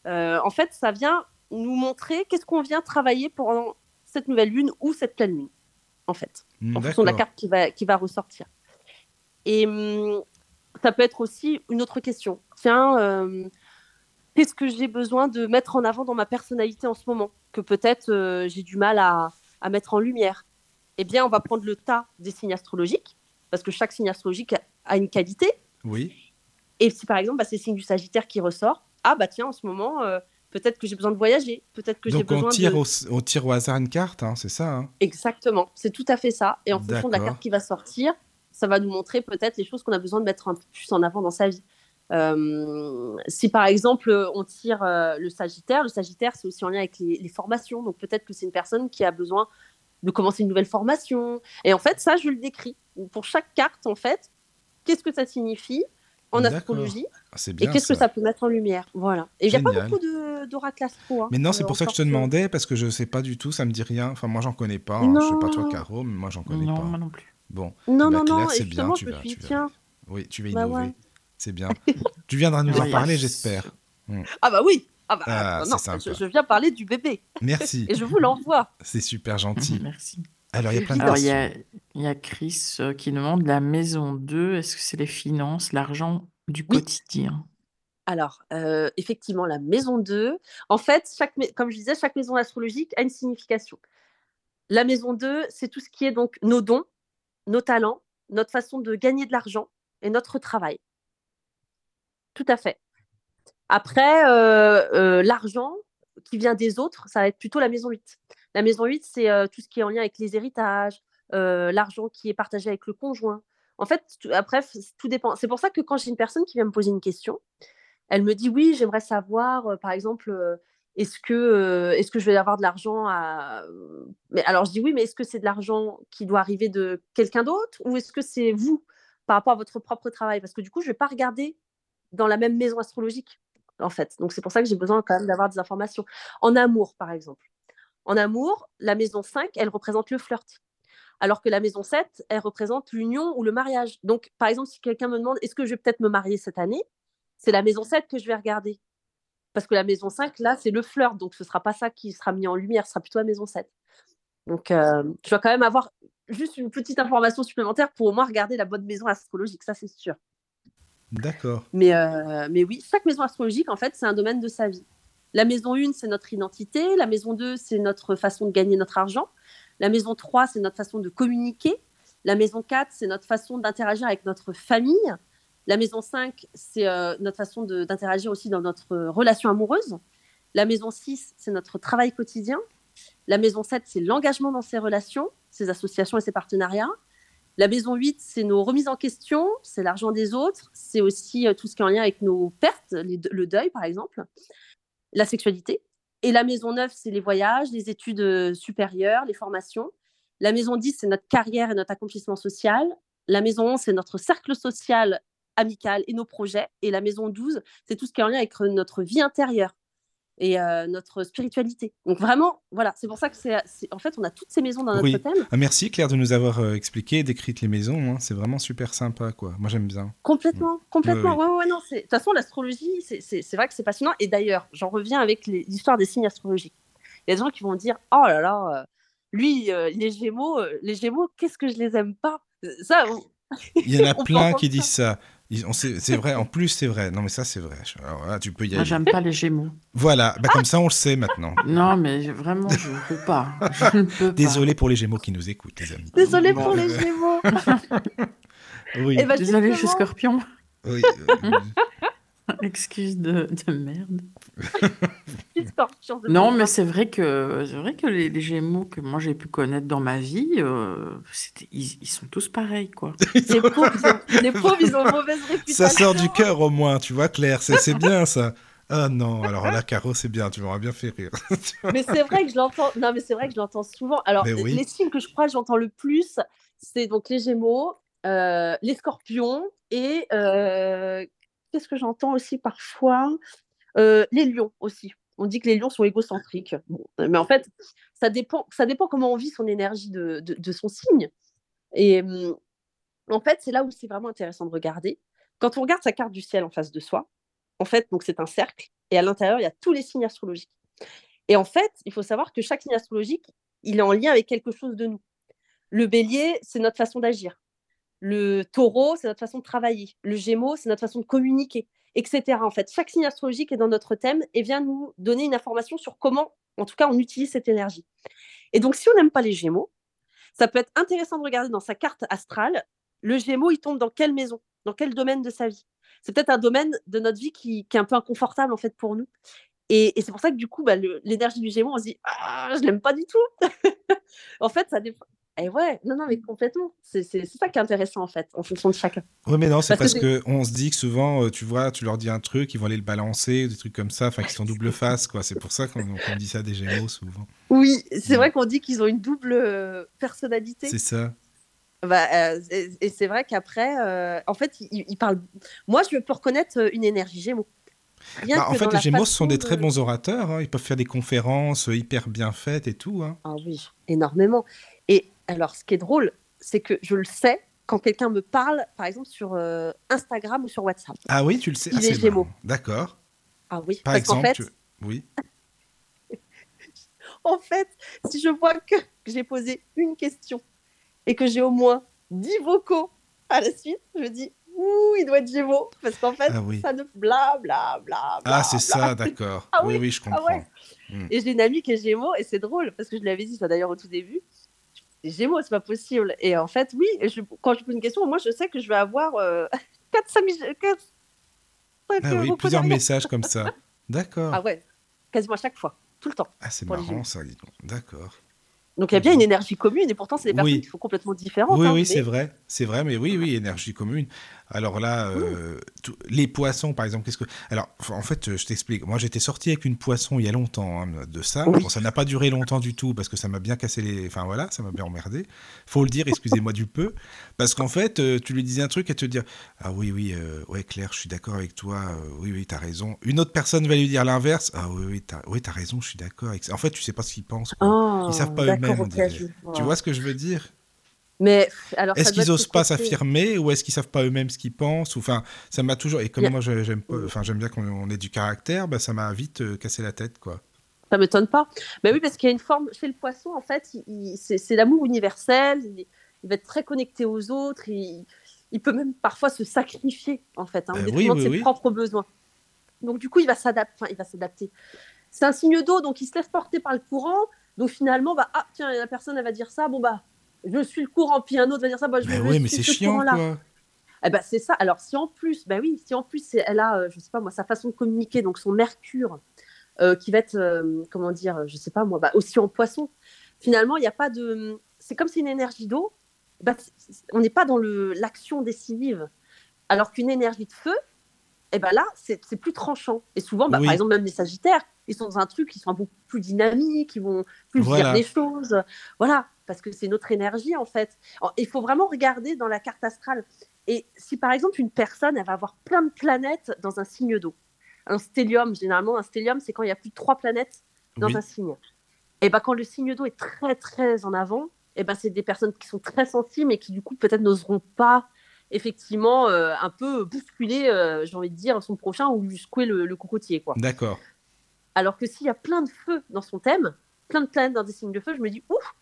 Euh, en fait, ça vient nous montrer qu'est-ce qu'on vient travailler pendant cette nouvelle lune ou cette pleine lune, en fait, Hmm, en fonction de la carte qui va, qui va ressortir. Et hum, ça peut être aussi une autre question. Tiens, euh, qu'est-ce que j'ai besoin de mettre en avant dans ma personnalité en ce moment Que peut-être euh, j'ai du mal à, à mettre en lumière? Eh bien, on va prendre le tas des signes astrologiques, parce que chaque signe astrologique a- a une qualité. Oui. Et si par exemple, bah, c'est le signe du Sagittaire qui ressort, ah bah tiens, en ce moment, euh, peut-être que j'ai besoin de voyager, peut-être que j'ai Donc besoin on tire, de... au, on tire au hasard une carte, hein, c'est ça hein? Exactement, c'est tout à fait ça. Et en fonction de la carte qui va sortir, ça va nous montrer peut-être les choses qu'on a besoin de mettre un peu plus en avant dans sa vie. Euh, si par exemple on tire euh, le Sagittaire, le Sagittaire c'est aussi en lien avec les, les formations, donc peut-être que c'est une personne qui a besoin de commencer une nouvelle formation. Et en fait, ça je le décris. Pour chaque carte, en fait, qu'est-ce que ça signifie? En astrologie Ah, C'est et bien qu'est-ce que ça peut mettre en lumière? Voilà. Et il n'y a pas beaucoup de- d'oracles astro. hein, Mais non, c'est euh, pour ça que je te encore demandais, parce que je sais pas du tout, ça me dit rien. Enfin, moi, j'en connais pas. hein. Je sais pas toi, Non. Caro, mais moi, j'en connais Non, pas. moi non plus. Bon, Non, Bah, non, Claire, non. c'est Et bien, tu vas- tu vas- tiens. oui, tu vas Bah innover. ouais. C'est bien. tu viendras nous en parler, j'espère. Ah bah oui. Ah bah Ah, non, je viens parler du bébé Merci. et je vous l'envoie. C'est super gentil. Merci. Alors, il y a plein de Alors, il y questions. a, il y a Chris euh, qui demande la maison 2, est-ce que c'est les finances, l'argent du Oui. quotidien? Alors, euh, effectivement, la maison 2, en fait, chaque, mai- comme je disais, chaque maison astrologique a une signification. La maison 2, c'est tout ce qui est donc nos dons, nos talents, notre façon de gagner de l'argent et notre travail. Tout à fait. Après, euh, euh, l'argent qui vient des autres, ça va être plutôt la maison 8. La maison 8, c'est tout ce qui est en lien avec les héritages, l'argent qui est partagé avec le conjoint. En fait, après, tout dépend. C'est pour ça que quand j'ai une personne qui vient me poser une question, elle me dit oui, j'aimerais savoir, par exemple, est-ce que, est-ce que je vais avoir de l'argent à... Mais alors je dis oui, mais est-ce que c'est de l'argent qui doit arriver de quelqu'un d'autre ou est-ce que c'est vous par rapport à votre propre travail? Parce que du coup, je ne vais pas regarder dans la même maison astrologique, en fait. Donc c'est pour ça que j'ai besoin quand même d'avoir des informations. En amour, par exemple. En amour, la maison 5, elle représente le flirt. Alors que la maison 7, elle représente l'union ou le mariage. Donc, par exemple, si quelqu'un me demande est-ce que je vais peut-être me marier cette année, c'est la maison 7 que je vais regarder. Parce que la maison 5, là, c'est le flirt. Donc, ce ne sera pas ça qui sera mis en lumière, ce sera plutôt la maison 7. Donc, euh, je dois quand même avoir juste une petite information supplémentaire pour au moins regarder la bonne maison astrologique, ça c'est sûr. D'accord. Mais, euh, mais oui, chaque maison astrologique, en fait, c'est un domaine de sa vie. La maison 1, c'est notre identité. La maison 2, c'est notre façon de gagner notre argent. La maison 3, c'est notre façon de communiquer. La maison 4, c'est notre façon d'interagir avec notre famille. La maison 5, c'est euh, notre façon d'interagir aussi dans notre relation amoureuse. La maison 6, c'est notre travail quotidien. La maison 7, c'est l'engagement dans ses relations, ses associations et ses partenariats. La maison 8, c'est nos remises en question, c'est l'argent des autres, c'est aussi euh, tout ce qui est en lien avec nos pertes, le deuil par exemple, la sexualité. Et la maison 9, c'est les voyages, les études euh, supérieures, les formations. La maison 10, c'est notre carrière et notre accomplissement social. La maison 11, c'est notre cercle social amical et nos projets. Et la maison 12, c'est tout ce qui est en lien avec euh, notre vie intérieure et euh, notre spiritualité. Donc vraiment, voilà, c'est pour ça que c'est, en fait, on a toutes ces maisons dans notre Oui. thème. Ah, merci Claire de nous avoir euh, expliqué décrit les maisons. hein. C'est vraiment super sympa, quoi. Moi, j'aime bien. Complètement, complètement. Oui, Ouais, ouais, ouais, non. De toute façon, l'astrologie, c'est- vrai que c'est passionnant. Et d'ailleurs, j'en reviens avec l'histoire des signes astrologiques. Il y a des gens qui vont dire Oh là là, euh, lui, les Gémeaux, les Gémeaux, qu'est-ce que je les aime pas? Ça, on- Il y en a plein qui ça. disent ça. Ils- on sait- C'est vrai, en plus, c'est vrai. Non, mais ça, c'est vrai. Alors là, tu peux y Moi, aller. j'aime pas les Gémeaux. Voilà, bah, comme ça, on le sait maintenant. Non, mais vraiment, je ne peux pas. Je ne peux pas. Désolé pour les Gémeaux qui nous écoutent, les amis. Désolée Bon. pour les Gémeaux. Oui, Eh ben, Désolée, je suis scorpion. oui, euh, Excuse de, de merde. Non, mais c'est vrai que c'est vrai que les, les Gémeaux que moi j'ai pu connaître dans ma vie, euh, c'était, ils, ils sont tous pareils, quoi. Les pauvres, ils ont, les pauvres, ils ont mauvaise réputation. ça sort du cœur au moins, tu vois, Claire. C'est c'est bien ça. Ah non, alors là, Caro, c'est bien. Tu m'auras bien fait rire. Mais c'est vrai que je l'entends. Non, mais c'est vrai que je l'entends souvent. Alors, oui. les signes que je crois que j'entends le plus, c'est donc les Gémeaux, euh, les Scorpions et euh, qu'est-ce que j'entends aussi parfois? Euh, Les Lions aussi. On dit que les Lions sont égocentriques. Mais en fait, ça dépend. Ça dépend comment on vit son énergie de, de, son signe. Et hum, en fait, c'est là où c'est vraiment intéressant de regarder. Quand on regarde sa carte du ciel en face de soi, en fait, c'est un cercle, et à l'intérieur, il y a tous les signes astrologiques. Et en fait, il faut savoir que chaque signe astrologique, il est en lien avec quelque chose de nous. Le bélier, c'est notre façon d'agir. Le taureau, c'est notre façon de travailler. Le gémeaux, c'est notre façon de communiquer, etc. En fait, chaque signe astrologique est dans notre thème et vient nous donner une information sur comment, en tout cas, on utilise cette énergie. Et donc, si on n'aime pas les gémeaux, ça peut être intéressant de regarder dans sa carte astrale, le gémeaux, il tombe dans quelle maison, dans quel domaine de sa vie? C'est peut-être un domaine de notre vie qui, est un peu inconfortable, en fait, pour nous. Et, c'est pour ça que du coup, bah, l'énergie du Gémeaux, on se dit ah, je l'aime pas du tout. en fait, ça. Et ouais, non, non, mais complètement. C'est ça qui est intéressant en fait, en fonction de chacun. Oui, mais non, c'est Parce parce que que on se dit que souvent, euh, tu vois, tu leur dis un truc, ils vont aller le balancer, des trucs comme ça, enfin, qui sont double face, quoi. C'est pour ça qu'on qu'on dit ça des Gémeaux souvent. Oui, c'est vrai qu'on dit qu'ils ont une double euh, personnalité. C'est ça. Bah, euh, et et c'est vrai qu'après, euh, en fait, ils, ils parlent. Moi, je peux reconnaître une énergie Gémeaux. Bah, en fait, les Gémeaux, sont des très bons orateurs. hein. Ils peuvent faire des conférences hyper bien faites et tout. hein. Ah oui, énormément. Alors, ce qui est drôle, c'est que je le sais quand quelqu'un me parle, par exemple, sur euh, Instagram ou sur WhatsApp. Ah oui, tu le sais. Il Ah, est c'est Gémeaux. D'accord. Ah oui, Par parce qu'en exemple, fait, tu- oui. en fait, si je vois que j'ai posé une question et que j'ai au moins 10 vocaux à la suite, je me dis, ouh, il doit être Gémeaux. Parce qu'en fait, Ah oui. ça ne bla bla bla. Ah, c'est ça, d'accord. Ah oui, oui, oui, je comprends. ouais. Mm. Et j'ai une amie qui est Gémeaux et c'est drôle parce que je l'avais dit ça d'ailleurs au tout début. Gémeaux, c'est pas possible. Et en fait, oui, je- quand je pose une question, moi je sais que je vais avoir euh, 4-5 Ah oui, plusieurs messages comme ça. D'accord. Ah ouais, quasiment à chaque fois, tout le temps. Ah, c'est marrant ça. D'accord. Donc il y a bien une énergie commune et pourtant c'est des personnes Oui. qui sont complètement différentes. Oui, hein, oui, mais- c'est vrai. C'est vrai, mais oui, oui, énergie commune. Alors là, euh, tout- les poissons, par exemple, qu'est-ce que. Alors, en fait, je t'explique. Moi, j'étais sorti avec une poisson il y a longtemps hein, de ça. Oui. Bon, ça n'a pas duré longtemps du tout parce que ça m'a bien cassé les. Enfin voilà, ça m'a bien emmerdé. Faut le dire, excusez-moi du peu. Parce qu'en fait, euh, tu lui disais un truc et te dire Ah oui, oui, euh, ouais, Claire, je suis d'accord avec toi. oui, oui, t'as raison. Une autre personne va lui dire l'inverse. Ah oui, oui, t'as oui, raison, je suis d'accord. avec. En fait, tu sais pas ce qu'ils pensent. quoi. Oh, Ils savent pas eux-mêmes, je. Tu vois ce que je veux dire? Mais alors, est-ce qu'ils osent pas s'affirmer ou est-ce qu'ils savent pas eux-mêmes ce qu'ils pensent? Enfin ça m'a toujours et comme moi j'aime enfin j'aime bien qu'on on ait du caractère bah ça m'a vite euh, cassé la tête quoi Ça m'étonne pas. Mais oui, parce qu'il y a une forme chez le poisson, en fait, c'est l'amour universel. Il, il va être très connecté aux autres. Il, il peut même parfois se sacrifier, en fait, hein, Euh, oui, de ses oui. propres besoins. Donc du coup, il va s'adapter. Enfin, il va s'adapter. C'est un signe d'eau, donc il se laisse porter par le courant. Donc finalement, bah ah tiens, la personne elle va dire ça. Bon bah, je suis le courant. Puis un autre va dire ça. Bah je je oui mais c'est ce chiant quoi Eh ben, c'est ça. Alors, si en plus, bah oui, si en plus elle a, euh, je sais pas moi, sa façon de communiquer, donc son mercure, euh, qui va être, euh, comment dire, je sais pas moi, bah, aussi en poisson. Finalement, il n'y a pas de. C'est comme c'est une énergie d'eau. Bah, on n'est pas dans l'action décisive. Alors qu'une énergie de feu, eh ben là, c'est c'est plus tranchant. Et souvent, bah, Oui. par exemple, même les Sagittaires, ils sont dans un truc, ils sont un peu plus dynamiques, ils vont plus Voilà. dire les choses. Voilà, parce que c'est notre énergie en fait. Il faut vraiment regarder dans la carte astrale. Et si par exemple une personne, elle va avoir plein de planètes dans un signe d'eau, un stellium, généralement un stellium, c'est quand il y a plus de trois planètes dans Oui. un signe. Et ben quand le signe d'eau est très très en avant, et ben c'est des personnes qui sont très sensibles et qui du coup peut-être n'oseront pas effectivement euh, un peu bousculer, euh, j'ai envie de dire, son prochain ou lui secouer le, le cocotier d'accord Alors que s'il y a plein de feux dans son thème, plein de planètes dans des signes de feu, je me dis ouf.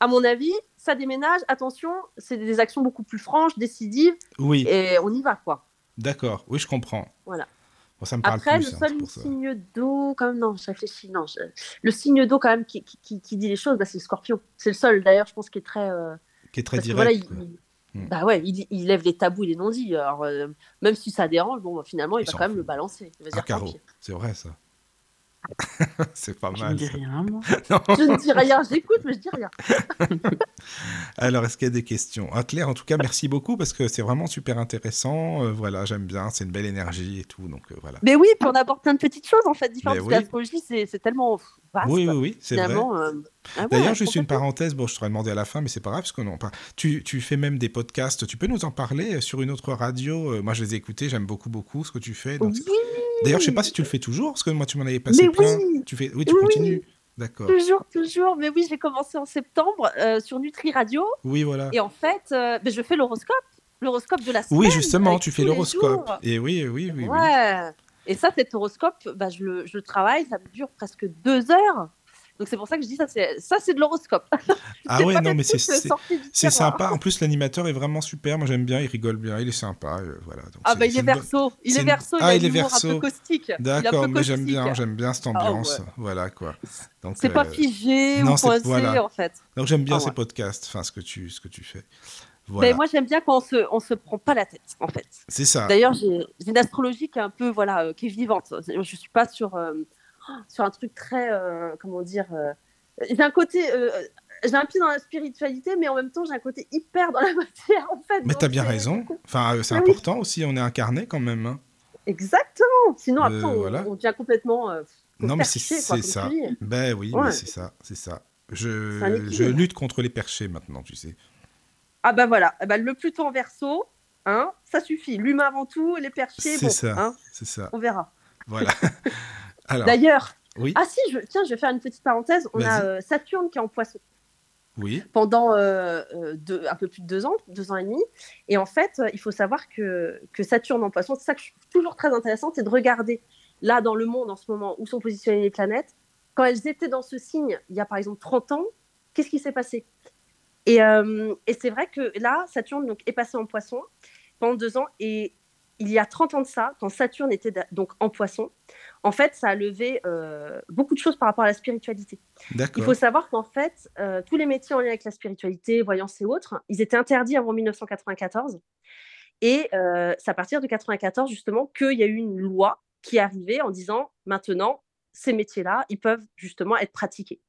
À mon avis, ça déménage. Attention, c'est des actions beaucoup plus franches, décisives, oui et on y va quoi. D'accord, oui, je comprends. Voilà. Bon, ça me parle Après, plus, le hein, seul signe d'eau, quand même, non, je réfléchis, non. je- Le signe d'eau, quand même, qui, qui- qui- qui dit les choses, bah, c'est le scorpion. C'est le seul, d'ailleurs, je pense, qui est très. euh, Qui est très Parce que direct. voilà, quoi. il, Hmm. bah ouais, il, il lève les tabous et les non-dits. Alors, euh, même si ça dérange, bon, bah, finalement, il Il va quand même le balancer. Il va se Ah, dire, c'est vrai ça. c'est pas Je ne mal. dis ça. rien, moi. Non. Je ne dis rien, j'écoute, mais je dis rien. Alors, est-ce qu'il y a des questions? Ah, Claire, en tout cas, merci beaucoup parce que c'est vraiment super intéressant. Euh, voilà, j'aime bien, c'est une belle énergie et tout. Donc euh, voilà. Mais oui, puis on aborde plein de petites choses, en fait, différentes. Oui. l'astrologie, c'est tellement Oui, oui, oui, c'est vrai. euh, ah ouais, D'ailleurs, juste une parenthèse, bon, je t'aurais demandé à la fin, mais c'est pas grave, parce que non, pas. Tu, tu fais même des podcasts, tu peux nous en parler euh, sur une autre radio euh, Moi, je les ai écoutés, j'aime beaucoup, beaucoup ce que tu fais. donc Oui, D'ailleurs, je sais pas si tu le fais toujours, parce que moi, tu m'en avais passé Mais plein. oui Tu fais... Oui, tu Oui, continues. D'accord. toujours, toujours. Mais oui, j'ai commencé en septembre euh, sur Nutri Radio. Oui, voilà. Et en fait, euh, je fais l'horoscope. L'horoscope de la semaine. Oui, justement, tu fais l'horoscope. Et oui, oui, oui. oui. Et ça, cet horoscope, bah, je, le, je travaille, ça me dure presque deux heures. Donc c'est pour ça que je dis ça, c'est ça, c'est de l'horoscope. Ah ouais, non, mais c'est c'est- tiroir. sympa. En plus, l'animateur est vraiment super. Moi, j'aime bien. Il rigole bien. Il est sympa. euh, voilà. Donc, Ah bah il est verso, il est verso, Ah, il est l'humour un verso. peu caustique. D'accord, mais j'aime bien, j'aime bien cette Ah ambiance. ouais. Voilà quoi. Donc, C'est pas euh, figé non, ou coincé voilà. en fait. donc j'aime bien Ah ces podcasts. Enfin, ce que tu, ce que tu fais. Voilà. moi j'aime bien quand on se, on se prend pas la tête en fait. C'est ça. D'ailleurs j'ai une astrologie qui est un peu voilà euh, qui est vivante. Je suis pas sur euh, sur un truc très euh, comment dire. j'ai un côté j'ai un pied dans la spiritualité, mais en même temps j'ai un côté hyper dans la matière en fait. Mais t'as bien raison. Enfin, c'est Oui, important aussi. On est incarné quand même. hein. Exactement. Sinon après on, voilà. on devient complètement Non, mais c'est ça. Ben oui, Ouais. mais c'est ça, c'est ça. Je, je lutte contre les perchés maintenant, tu sais. Ah bah voilà, Eh ben, le Pluton en verso, hein, ça suffit. L'humain avant tout, les perchés, bon, ça. hein, C'est ça. on verra. Voilà. Alors, D'ailleurs, oui, ah si, je, tiens, je vais faire une petite parenthèse. On a euh, Saturne qui est en poisson oui, pendant euh, euh, deux- un peu plus de deux ans, deux ans et demi. Et en fait, il faut savoir que, que Saturne en poisson, c'est ça que je trouve toujours très intéressant, c'est de regarder là dans le monde en ce moment où sont positionnées les planètes. Quand elles étaient dans ce signe, il y a par exemple 30 ans, qu'est-ce qui s'est passé? Et, euh, et c'est vrai que là, Saturne donc, est passé en poisson pendant deux ans. Et il y a 30 ans de ça, quand Saturne était donc en poisson, en fait, ça a levé euh, beaucoup de choses par rapport à la spiritualité. Il faut savoir qu'en fait, euh, tous les métiers en lien avec la spiritualité, voyance et autres, ils étaient interdits avant 1994. Et c'est à partir de 1994, justement, qu'il y a eu une loi qui est arrivée en disant maintenant, ces métiers-là, ils peuvent justement être pratiqués.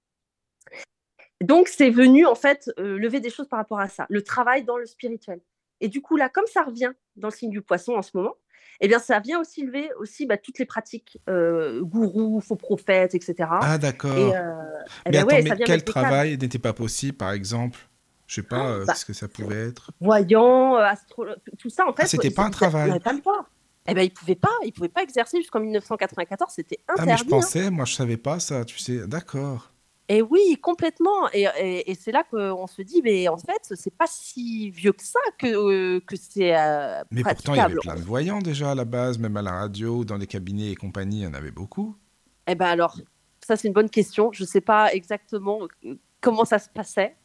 Donc, c'est venu, en fait, euh, lever des choses par rapport à ça, le travail dans le spirituel. Et du coup, là, comme ça revient dans le signe du poisson en ce moment, eh bien, ça vient aussi lever aussi bah, toutes les pratiques, euh, gourous, faux prophètes, etc. Ah, d'accord. Et, euh, eh mais ben attends, ouais, mais ça vient quel travail n'était pas possible, par exemple? Je sais pas, euh, bah. ce que ça pouvait être? Voyant, astrologue, tout ça, en fait. Ah, c'était pas un travail. Pas le droit. Eh ben, ils pouvaient pas, ils pouvaient pas exercer jusqu'en 1994, c'était Ah, mais je interdit. hein. pensais, moi je savais pas ça, tu sais. D'accord. Et oui, complètement. Et, et- et c'est là qu'on se dit, mais en fait, c'est pas si vieux que ça que, euh, que c'est euh, Mais pourtant, il y avait plein de voyants déjà à la base, même à la radio, dans les cabinets et compagnie, il y en avait beaucoup. Eh ben alors, ça c'est une bonne question. Je sais pas exactement euh, comment ça se passait,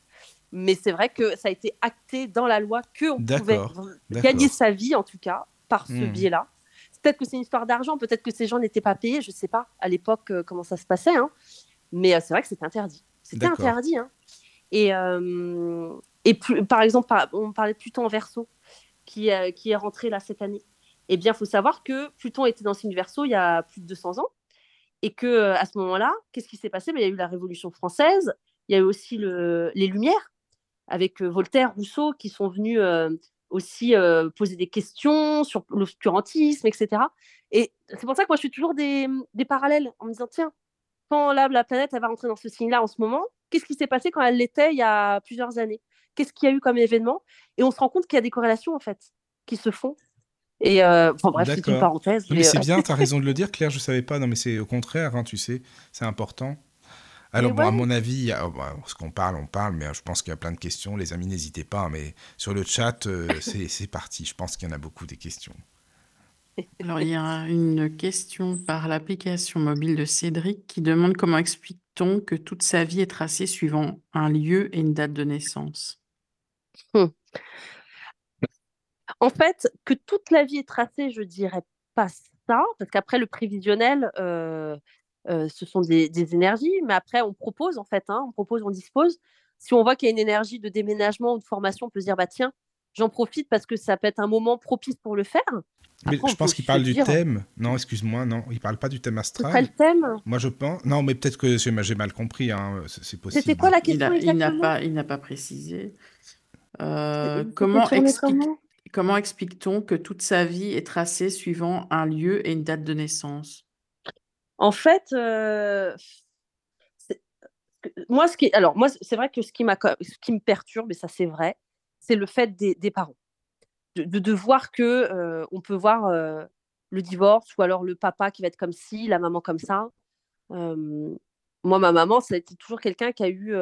mais c'est vrai que ça a été acté dans la loi qu'on pouvait gagner sa vie, en tout cas, par ce Hmm. biais-là. Peut-être que c'est une histoire d'argent, peut-être que ces gens n'étaient pas payés, je sais pas à l'époque euh, comment ça se passait, hein. Mais euh, c'est vrai que c'était interdit. C'était interdit. hein. Et, euh, et plus, par exemple, on parlait de Pluton en verso, qui, euh, qui est rentré là cette année. Eh bien, il faut savoir que Pluton était dans le signe verso il y a plus de 200 ans. Et que à ce moment-là, qu'est-ce qui s'est passé? Ben, Il y a eu la Révolution française, il y a eu aussi le- les Lumières, avec euh, Voltaire, Rousseau, qui sont venus euh, aussi euh, poser des questions sur l'obscurantisme, etc. Et c'est pour ça que moi, je fais toujours des, des parallèles en me disant, tiens, quand là, la planète elle va rentrer dans ce signe-là en ce moment, qu'est-ce qui s'est passé quand elle l'était il y a plusieurs années? Qu'est-ce qu'il y a eu comme événement? Et on se rend compte qu'il y a des corrélations, en fait, qui se font. Et euh, bref, c'est une parenthèse. Non, mais mais, c'est euh, bien, tu as raison de le dire, Claire, je savais pas. Non, mais c'est au contraire, hein, tu sais, c'est important. Alors, à mon avis, a- bon, ce qu'on parle, on parle, mais euh, je pense qu'il y a plein de questions. Les amis, n'hésitez pas. hein, Mais sur le chat, euh, c'est parti. Je pense qu'il y en a beaucoup des questions. Alors, il y a une question par l'application mobile de Cédric qui demande comment explique-t-on que toute sa vie est tracée suivant un lieu et une date de naissance? En En fait, que toute la vie est tracée, je dirais pas ça, parce qu'après, le prévisionnel, euh, euh, ce sont des, énergies, mais après, on propose, en fait, hein, on propose, on dispose. Si on voit qu'il y a une énergie de déménagement ou de formation, on peut se dire, bah tiens, j'en profite parce que ça peut être un moment propice pour le faire. mais je pense qu'il parle du thème. Non, excuse-moi, non, il parle pas du thème astral. C'est le thème Moi, je pense. Non, mais peut-être que j'ai mal compris. Hein, c'est possible. C'était quoi la question Il n'a pas, il n'a pas précisé. Euh, comment, comment explique-t-on que toute sa vie est tracée suivant un lieu et une date de naissance? En fait, euh, moi, ce qui, alors moi, c'est vrai que ce qui, ce qui me perturbe, et ça c'est vrai, c'est le fait des, parents. De, de, voir que euh, on peut voir le divorce ou alors le papa qui va être comme ci, la maman comme ça. moi, ma maman, ça a été toujours quelqu'un qui a eu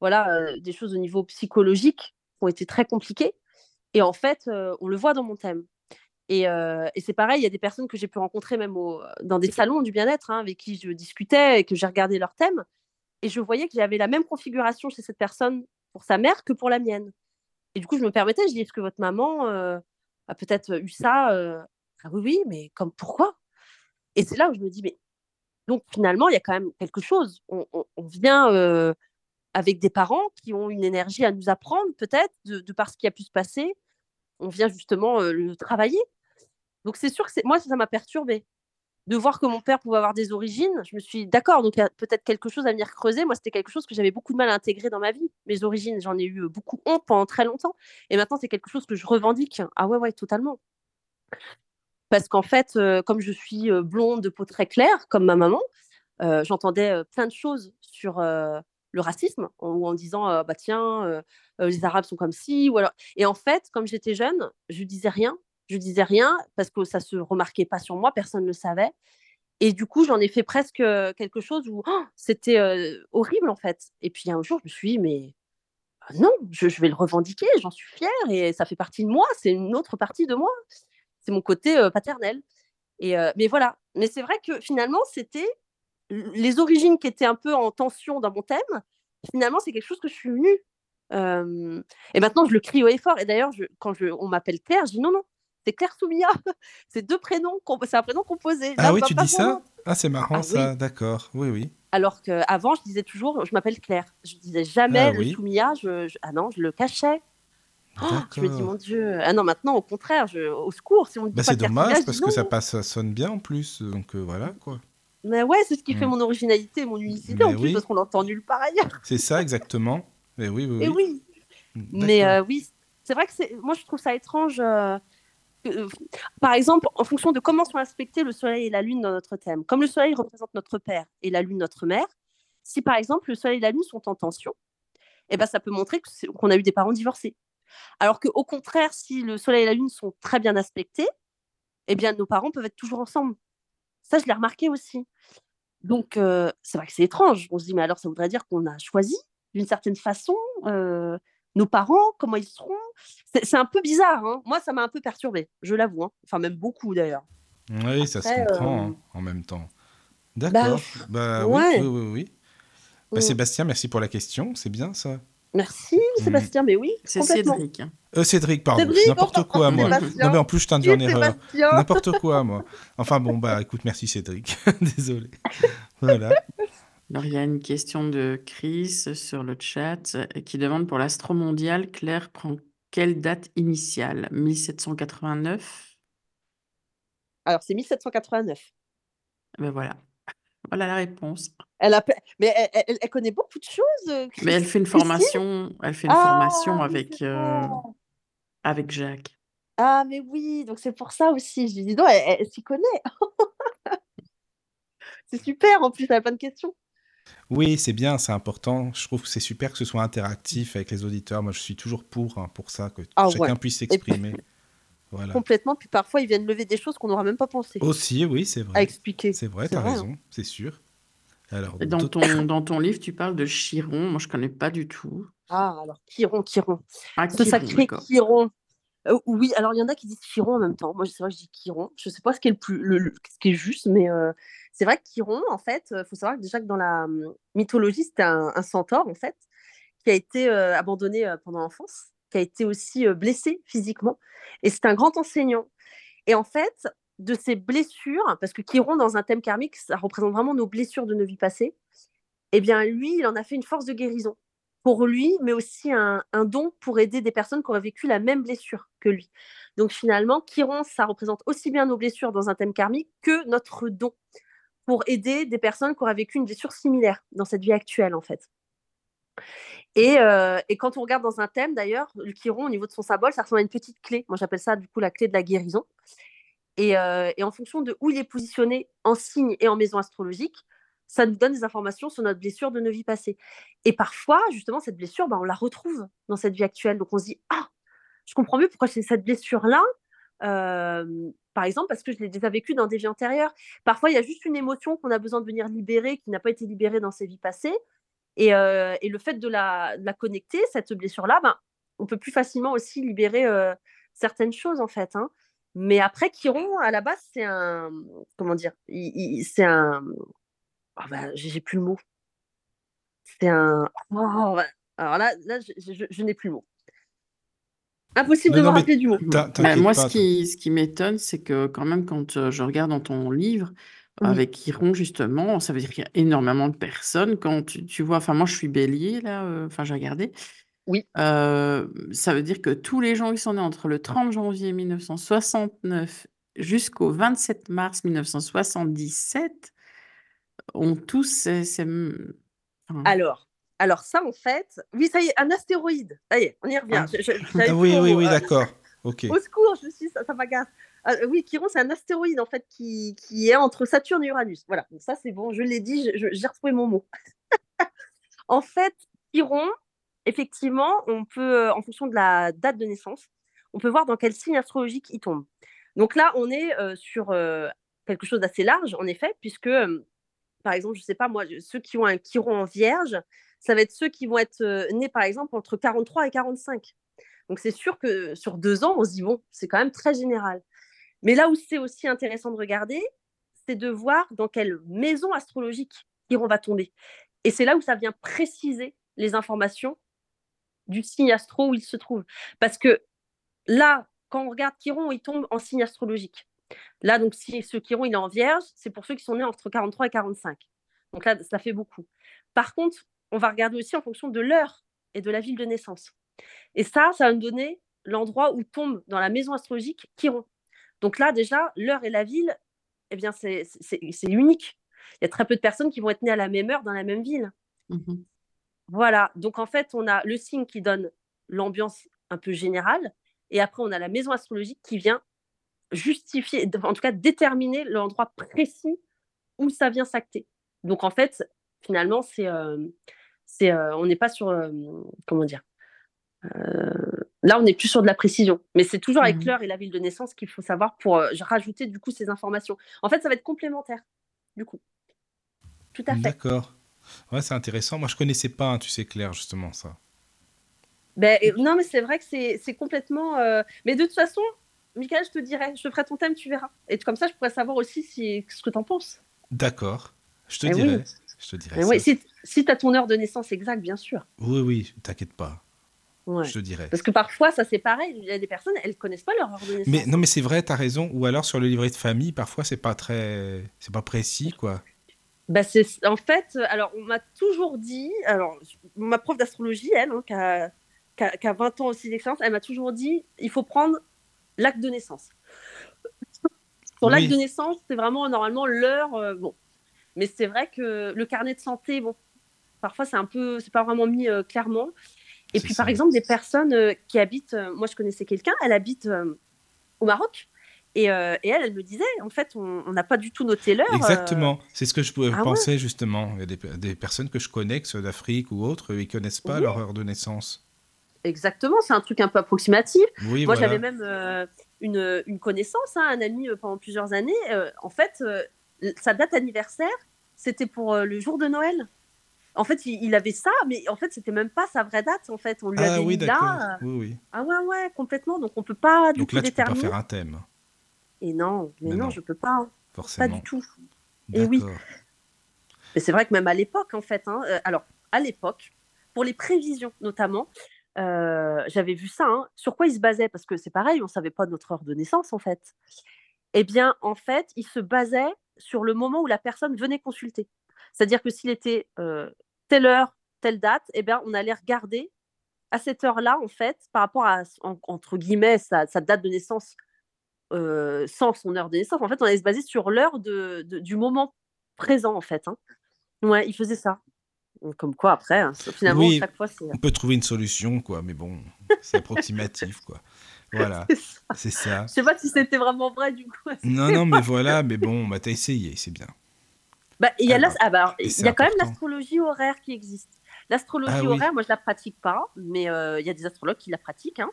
voilà, des choses au niveau psychologique ont été très compliquées. Et en fait, euh, on le voit dans mon thème. Et, euh, et c'est pareil, il y a des personnes que j'ai pu rencontrer même dans des salons du bien-être hein, avec qui je discutais et que j'ai regardé leur thème. Et je voyais que j'avais la même configuration chez cette personne pour sa mère que pour la mienne. Et du coup, je me permettais, je dis, est-ce que votre maman euh, a peut-être eu ça ah Oui, oui, mais comme pourquoi? Et c'est là où je me dis, mais donc finalement, il y a quand même quelque chose. On, vient avec des parents qui ont une énergie à nous apprendre, peut-être, de, par ce qui a pu se passer. On vient justement euh, le travailler. Donc c'est sûr que moi, ça m'a perturbé. De voir que mon père pouvait avoir des origines, je me suis d'accord, donc il y a peut-être quelque chose à venir creuser. Moi, c'était quelque chose que j'avais beaucoup de mal à intégrer dans ma vie. Mes origines, j'en ai eu beaucoup honte pendant très longtemps. Et maintenant, c'est quelque chose que je revendique. Ah ouais, ouais, totalement. Parce qu'en fait, euh, comme je suis euh, blonde de peau très claire, comme ma maman, j'entendais plein de choses sur le racisme, ou en disant bah tiens, les Arabes sont comme ci. Et en fait, comme j'étais jeune, je disais rien, je disais rien parce que ça se remarquait pas sur moi, personne ne le savait. Et du coup, j'en ai fait presque quelque chose où oh, c'était horrible en fait. Et puis un jour, je me suis dit, mais ah non, je, vais le revendiquer, j'en suis fière et ça fait partie de moi, c'est une autre partie de moi. C'est mon côté paternel. Et, mais voilà. Mais c'est vrai que finalement, c'était les origines qui étaient un peu en tension dans mon thème, finalement, c'est quelque chose que je suis venue. Euh, et maintenant, je le crie haut et fort. Et d'ailleurs, quand je, on m'appelle Claire, je dis non, non, c'est Claire Soumia. c'est deux prénoms, c'est un prénom composé. ah oui, tu dis ça Ah, c'est marrant ah ça, d'accord. Oui, oui. Alors qu'avant, je disais toujours, je m'appelle Claire. Je disais jamais ah, le Soumia. Je, ah non, je le cachais. Oh, je me dis, mon Dieu. Ah non, maintenant, au contraire, je, au secours. Si on bah, c'est dommage parce que ça, passe, ça sonne bien en plus. Donc euh, voilà, quoi. Mais ouais, c'est ce qui fait mm. mon originalité, mon unicité en plus, parce qu'on l'entend nulle part ailleurs. C'est ça, exactement. Mais oui, oui, oui. Et oui. Mais euh, oui, c'est vrai que moi, je trouve ça étrange. Euh, euh, par exemple, en fonction de comment sont aspectés le Soleil et la Lune dans notre thème. Comme le Soleil représente notre père et la Lune notre mère, si par exemple le Soleil et la Lune sont en tension, eh ben, ça peut montrer qu'on a eu des parents divorcés. Alors qu'au contraire, si le Soleil et la Lune sont très bien aspectés, eh bien, nos parents peuvent être toujours ensemble. Ça, je l'ai remarqué aussi. Donc, euh, c'est vrai que c'est étrange. On se dit, mais alors, ça voudrait dire qu'on a choisi d'une certaine façon euh, nos parents, comment ils seront? C'est un peu bizarre. Hein. Moi, ça m'a un peu perturbé, je l'avoue. Hein. Enfin, même beaucoup d'ailleurs. Oui, ça se comprend euh, hein, en même temps. Bah, D'accord. Bah, oui, oui, oui. oui. Bah, mm. Sébastien, merci pour la question. C'est bien ça. Merci, mm. Sébastien, mais oui. C'est Cédric. Euh, Cédric, pardon. N'importe quoi, moi. Non, mais en plus, je t'induis en erreur. N'importe quoi, moi. Enfin, bon, bah, écoute, merci, Cédric. Désolé. voilà. Alors, il y a une question de Chris sur le chat euh, qui demande pour l'astro mondial, Claire prend quelle date initiale? 1789 Alors, c'est 1789. Ben voilà. Voilà la réponse. Elle a... Mais elle, elle, connaît beaucoup de choses. Euh, Mais elle fait une formation, elle fait une ah, formation avec, euh, avec Jacques. Ah, mais oui, donc c'est pour ça aussi. Je lui dis, non, elle, s'y connaît. c'est super, en plus, elle a plein de questions. Oui, c'est bien, c'est important. Je trouve que c'est super que ce soit interactif avec les auditeurs. Moi, je suis toujours pour, hein, pour ça, que ah, chacun puisse s'exprimer. Voilà. Complètement. Puis parfois, ils viennent lever des choses qu'on n'aura même pas pensé. Aussi, oui, c'est vrai. À expliquer. C'est vrai, tu as raison, hein. c'est sûr. Alors, dans, ton, dans ton livre, tu parles de Chiron. Moi, je connais pas du tout. Ah, alors, Chiron, Chiron. Ah, Ce sacré Chiron. Euh, oui, alors il y en a qui disent Chiron en même temps. Moi, c'est vrai que je dis Chiron. Je sais pas ce qui est le plus, le, ce qui est juste, mais euh, c'est vrai que Chiron, en fait, il euh, faut savoir que déjà que dans la hum, mythologie, c'était un, centaure, en fait, qui a été abandonné pendant l'enfance qui a été aussi blessé physiquement. Et c'est un grand enseignant. Et en fait, de ces blessures, parce que Chiron, dans un thème karmique, ça représente vraiment nos blessures de nos vies passées, eh bien, lui, il en a fait une force de guérison pour lui, mais aussi un, don pour aider des personnes qui auraient vécu la même blessure que lui. Donc finalement, Chiron, ça représente aussi bien nos blessures dans un thème karmique que notre don pour aider des personnes qui auraient vécu une blessure similaire dans cette vie actuelle, en fait. Et, euh, quand on regarde dans un thème, d'ailleurs, le Chiron, au niveau de son symbole, ça ressemble à une petite clé. Moi, j'appelle ça, du coup, la clé de la guérison. Et, euh, et, en fonction de où il est positionné en signe et en maison astrologique, ça nous donne des informations sur notre blessure de nos vies passées. Et parfois, justement, cette blessure, bah, on la retrouve dans cette vie actuelle. Donc on se dit, ah, je comprends mieux pourquoi j'ai cette blessure-là. Par exemple, parce que je l'ai déjà vécue dans des vies antérieures. Parfois, il y a juste une émotion qu'on a besoin de venir libérer, qui n'a pas été libérée dans ses vies passées. Et, le fait de la, connecter, cette blessure-là, ben, on peut plus facilement aussi libérer certaines choses, en fait. Hein. Mais après, Chiron, à la base, c'est un. Comment dire C'est un ah bah, j'ai plus le mot. C'est un. Oh, alors là, là je, n'ai plus le mot. Impossible de me rappeler du mot. Bah, moi, ce qui, ce qui m'étonne, c'est que quand même, quand euh, je regarde dans ton livre, avec Chiron, justement, ça veut dire qu'il y a énormément de personnes. Quand tu, vois, enfin, moi, je suis bélier, là, euh, enfin, j'ai regardé. Oui. Euh, ça veut dire que tous les gens qui sont nés entre le 30 janvier 1969 jusqu'au 27 mars 1977 ont tous ces, Alors, alors ça, en fait, oui, ça y est, un astéroïde. Ça y est, on y revient. Ah. ah oui, oui, oui, d'accord. Ok. Au secours, je suis, ça, ça m'agace. Ah, oui, Chiron, c'est un astéroïde en fait qui, qui, est entre Saturne et Uranus. Voilà, donc ça c'est bon, je l'ai dit, j'ai retrouvé mon mot. en fait, Chiron, effectivement, on peut, euh, en fonction de la date de naissance, on peut voir dans quel signe astrologique il tombe. Donc là, on est euh, sur euh, quelque chose d'assez large, en effet, puisque par exemple, je ne sais pas moi, ceux qui ont un chiron en vierge, ça va être ceux qui vont être nés, par exemple, entre 43 et 45. Donc c'est sûr que sur deux ans, on se dit, bon, c'est quand même très général. Mais là où c'est aussi intéressant de regarder, c'est de voir dans quelle maison astrologique Chiron va tomber. Et c'est là où ça vient préciser les informations du signe astro où il se trouve. Parce que là, quand on regarde Chiron, il tombe en signe astrologique. Là, donc, si ce chiron il est en vierge, c'est pour ceux qui sont nés entre 43 et 45. Donc là, ça fait beaucoup. Par contre, on va regarder aussi en fonction de l'heure et de la ville de naissance. Et ça, ça va nous donner l'endroit où tombe dans la maison astrologique Chiron. Donc là, déjà, l'heure et la ville, eh bien, c'est unique. Il y a très peu de personnes qui vont être nées à la même heure dans la même ville. Mmh voilà. Donc en fait, on a le signe qui donne l'ambiance un peu générale. Et après, on a la maison astrologique qui vient justifier, en tout cas déterminer l'endroit précis où ça vient s'acter. Donc en fait, finalement, c'est, euh, c'est, euh, on n'est pas sur, euh, comment dire, là on n'est plus sur de la précision, mais c'est toujours avec mmh l'heure et la ville de naissance qu'il faut savoir pour rajouter du coup ces informations. En fait, ça va être complémentaire, du coup. Tout à fait. D'accord. Ouais, c'est intéressant. Moi, je connaissais pas, hein, tu sais, Claire, justement ça. Ben, non, mais c'est vrai que c'est, c'est complètement. Mais de toute façon, Michael, je te dirai, je te ferai ton thème, tu verras. Et comme ça, je pourrais savoir aussi si, ce que tu en penses. D'accord, je te eh dirai. Je te oui, si, si tu as ton heure de naissance exacte, bien sûr. Oui, oui, t'inquiète pas. Je te dirai. Parce que parfois, ça c'est pareil. Il y a des personnes, elles connaissent pas leur heure de naissance. Mais non, mais c'est vrai, tu as raison. Ou alors sur le livret de famille, parfois c'est pas très, c'est pas précis, quoi. Bah c'est en fait, alors on m'a toujours dit, alors ma prof d'astrologie, elle, hein, qui, a, qui, a, 20 ans aussi d'expérience, elle m'a toujours dit, il faut prendre l'acte de naissance. Pour l'acte de naissance, c'est vraiment normalement l'heure. Euh, bon, mais c'est vrai que le carnet de santé, bon, parfois c'est un peu, c'est pas vraiment mis euh, clairement. Et puis par exemple, des personnes euh, qui habitent, moi je connaissais quelqu'un, elle habite au Maroc. Et, et, elle, elle me disait, en fait, on n'a pas du tout noté l'heure. Exactement, c'est ce que je ah pensais justement. Il y a des, des, personnes que je connais, que ceux d'Afrique ou autres, ils connaissent pas leur heure de naissance. Exactement, c'est un truc un peu approximatif. Moi, j'avais même euh, une, une, connaissance, hein, un ami euh, pendant plusieurs années. Euh, en fait, sa date anniversaire, c'était pour le jour de Noël. En fait, il, avait ça, mais en fait, c'était même pas sa vraie date. En fait, on lui ah, avait oui, mis là. Oui, oui. Ah ouais, ouais, complètement. Donc, on peut pas Donc là, tu peux pas faire un thème. Et non, mais, non, je peux pas. Forcément. Pas du tout. Et oui. Mais c'est vrai que même à l'époque, en fait, hein, alors à l'époque, pour les prévisions notamment, euh, j'avais vu ça. hein. Sur quoi il se basait? Parce que c'est pareil, on ne savait pas notre heure de naissance, en fait. Eh bien, en fait, il se basait sur le moment où la personne venait consulter. C'est-à-dire que s'il était euh, telle heure, telle date, eh bien, on allait regarder à cette heure-là, en fait, par rapport à, en- entre guillemets, sa, sa date de naissance euh, sans son heure de naissance. En fait, on allait se baser sur l'heure de, de- du moment présent, en fait. hein. Ouais, il faisait ça. Comme quoi, après, hein, finalement, Oui. chaque fois, c'est On peut trouver une solution, quoi, mais bon, c'est approximatif, quoi. Voilà, c'est ça. Je sais pas si c'était vraiment vrai, du coup. Non, non, mais voilà, mais bon, bah, t'as essayé, c'est bien. Bah, il y a, Ah bah, ah bah, il y a quand même l'astrologie horaire qui existe. L'astrologie Ah oui. horaire, moi je la pratique pas, mais euh, il y a des astrologues qui la pratiquent. hein.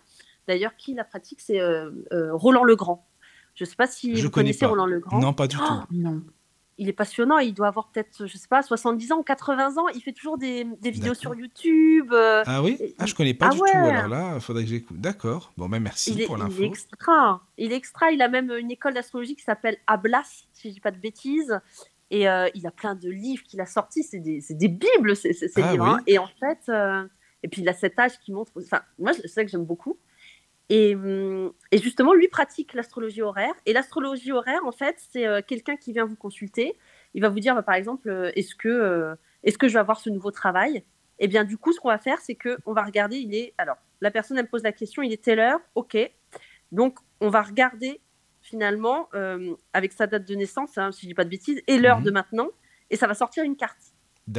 D'ailleurs, qui la pratique, c'est euh, euh, Roland Legrand. Je sais pas si Je vous connais connaissez pas. Roland Legrand. Non, pas du Oh, tout. Non. Il est passionnant, il doit avoir peut-être, je sais pas, 70 ans ou 80 ans. Il fait toujours des, des vidéos sur YouTube. euh, Ah oui? Et- Ah, je connais pas Ah du tout, ouais. alors là, il faudrait que j'écoute. D'accord, bon, ben merci il, est, pour il l'info. est extra. Il est extra. Il a même une école d'astrologie qui s'appelle Ablas, si je dis pas de bêtises. Et euh, il a plein de livres qu'il a sortis. C'est des, c'est des bibles, ces, ces- Ah livres. oui. hein. Et en fait, euh, et puis il a cet âge qui montre. Enfin, moi, je- c'est ça que j'aime beaucoup. Et, hum, et justement, lui pratique l'astrologie horaire. Et l'astrologie horaire, en fait, c'est euh, quelqu'un qui vient vous consulter. Il va vous dire, bah, par exemple, euh, est-ce que, euh, est-ce que je vais avoir ce nouveau travail? Et bien, du coup, ce qu'on va faire, c'est que on va regarder. Il est alors la personne elle me pose la question. Il est telle heure Ok. Donc, on va regarder finalement avec sa date de naissance, hein, si je dis pas de bêtises, et l'heure Mhm. de maintenant. Et ça va sortir une carte.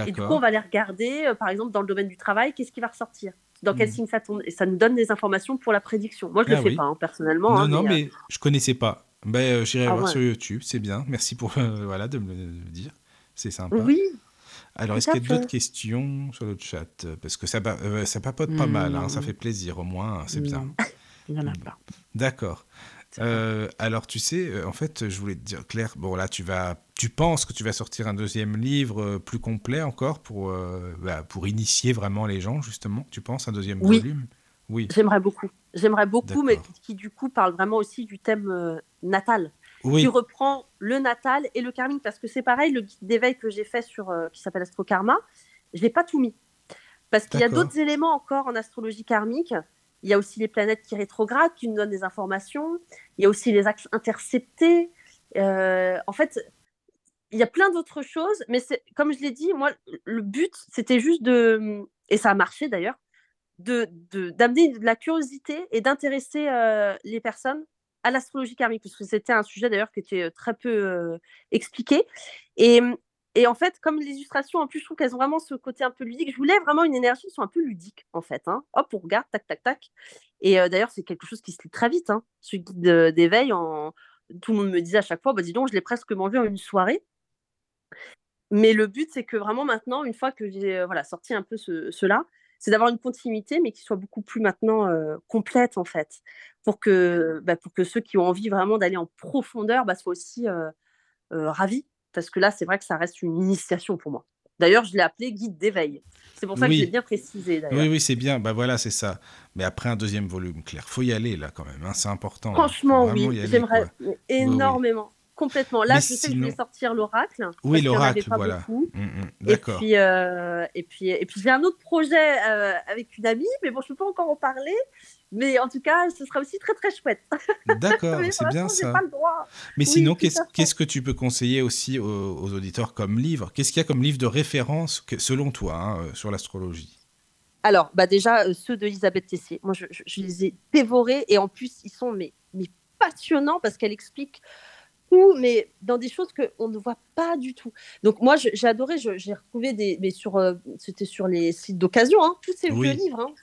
Et du coup, on va aller regarder, par exemple, dans le domaine du travail, qu'est-ce qui va ressortir Dans quel Mhm. signe ça tombe Et ça nous donne des informations pour la prédiction. Moi, je Ah le fais oui. pas, hein, personnellement. Non, hein, non, mais, euh, mais je connaissais pas. Ben, euh, j'irai Ah voir ouais. sur YouTube, c'est bien. Merci pour euh, voilà, de me le dire. C'est sympa. Oui, Alors, est-ce qu'il y a d'autres questions sur le chat? Parce que ça, euh, ça papote pas mal, hein, ça fait plaisir au moins, c'est bien. Il n'y en a pas. D'accord. Euh, alors, tu sais, euh, en fait, je voulais te dire, Claire, bon, là, tu vas, tu penses que tu vas sortir un deuxième livre euh, plus complet encore pour, euh, bah, pour initier vraiment les gens, justement. Tu penses un deuxième Oui. volume? Oui. j'aimerais beaucoup. J'aimerais beaucoup, mais qui, qui, du coup parle vraiment aussi du thème euh, natal. Oui. qui reprend le natal et le karmique parce que c'est pareil le guide d'éveil que j'ai fait sur qui s'appelle Astrokarma je l'ai pas tout mis parce qu'il y a d'autres éléments encore en astrologie karmique il y a aussi les planètes qui rétrogradent qui nous donnent des informations il y a aussi les axes interceptés Euh, en fait il y a plein d'autres choses mais comme je l'ai dit moi le but c'était juste de et ça a marché d'ailleurs de de- d'amener de, la curiosité et d'intéresser euh, les personnes à l'astrologie karmique, parce que c'était un sujet d'ailleurs qui était euh, très peu expliqué. Et, et en fait, comme les illustrations, en plus, je trouve qu'elles ont vraiment ce côté un peu ludique. Je voulais vraiment une énergie qui soit un peu ludique, en fait. hein. Hop, on regarde, tac, tac, tac. Et euh, d'ailleurs, c'est quelque chose qui se lit très vite. Hein. Ce guide euh, d'éveil, tout le monde me disait à chaque fois, bah, dis donc, je l'ai presque mangé en une soirée. Mais le but, c'est que vraiment maintenant, une fois que j'ai euh, voilà, sorti un peu ce, cela, c'est d'avoir une continuité, mais qui soit beaucoup plus maintenant complète, en fait, pour que, bah, pour que ceux qui ont envie vraiment d'aller en profondeur bah, soient aussi ravis. Parce que là, c'est vrai que ça reste une initiation pour moi. D'ailleurs, je l'ai appelé guide d'éveil. C'est pour ça que Oui. l'ai bien précisé. Oui, oui, c'est bien. Bah voilà, c'est ça. Mais après un deuxième volume, Claire, faut y aller là quand même. hein, C'est important. Franchement, oui, j'aimerais énormément. Complètement. Là, Mais je sais que je vais sortir l'oracle. Oui, l'oracle, voilà. beaucoup. Mm, mm, Et D'accord. puis, euh, et puis, et puis j'ai un autre projet euh, avec une amie, mais bon, je ne peux pas encore en parler. Mais en tout cas, ce sera aussi très très chouette. D'accord, mais c'est bien ça. pas le droit. Mais Oui, sinon, qu'est-ce que tu peux conseiller aussi aux, aux auditeurs comme livre? Qu'est-ce qu'il y a comme livre de référence, que, selon toi, hein, euh, sur l'astrologie? Alors, bah déjà, euh, ceux d'Elisabeth Tessier, moi, je, je- je les ai dévorés et en plus, ils sont mais, mais passionnants parce qu'elle explique tout, mais dans des choses qu'on ne voit pas du tout. Donc, moi, j'ai adoré, je- j'ai retrouvé des. Mais sur, euh, c'était sur les sites d'occasion, hein, tous ces Oui. vieux livres, hein.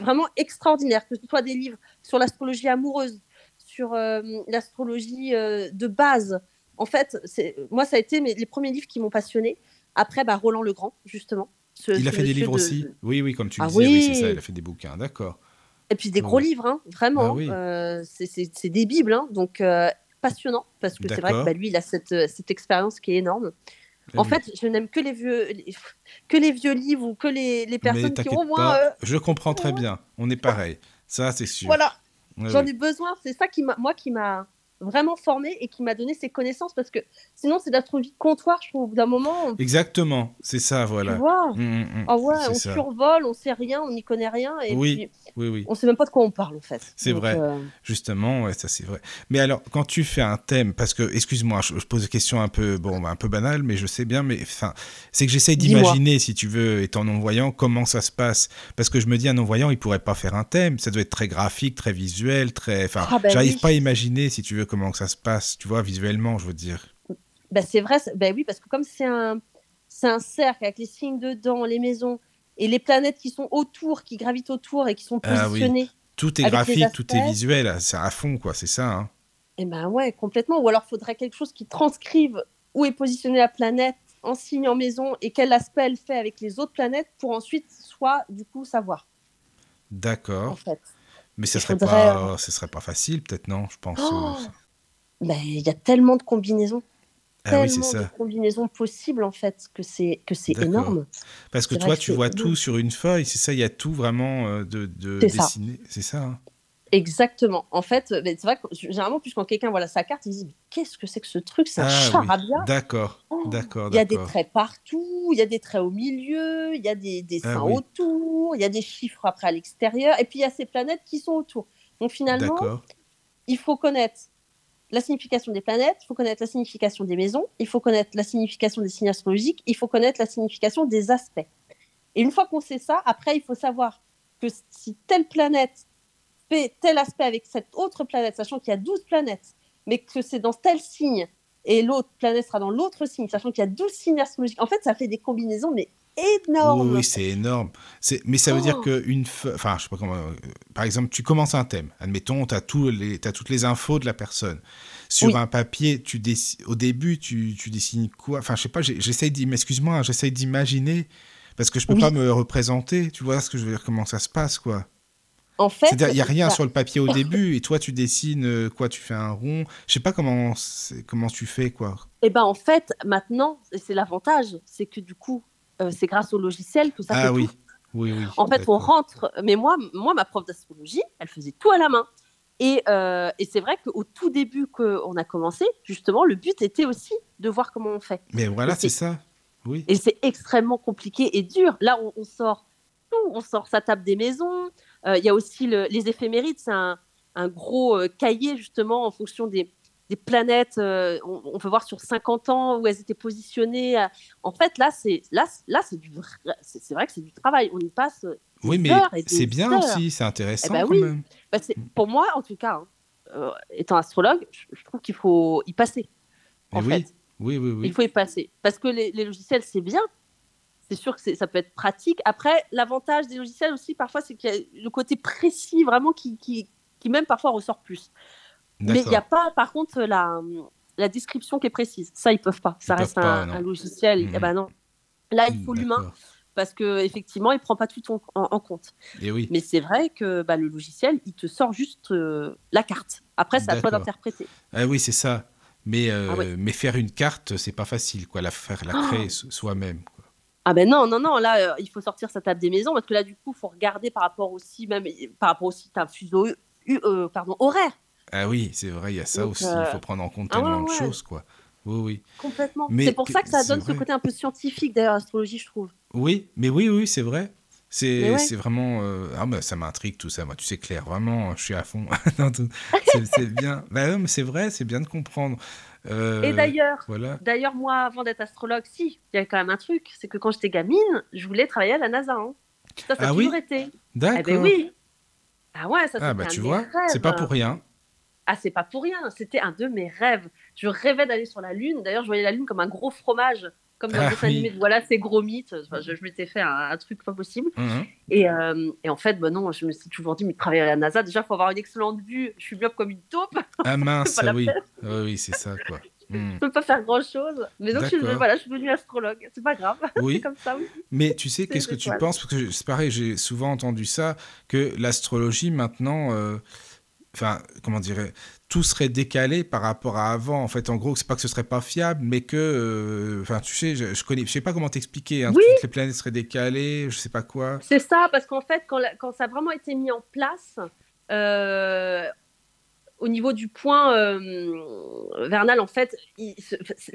Vraiment extraordinaires, que ce soit des livres sur l'astrologie amoureuse, sur euh, l'astrologie euh, de base. En fait, moi, ça a été mes- les premiers livres qui m'ont passionné. Après, bah, Roland Legrand, justement. Ce- Il a fait des livres de- aussi Oui, oui, comme tu Ah disais, oui, c'est ça, il a fait des bouquins, d'accord. Et puis des gros oui. livres, hein, vraiment. Ah oui. Euh, c'est- des bibles, hein, donc passionnant, parce que c'est vrai que bah, lui, il a cette, cette expérience qui est énorme. En fait, je n'aime que les vieux, les- que les vieux livres ou que les, personnes qui ont au moins. euh, je comprends très bien. On est pareil. Ça, c'est sûr. voilà, Ouais, j'en ouais. ai besoin. C'est ça qui m'a, moi, qui m'a, vraiment formé et qui m'a donné ses connaissances parce que sinon c'est l'astrologie comptoir, je trouve, d'un moment. on- Exactement, c'est ça, voilà. Mm, mm, mm. Ah ouais, on ça. survole, on sait rien, on n'y connaît rien et Oui. puis Oui, oui, on sait même pas de quoi on parle en fait. C'est vrai. euh, justement, ouais, ça c'est vrai. Mais alors, quand tu fais un thème, parce que, excuse-moi, je, je pose des questions un peu, bon, un peu banales, mais je sais bien, mais enfin, c'est que j'essaye d'imaginer, si tu veux, étant non-voyant, comment ça se passe. Parce que je me dis, un non-voyant, il pourrait pas faire un thème. Ça doit être très graphique, très visuel, très. Enfin, Ah, bah j'arrive pas à imaginer, si tu veux, comment que ça se passe, tu vois, visuellement, je veux dire. bah, c'est vrai, bah oui, parce que comme c'est un, c'est un cercle avec les signes dedans, les maisons et les planètes qui sont autour, qui gravitent autour et qui sont Ah oui. positionnées. Tout est graphique, tout est visuel, c'est à fond, quoi, c'est ça. hein. Et ben ouais, complètement. Ou alors, faudrait quelque chose qui transcrive où est positionnée la planète en signe en maison et quel aspect elle fait avec les autres planètes pour ensuite soit du coup savoir en D'accord. fait. Mais ça Il serait faudrait, pas, ce serait pas facile, peut-être, non, je pense. Oh euh, Ben, il y a tellement de combinaisons, Ah oui, c'est tellement ça. de combinaisons possibles en fait que c'est que c'est énorme. Parce que toi, que tu vois tout sur une feuille, c'est ça, il y a tout vraiment euh, de, de C'est ça. dessiné. C'est ça. hein. Exactement. En fait, c'est vrai que généralement, plus quand quelqu'un voit sa carte, il se dit mais qu'est-ce que c'est que ce truc? C'est un Ah oui. charabia. D'accord, Oh, d'accord, Il y a des traits partout, il y a des traits au milieu, il y a des dessins Ah oui. autour, il y a des chiffres après à l'extérieur, et puis il y a ces planètes qui sont autour. Donc finalement, il faut connaître la signification des planètes, il faut connaître la signification des maisons, il faut connaître la signification des signes astrologiques, il faut connaître la signification des aspects. Et une fois qu'on sait ça, après, il faut savoir que si telle planète fait tel aspect avec cette autre planète, sachant qu'il y a 12 planètes, mais que c'est dans tel signe, et l'autre planète sera dans l'autre signe, sachant qu'il y a 12 signes astrologiques, en fait, ça fait des combinaisons, mais énormes. Oui, oui, c'est énorme. Mais ça veut dire Oh. qu'une feuille. Enfin, je sais pas comment. euh, Par exemple, tu commences un thème. Admettons, tu as, les... as toutes les infos de la personne. Sur Oui. un papier, tu au début, tu, tu dessines quoi? Enfin, je sais pas, j'essaye hein, j'essaye d'imaginer. Parce que je peux Oui. pas me représenter. Tu vois ce que je veux dire? Comment ça se passe, quoi? En fait, C'est-à-dire, il n'y a rien ça- sur le papier au début, et toi, tu dessines euh, quoi Tu fais un rond. Je sais pas comment, comment tu fais, quoi. Eh ben en fait, maintenant, et c'est l'avantage, c'est que du coup, euh, c'est grâce au logiciel que ça ah fait oui. tout. oui, oui. En fait, on rentre. Mais moi, moi, ma prof d'astrologie, elle faisait tout à la main. Et, euh, et c'est vrai qu'au tout début qu'on a commencé, justement, le but était aussi de voir comment on fait. Mais voilà, Et c'est c'est- ça. Oui. Et c'est extrêmement compliqué et dur. Là, on, on sort tout. On sort sa table des maisons. Euh, Il y a aussi le- les éphémérides. C'est un, un gros euh, cahier, justement, en fonction des, des planètes. euh, on, on peut voir sur 50 ans où elles étaient positionnées. En fait, là, c'est là, là, c'est du c'est vrai que c'est du travail. On y passe. Oui, mais c'est bien heures. aussi, c'est intéressant Eh ben quand oui. même. Bah, pour moi, en tout cas, hein, euh, étant astrologue, je, je trouve qu'il faut y passer. Mais En oui, fait, oui, oui, oui. il faut y passer. Parce que les, les logiciels, c'est bien. C'est sûr que ça peut être pratique. Après, l'avantage des logiciels aussi, parfois, c'est qu'il y a le côté précis, vraiment, qui, qui, qui même parfois ressort plus. Mais il n'y a pas, par contre, la, la description qui est précise. Ça, ils peuvent pas. Ça Ils reste pas, un, logiciel. Ben non. Là, il faut l'humain D'accord. parce que effectivement, il prend pas tout en, compte. Et oui. Mais c'est vrai que bah, le logiciel, il te sort juste euh, la carte. Après, c'est à toi d'interpréter. Ah oui, c'est ça. Mais, euh, Ah oui. mais faire une carte, c'est pas facile, quoi. La faire, la Oh. créer so- soi-même. Ah ben non, non, non, là, euh, il faut sortir sa table des maisons parce que là, du coup, il faut regarder par rapport aussi, même par rapport aussi, un fuseau euh, pardon, horaire, Ah oui, c'est vrai, il y a ça Donc, aussi. euh, Il faut prendre en compte ah ouais, tellement de choses, quoi. Oui, oui. complètement. C'est pour ça que ça donne ce côté un peu scientifique, d'ailleurs, l'astrologie, je trouve. Oui, mais oui, oui, c'est vrai. C'est ouais. vraiment. euh, Ah, bah, ça m'intrigue tout ça. Moi, tu sais, Claire, vraiment, je suis à fond. c'est bien. Bah, non, mais c'est vrai, c'est bien de comprendre. Euh, Et d'ailleurs, Voilà. d'ailleurs, moi, avant d'être astrologue, si, il y a quand même un truc, c'est que quand j'étais gamine, je voulais travailler à la NASA. hein. Ça, ça Ah a oui toujours été. D'accord. Eh ben oui. Ah ouais, ça, Ah, bah, un tu vois, c'est pas pour rien. Ah, c'est pas pour rien, c'était un de mes rêves. Je rêvais d'aller sur la Lune. D'ailleurs, je voyais la Lune comme un gros fromage, comme dans Ah le dessin oui. animé de Voilà, c'est gros mythe. Enfin, je je m'étais fait un, un truc pas possible. Mhm. Et, euh, et en fait, bah non, je me suis toujours dit, mais travailler à la NASA, déjà, il faut avoir une excellente vue. Je suis myope comme une taupe, Ah mince, ah oui. oui, c'est ça, quoi. Hmm. je peux pas faire grand chose. Mais donc, je voilà, je suis devenue astrologue. C'est pas grave, Oui, c'est comme ça, oui. mais tu sais, qu'est-ce que tu penses? Parce que c'est pareil, j'ai souvent entendu ça, que l'astrologie, maintenant, euh, enfin, comment dirais tout serait décalé par rapport à avant. En fait, en gros, c'est pas que ce serait pas fiable, mais que, euh, enfin, tu sais, je, je connais, je sais pas comment t'expliquer. hein, Oui. Toutes les planètes seraient décalées, je sais pas quoi. C'est ça, parce qu'en fait, quand, la- quand ça a vraiment été mis en place, euh, au niveau du point vernal, en fait,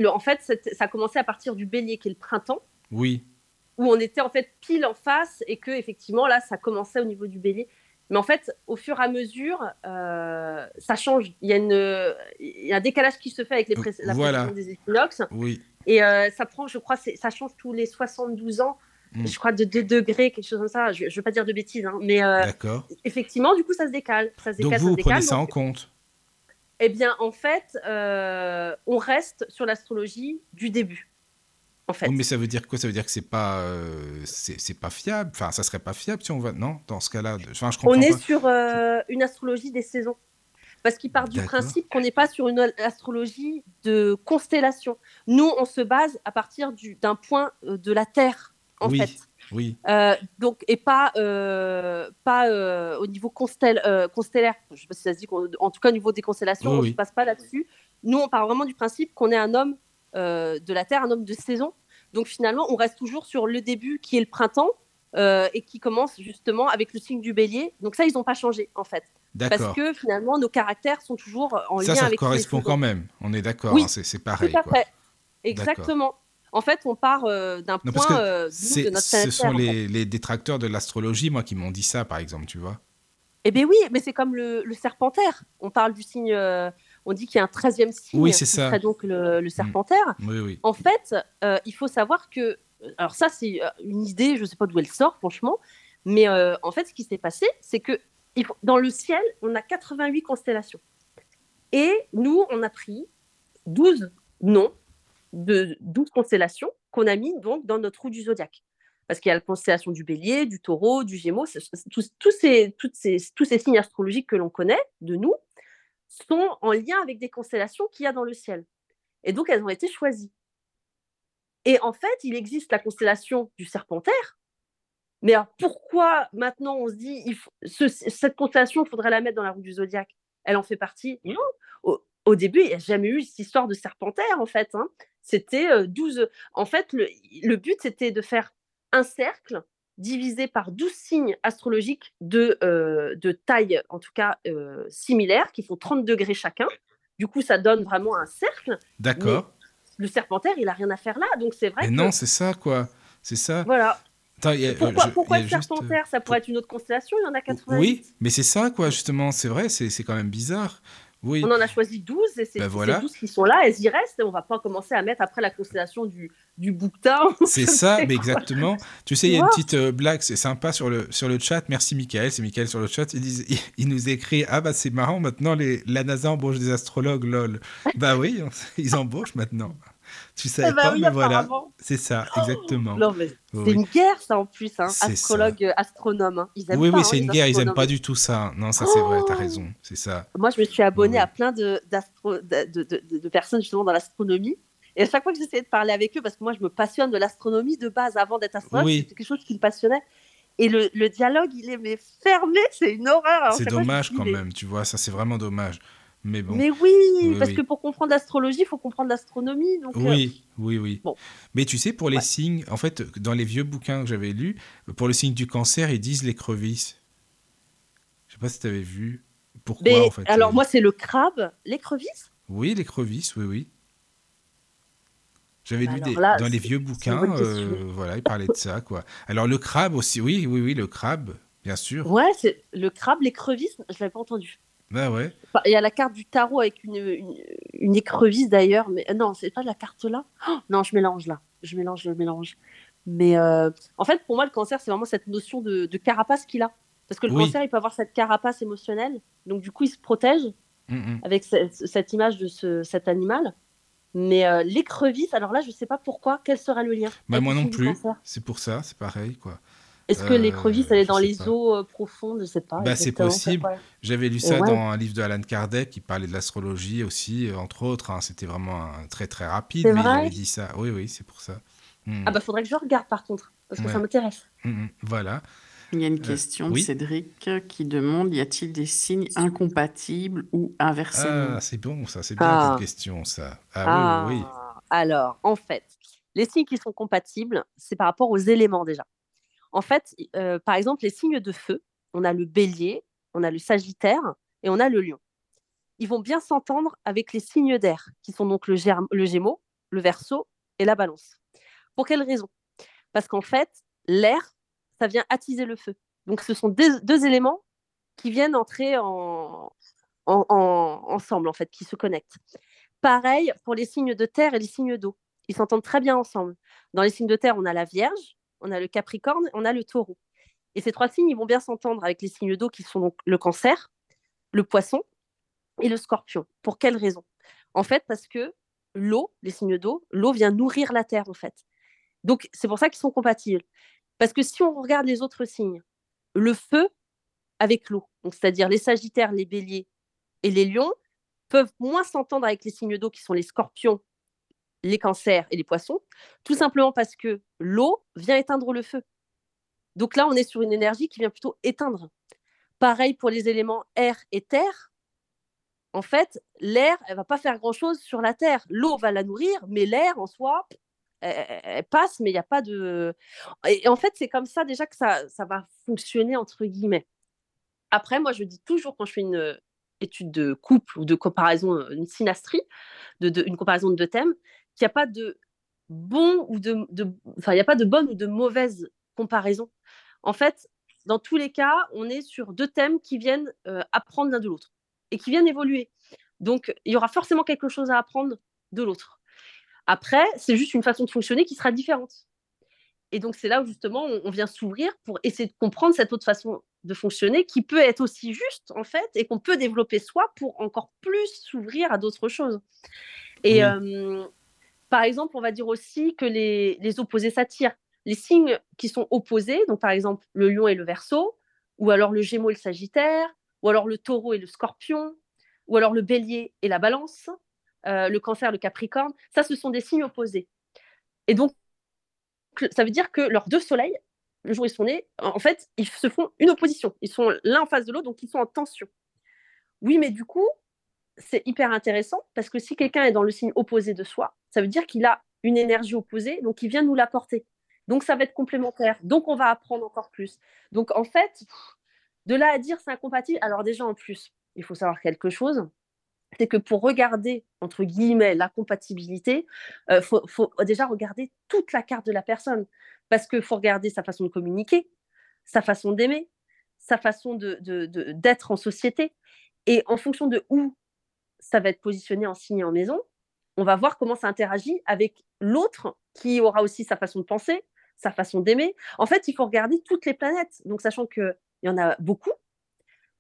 en fait, ça a commencé à partir du bélier, qui est le printemps. Oui. Où on était en fait pile en face et que effectivement là, ça commençait au niveau du bélier. Mais en fait, au fur et à mesure, ça change. Il y, a une, il y a un décalage qui se fait avec les la voilà. des équinoxes. Oui. Et ça prend, je crois, ça change tous les 72 ans. Hmm. Je crois de 2 degrés, quelque chose comme ça. Je ne veux pas dire de bêtises, hein, mais effectivement, du coup, ça se décale. Ça se décale donc vous, prenez ça en compte? Eh bien, en fait, euh, on reste sur l'astrologie du début. En fait. mais ça veut dire quoi? Ça veut dire que c'est pas, euh, c'est pas fiable? Enfin, ça serait pas fiable si on va. Non, dans ce cas-là, enfin, je comprends On est pas. sur euh, une astrologie des saisons parce qu'il part du principe qu'on n'est pas sur une astrologie de constellation. Nous, on se base à partir d'un point de la Terre en oui, fait. Oui. Euh, donc, et pas, euh, pas euh, au niveau constel, constellaire. Je ne sais pas si ça se dit, en tout cas au niveau des constellations, on ne passe pas là-dessus. Nous, on part vraiment du principe qu'on est un homme de la Terre, un homme de saison. Donc finalement, on reste toujours sur le début qui est le printemps et qui commence justement avec le signe du bélier. Donc ça, ils n'ont pas changé en fait. Parce que finalement, nos caractères sont toujours en lien avec. Ça, ça correspond quand même. On est d'accord. Oui, hein, c'est pareil. Tout à fait. Exactement. En fait, on part euh, d'un point euh, de notre Ce sont les, détracteurs de l'astrologie, moi, qui m'ont dit ça, par exemple, tu vois. Eh bien oui, mais c'est comme le, serpentaire. On parle du signe, euh, on dit qu'il y a un treizième signe, oui, c'est ça. serait donc le, mm. serpentaire. Oui, oui. En fait, il faut savoir que, alors ça c'est une idée, je ne sais pas d'où elle sort franchement, mais en fait ce qui s'est passé, c'est que dans le ciel, on a 88 constellations. Et nous, on a pris 12 noms de 12 constellations qu'on a mis donc dans notre roue du zodiaque. Parce qu'il y a la constellation du bélier, du taureau, du gémeaux, tous, ces, toutes ces, tous ces signes astrologiques que l'on connaît de nous sont en lien avec des constellations qu'il y a dans le ciel. Et donc, elles ont été choisies. Et en fait, il existe la constellation du serpentaire. Mais pourquoi maintenant on se dit cette constellation, il faudrait la mettre dans la roue du zodiaque? Elle en fait partie? Non. Au, début, il n'y a jamais eu cette histoire de serpentaire, en fait. Hein. C'était 12. En fait, le, but, c'était de faire un cercle divisé par 12 signes astrologiques de, de taille, en tout cas similaire, qui font 30 degrés chacun. Du coup, ça donne vraiment un cercle. D'accord. Le serpentaire, il a rien à faire là. Donc, c'est vrai. Mais non, c'est ça, quoi. C'est ça. Voilà. pourquoi, le serpentaire? Ça pourrait être une autre constellation, il y en a 80. Oui, mais c'est ça, quoi, justement. C'est vrai, c'est quand même bizarre. On en a choisi 12 et c'est ben ces 12 qui sont là, elles y restent et on va pas commencer à mettre après la constellation du, du bouquetin. C'est ça, mais exactement. Tu sais, il y a une petite euh, blague, c'est sympa sur le, sur le chat. Merci Michael, c'est Michael sur le chat. Il, il, nous écrit Ah bah c'est marrant, maintenant les, la NASA embauche des astrologues, lol. bah oui, ils embauchent maintenant. Tu sais eh ben pas, mais voilà. C'est ça, exactement. c'est une guerre, ça en plus, hein. astrologue, euh, astronome. Hein. Ils aiment oui, oui, c'est une guerre, ils n'aiment pas du tout ça. Non, ça c'est vrai, tu as oh raison, c'est ça. Moi, je me suis abonnée à plein de, de, de, de, personnes justement dans l'astronomie. Et à chaque fois que j'essayais de parler avec eux, parce que moi, je me passionne de l'astronomie de base avant d'être astronome, c'était quelque chose qui me passionnait. Et le, le, dialogue, il est mais fermé, c'est une horreur. C'est dommage quand même, tu vois, ça c'est vraiment dommage. Mais, bon. mais oui, parce que pour comprendre l'astrologie, il faut comprendre l'astronomie. Donc, oui, euh, oui, oui. Bon. Mais tu sais, pour les signes, en fait, dans les vieux bouquins que j'avais lus, pour le signe du cancer, ils disent l'écreuvisse. Je sais pas si tu avais vu. Pourquoi, en fait Alors, moi, c'est le crabe. L'écrevisse Oui, l'écrevisse, oui, oui. J'avais lu dans les vieux bouquins, euh, voilà, ils parlaient de ça, quoi. Alors, le crabe aussi, oui, oui, oui, le crabe, bien sûr. Ouais, c'est le crabe, l'écrevisse, je l'avais pas entendu. Bah ouais. Il y a la carte du tarot avec une, une, écrevisse d'ailleurs, mais euh, non, c'est pas la carte là. Oh, non, je mélange là. Je mélange, je mélange. Mais euh, en fait, pour moi, le cancer, c'est vraiment cette notion de, de carapace qu'il a. Parce que le cancer, il peut avoir cette carapace émotionnelle. Donc, du coup, il se protège mm, mm. avec cette image de ce, cet animal. Mais euh, l'écrevisse, alors là, je sais pas pourquoi. Quel sera le lien bah, Moi non plus. C'est pour ça, c'est pareil. quoi. Est-ce que l'écrevisse, elle est dans les eaux euh, profondes? Je sais pas. Bah, c'est possible. J'avais lu ça dans un livre de Alan Kardec qui parlait de l'astrologie aussi, euh, entre autres. Hein. C'était vraiment un, très très rapide, mais il avait dit ça. Oui, oui, c'est pour ça. Hmm. Ah bah faudrait que je regarde par contre, parce que ça m'intéresse. Hmm, hmm. voilà. Il y a une euh, question de Cédric qui demande y a-t-il des signes incompatibles ou inversement? Ah, c'est bon, ça, c'est bien ah. cette question, ça. Ah, oui, oui, oui. Ah, alors, en fait, les signes qui sont compatibles, c'est par rapport aux éléments déjà. En fait, euh, par exemple, les signes de feu, on a le bélier, on a le sagittaire et on a le lion. ils vont bien s'entendre avec les signes d'air, qui sont donc le, le Gémeaux, le Verseau et la Balance. Pour quelle raison? Parce qu'en fait, l'air, ça vient attiser le feu. Donc, ce sont deux, éléments qui viennent entrer en, ensemble, en fait, qui se connectent. Pareil pour les signes de terre et les signes d'eau. Ils s'entendent très bien ensemble. Dans les signes de terre, on a la Vierge, on a le Capricorne, on a le Taureau. Et ces trois signes, ils vont bien s'entendre avec les signes d'eau qui sont donc le Cancer, le Poisson et le Scorpion. Pour quelle raison? En fait, parce que l'eau, les signes d'eau, l'eau vient nourrir la terre, en fait. Donc, c'est pour ça qu'ils sont compatibles. Parce que si on regarde les autres signes, le feu avec l'eau, c'est-à-dire les Sagittaires, les Béliers et les Lions, peuvent moins s'entendre avec les signes d'eau qui sont les Scorpions, les Cancers et les Poissons, tout simplement parce que l'eau vient éteindre le feu. Donc là, on est sur une énergie qui vient plutôt éteindre. Pareil pour les éléments air et terre. En fait, l'air, elle va pas faire grand-chose sur la terre. L'eau va la nourrir, mais l'air en soi, elle, passe, mais il n'y a pas de. Et, en fait, c'est comme ça déjà que ça, ça va fonctionner, entre guillemets. Après, moi, je dis toujours quand je fais une euh, étude de couple ou de comparaison, euh, une synastrie, de, une comparaison de deux thèmes, qu'il n'y a pas de bon ou de, enfin, il n'y a pas de bonne ou de mauvaise comparaison. En fait, dans tous les cas, on est sur deux thèmes qui viennent euh, apprendre l'un de l'autre et qui viennent évoluer. Donc, il y aura forcément quelque chose à apprendre de l'autre. Après, c'est juste une façon de fonctionner qui sera différente. Et donc, c'est là où justement on, vient s'ouvrir pour essayer de comprendre cette autre façon de fonctionner qui peut être aussi juste, en fait, et qu'on peut développer soi pour encore plus s'ouvrir à d'autres choses. Et euh, par exemple, on va dire aussi que les, opposés s'attirent. Les signes qui sont opposés, donc par exemple le lion et le verso, ou alors le gémeaux et le sagittaire, ou alors le taureau et le scorpion, ou alors le bélier et la balance, euh, le cancer, le capricorne, ça, ce sont des signes opposés. Et donc, ça veut dire que leurs deux soleils, le jour où ils sont nés, en fait, ils se font une opposition. Ils sont l'un en face de l'autre, donc ils sont en tension. Oui, mais du coup, c'est hyper intéressant parce que si quelqu'un est dans le signe opposé de soi, ça veut dire qu'il a une énergie opposée, donc il vient nous l'apporter. Donc ça va être complémentaire. Donc on va apprendre encore plus. Donc en fait, de là à dire c'est incompatible, alors déjà en plus, il faut savoir quelque chose, c'est que pour regarder, entre guillemets, la compatibilité, il euh, faut, déjà regarder toute la carte de la personne. Parce qu'il faut regarder sa façon de communiquer, sa façon d'aimer, sa façon d'être de, en société. Et en fonction de où ça va être positionné en signe et en maison, on va voir comment ça interagit avec l'autre qui aura aussi sa façon de penser, sa façon d'aimer. En fait, il faut regarder toutes les planètes. Donc, sachant qu'il y en a beaucoup,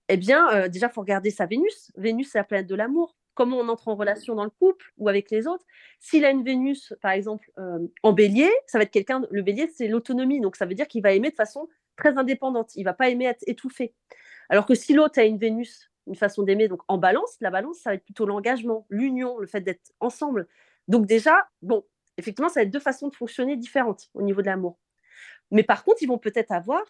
eh bien, euh, déjà, il faut regarder sa Vénus. Vénus, c'est la planète de l'amour. Comment on entre en relation dans le couple ou avec les autres? S'il a une Vénus, par exemple, euh, en bélier, ça va être quelqu'un. Le bélier, c'est l'autonomie. Donc, ça veut dire qu'il va aimer de façon très indépendante. Il va pas aimer être étouffé. Alors que si l'autre a une Vénus, une façon d'aimer, donc en balance, la balance, ça va être plutôt l'engagement, l'union, le fait d'être ensemble. Donc, déjà, bon, effectivement, ça va être deux façons de fonctionner différentes au niveau de l'amour. Mais par contre, ils vont peut-être avoir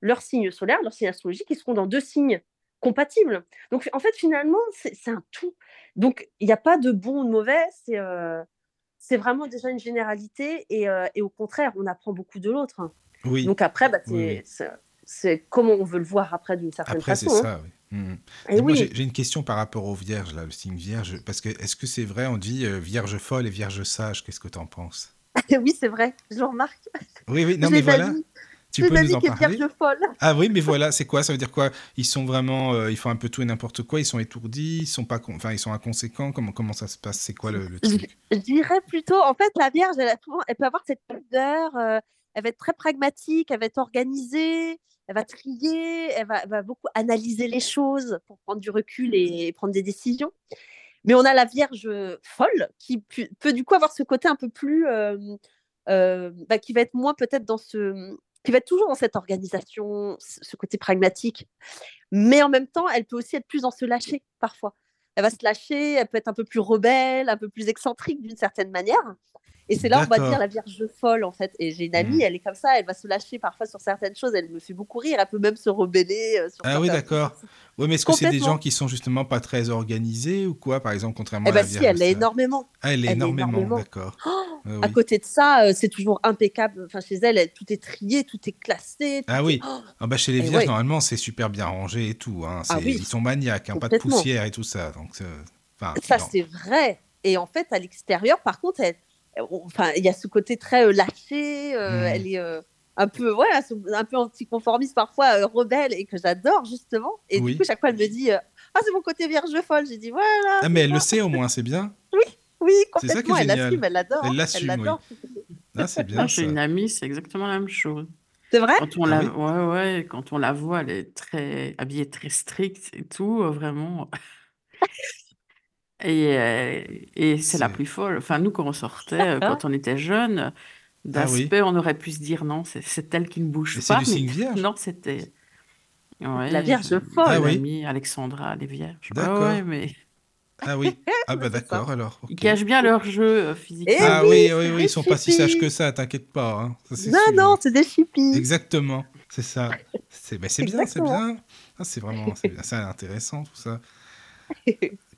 leur signe solaire, leur signe astrologique, qui seront dans deux signes compatibles. Donc, en fait, finalement, c'est un tout. Donc, il n'y a pas de bon ou de mauvais. C'est euh, vraiment déjà une généralité. Et, euh, et, au contraire, on apprend beaucoup de l'autre. Oui. Donc, après, bah, c'est comment on veut le voir après d'une certaine façon. Après, c'est ça, hein. oui. Mmh. J'ai une question par rapport aux vierges, là, le signe vierge. Parce que est-ce que c'est vrai, on dit euh, vierge folle et vierge sage Qu'est-ce que tu en penses? Oui, c'est vrai, je le remarque. Oui, oui, non, mais voilà. Tu peux nous en parler? Ah oui, mais voilà, c'est quoi? Ça veut dire quoi? Ils sont vraiment, euh, ils font un peu tout et n'importe quoi. Ils sont étourdis, ils sont pas, enfin, ils sont inconséquents. Comment comment ça se passe? C'est quoi le, truc? je, dirais plutôt, en fait, la Vierge, elle, elle peut avoir cette pudeur. Euh, elle va être très pragmatique, elle va être organisée, elle va trier, elle va, beaucoup analyser les choses pour prendre du recul et prendre des décisions. Mais on a la Vierge folle qui peut, du coup avoir ce côté un peu plus, euh, bah, qui va être moins peut-être dans ce qui va être toujours dans cette organisation, ce côté pragmatique. Mais en même temps, elle peut aussi être plus dans se lâcher parfois. Elle va se lâcher, elle peut être un peu plus rebelle, un peu plus excentrique d'une certaine manière. Et c'est là, on va dire la Vierge folle, en fait. Et j'ai une amie, Mhm. elle est comme ça, elle va se lâcher parfois sur certaines choses, elle me fait beaucoup rire, elle peut même se rebeller euh, sur Ah oui, d'accord. Oui, mais est-ce que c'est des gens qui sont justement pas très organisés ou quoi, par exemple, contrairement Eh à la ben si, Vierge elle l'est énormément. Ah, elle est Elle l'est énormément, énormément. d'accord. Oh, Ah À côté de ça, euh, c'est toujours impeccable. Enfin, chez elle, elle- tout est trié, tout est classé. Ah oui. est- Oh, Ah bah chez les Et vierges, ouais. normalement, c'est super bien rangé et tout. Hein. Ah oui. Ils sont maniaques, hein, pas de poussière et tout ça. Donc, enfin, Ça, c'est vrai. Et en fait, à l'extérieur, par contre, elle- enfin, il y a ce côté très euh, lâché. euh, Mhm. Elle est euh, un peu, voilà, un peu anticonformiste parfois, euh, rebelle, et que j'adore justement. Et Oui. du coup, chaque fois, elle me dit, euh, ah, c'est mon côté vierge folle. J'ai dit, voilà. Ah, mais elle le sait au moins, c'est bien. Oui, C'est ça qui est complètement. Elle génial. l'assume, elle l'adore. Elle l'assume, oui. l'adore. Ah, c'est bien ça. j'ai une amie, c'est exactement la même chose. C'est vrai? Quand on Ah la, oui ouais, ouais, quand on la voit, elle est très habillée très stricte et tout, euh, vraiment. Et, euh, et c'est la C'est- plus folle. Enfin, nous, quand on sortait, euh, quand on était jeunes, Ah oui. d'aspect, on aurait pu se dire non, c'est c'est elle qui ne bouge Mais c'est pas. signe vierge. non, c'était. La Vierge folle. Ah une oui. amie, Alexandra, les vierges. D'accord. ouais, mais Ah oui. Ah bah C'est d'accord alors. ils cachent bien leur jeu euh, physiquement. Eh Ah oui, oui, oui, oui, ils sont pas si sages que ça, t'inquiète pas. hein. Ça, c'est Non, sûr. non, c'est des chippies. Exactement, c'est ça. C'est c'est bien, c'est bien. Ah, c'est vraiment c'est intéressant tout ça.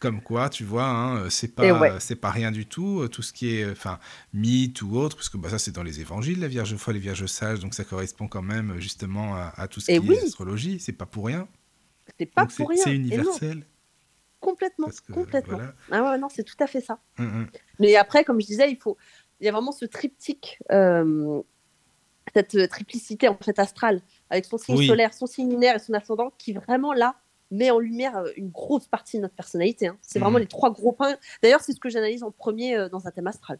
Comme quoi, tu vois, hein, c'est Et pas, ouais. c'est pas rien du tout. euh, Tout ce qui est, euh, enfin, mythe ou autre, parce que bah, ça c'est dans les évangiles, la Vierge folle et Vierge sage, donc ça correspond quand même euh, justement à, à tout ce qui est astrologie. C'est pas pour rien. C'est pas Donc c'est pour rien. c'est Et universel. complètement, que, complètement. voilà. Ah ouais, non, c'est tout à fait ça. Hum, hum. Mais après, comme je disais, il faut, il y a vraiment ce triptyque, euh, cette euh, triplicité en fait astrale, avec son signe Oui. solaire, son signe lunaire et son ascendant, qui vraiment là met en lumière euh, une grosse partie de notre personnalité. hein. C'est vraiment Mhm. les trois gros points. D'ailleurs, c'est ce que j'analyse en premier euh, dans un thème astral.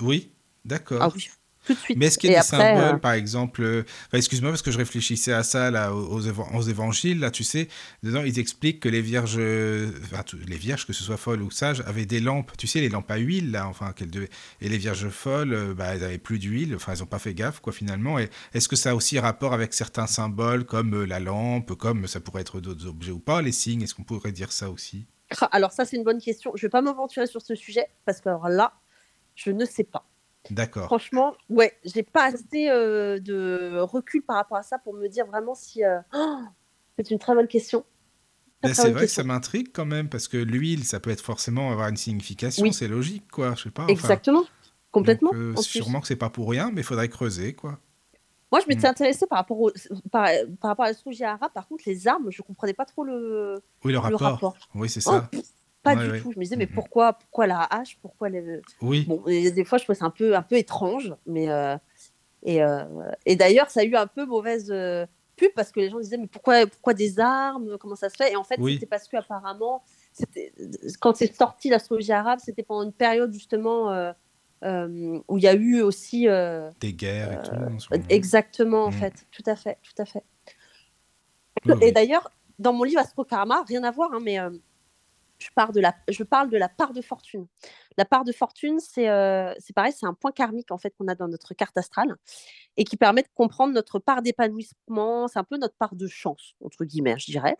Oui, d'accord. Ah oui, tout de suite. Mais est-ce qu'il y Et a des après, symboles, euh, par exemple euh, enfin, Excuse-moi parce que je réfléchissais à ça là, aux, aux évan- aux évangiles. Là, tu sais, dedans ils expliquent que les vierges, euh, enfin les vierges, que ce soit folles ou sages, avaient des lampes. Tu sais, les lampes à huile là, enfin qu'elles devaient. Et les vierges folles, bah, elles avaient plus d'huile. Enfin, elles n'ont pas fait gaffe quoi finalement. Et est-ce que ça a aussi rapport avec certains symboles comme la lampe, comme ça pourrait être d'autres objets ou pas, les signes? Est-ce qu'on pourrait dire ça aussi? Ah, Alors ça, c'est une bonne question. Je vais pas m'aventurer sur ce sujet parce que alors là, je ne sais pas. D'accord. Franchement, ouais, j'ai pas assez euh, de recul par rapport à ça pour me dire vraiment si. euh, oh, c'est une très bonne question. Ben, c'est vrai que ça m'intrigue quand même parce que l'huile, ça peut être forcément avoir une signification. Oui. C'est logique quoi. Je sais pas. enfin. Exactement, complètement. Donc, euh, en plus. sûrement que c'est pas pour rien, mais il faudrait creuser, quoi. Moi, je m'étais Mm. intéressée par rapport, au, par, par rapport à l'astrologie arabe. Par contre, les armes, je comprenais pas trop le, Oui, le le rapport. rapport. Oui, c'est Oh, ça. Pas Ouais, du ouais. tout. Je me disais, mais Mhm. pourquoi, pourquoi la hache? Pourquoi les... Oui, Bon, et des fois, je trouvais ça un peu, un peu étrange. Mais, euh, et euh, et d'ailleurs, ça a eu un peu mauvaise euh, pub parce que les gens disaient, mais pourquoi, pourquoi des armes? Comment ça se fait? Et en fait, Oui. c'était parce qu'apparemment, quand c'est sorti l'astrologie arabe, c'était pendant une période justement où il y a eu aussi. des guerres et tout. en. Exactement, en Mm. fait. Tout à fait, tout à fait. Oui, Et d'ailleurs, dans mon livre Astro Karma, rien à voir, hein, mais je, parle de la, je parle de la part de fortune. La part de fortune, c'est euh, pareil, c'est un point karmique en fait qu'on a dans notre carte astrale et qui permet de comprendre notre part d'épanouissement. C'est un peu notre part de chance, entre guillemets, je dirais.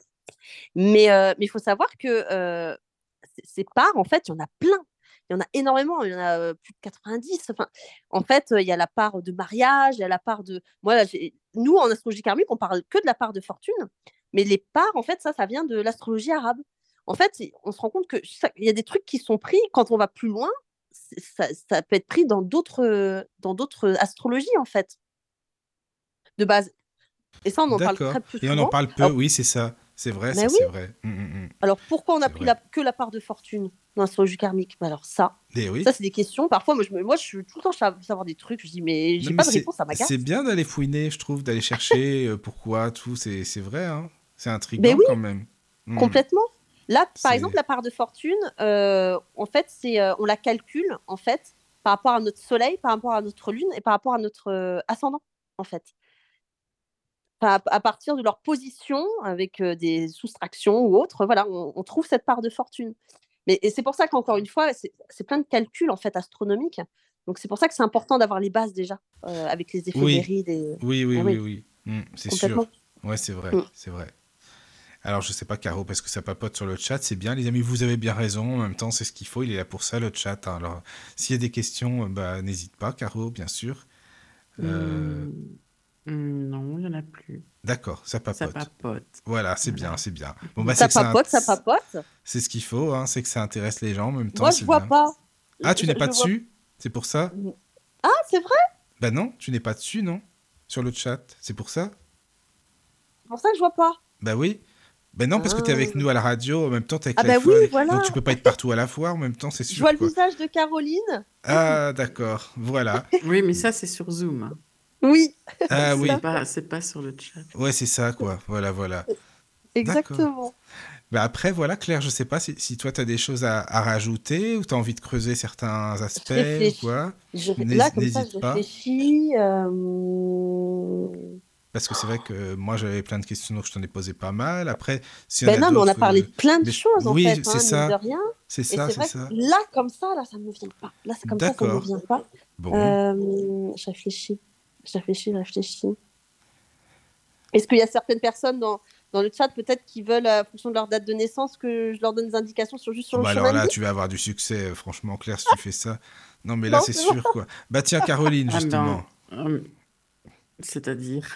Mais euh, il faut savoir que euh, ces parts, en fait, il y en a plein. Il y en a énormément, il y en a euh, plus de 90. Enfin, en fait, euh, il y a la part de mariage, il y a la part de. Moi, nous, en astrologie karmique, on parle que de la part de fortune, mais les parts, en fait, ça, ça vient de l'astrologie arabe. En fait, on se rend compte que ça- il y a des trucs qui sont pris quand on va plus loin. Ça, ça peut être pris dans d'autres dans d'autres astrologies, en fait, de base. Et ça, on en parle très peu Et on en parle peu, Alors- oui, c'est ça. C'est vrai, oui. c'est vrai. Mm, mm, mm. Alors, pourquoi on a pris la, que la part de fortune dans l'astrologie karmique? Alors ça, Et oui. ça c'est des questions. Parfois, moi je, me- moi, je suis tout le temps veux savoir des trucs. Je dis, mais j'ai pas mais de réponse à ma carte. C'est bien d'aller fouiner, je trouve, d'aller chercher euh, pourquoi, tout. C'est vrai, hein. C'est intriguant oui. quand même. Complètement. Là, par exemple, la part de fortune, euh, en fait, c'est, euh, on la calcule en fait par rapport à notre soleil, par rapport à notre lune et par rapport à notre euh, ascendant, en fait. À, à partir de leur position, avec des soustractions ou autres, voilà, on, on trouve cette part de fortune. Mais c'est pour ça qu'encore une fois, c'est plein de calculs en fait astronomiques. Donc c'est pour ça que c'est important d'avoir les bases déjà, avec les effets Oui. et Oui, oui, Ah oui, oui. oui. Mm, c'est sûr. Ouais, c'est vrai, Mm. c'est vrai. Alors, je sais pas, Caro, parce que ça papote sur le chat, c'est bien, les amis, vous avez bien raison. En même temps, c'est ce qu'il faut, il est là pour ça, le chat. hein. Alors, s'il y a des questions, bah, n'hésite pas, Caro, bien sûr. Euh, Hmm, hmm, non, il n'y en a plus. D'accord, ça papote. Ça papote. Voilà, c'est Voilà. bien, c'est bien. Bon, bah, ça c'est que ça papote, ça papote. C'est ce qu'il faut, hein, c'est que ça intéresse les gens en même temps. Moi, je vois bien. pas. Ah, tu n'es pas je vois- dessus? C'est pour ça? Ah, c'est vrai? Bah non, tu n'es pas dessus, non Sur le chat, c'est pour ça? C'est pour ça que je vois pas. Bah oui. Bah non, parce que tu es avec Ah. nous à la radio, en même temps tu es avec Ah bah l'iPhone, oui, voilà. donc tu peux pas être partout à la fois, en même temps c'est Je sûr. vois le visage de Caroline. Ah d'accord, voilà. Oui, mais ça, c'est sur Zoom. hein. Oui, Ah oui, C'est pas, c'est pas sur le chat. ouais c'est ça quoi, voilà voilà. exactement. Bah après voilà Claire, je sais pas si, si toi tu as des choses à, à rajouter ou tu as envie de creuser certains aspects ou quoi? Je- Là, comme ça, je n'hésite pas. réfléchis. euh, Parce que c'est vrai que moi j'avais plein de questions donc je t'en ai posé pas mal. Après, en Ben a non, mais on a parlé de plein de mais- choses en oui, fait, c'est hein, ça. mine de rien. C'est ça, c'est ça. que là, comme ça, là, ça me vient pas. Là, c'est comme ça, ça me D'accord. vient pas. Bon, Euh, je réfléchis, je réfléchis, je réfléchis. Est-ce qu'il y a certaines personnes dans, dans le chat peut-être qui veulent, euh, en fonction de leur date de naissance, que je leur donne des indications sur juste sur Bah le alors chemin là, tu vas avoir du succès, euh, franchement, Claire, si tu fais ça. Non, mais là, c'est sûr, quoi. Bah tiens, Caroline, Ah ben, justement. euh, C'est-à-dire?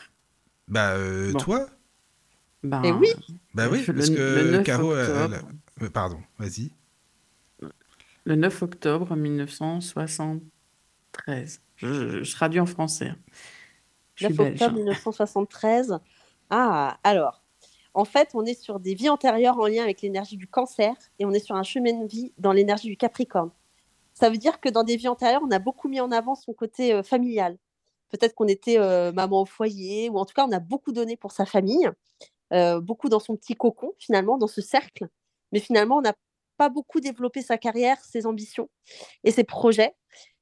Bah, euh, Bon. toi Ben, Eh oui. Bah oui, Le- parce le que 9 Caro, elle- octobre. elle- euh, Pardon, vas-y. Le 9 octobre 1973. Je, je traduis en français. hein. Je suis 9 belge. octobre 1973. Ah, alors, en fait, on est sur des vies antérieures en lien avec l'énergie du cancer et on est sur un chemin de vie dans l'énergie du capricorne. Ça veut dire que dans des vies antérieures, on a beaucoup mis en avant son côté euh, familial. Peut-être qu'on était euh, maman au foyer, ou en tout cas, on a beaucoup donné pour sa famille, euh, beaucoup dans son petit cocon, finalement, dans ce cercle. Mais finalement, on n'a pas beaucoup développé sa carrière, ses ambitions et ses projets.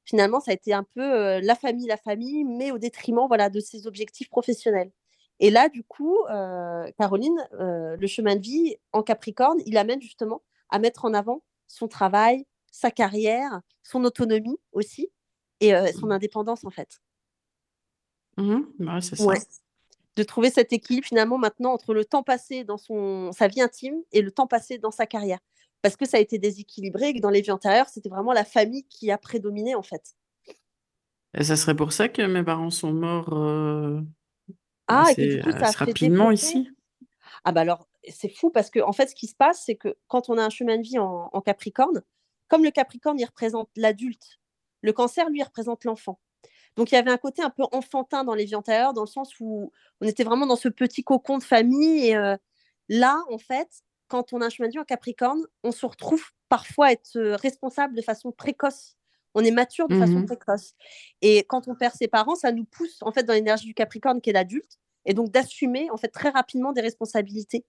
Finalement, ça a été un peu euh, la famille, la famille, mais au détriment voilà, de ses objectifs professionnels. Et là, du coup, Caroline, le chemin de vie en Capricorne, il amène justement à mettre en avant son travail, sa carrière, son autonomie aussi, et son indépendance, en fait. Mhm, ouais, c'est ça. Ouais. De trouver cet équilibre finalement maintenant entre le temps passé dans son, sa vie intime et le temps passé dans sa carrière. Parce que ça a été déséquilibré et que dans les vies antérieures, c'était vraiment la famille qui a prédominé en fait. Et ça serait pour ça que mes parents sont morts euh, Ah, et que coup, ça a assez fait rapidement ici? Ah bah alors, c'est fou parce que en fait, ce qui se passe, c'est que quand on a un chemin de vie en, en Capricorne, comme le Capricorne, il représente l'adulte, le cancer, lui, il représente l'enfant. Donc il y avait un côté un peu enfantin dans les vies antérieures, dans le sens où on était vraiment dans ce petit cocon de famille. Et euh, là, en fait, quand on a un chemin de vie en Capricorne, on se retrouve parfois à être euh, responsable de façon précoce. On est mature de façon Mhm. précoce. Et quand on perd ses parents, ça nous pousse en fait dans l'énergie du Capricorne qui est l'adulte, et donc d'assumer en fait très rapidement des responsabilités.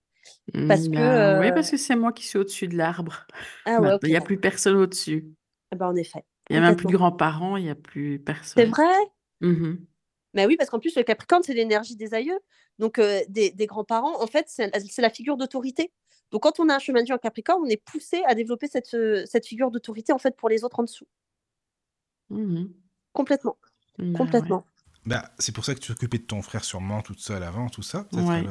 Parce Mm, que, ben, Oui, euh, parce que c'est moi qui suis au-dessus de l'arbre. Ah ouais. Il n'y a plus personne au-dessus. Ah bah, en effet. Il n'y a même plus de grands-parents, il n'y a plus C'est personne. vrai? Mhm. Mais oui, parce qu'en plus, le Capricorne, c'est l'énergie des aïeux. Donc, euh, des, des grands-parents, en fait, c'est c'est la figure d'autorité. Donc, quand on a un chemin de vie en Capricorne, on est poussé à développer cette, cette figure d'autorité, en fait, pour les autres en dessous. Mhm. Complètement. Ben, Complètement. Bah, c'est pour ça que tu t'occupais de ton frère sûrement toute seule avant, tout ça, Ouais.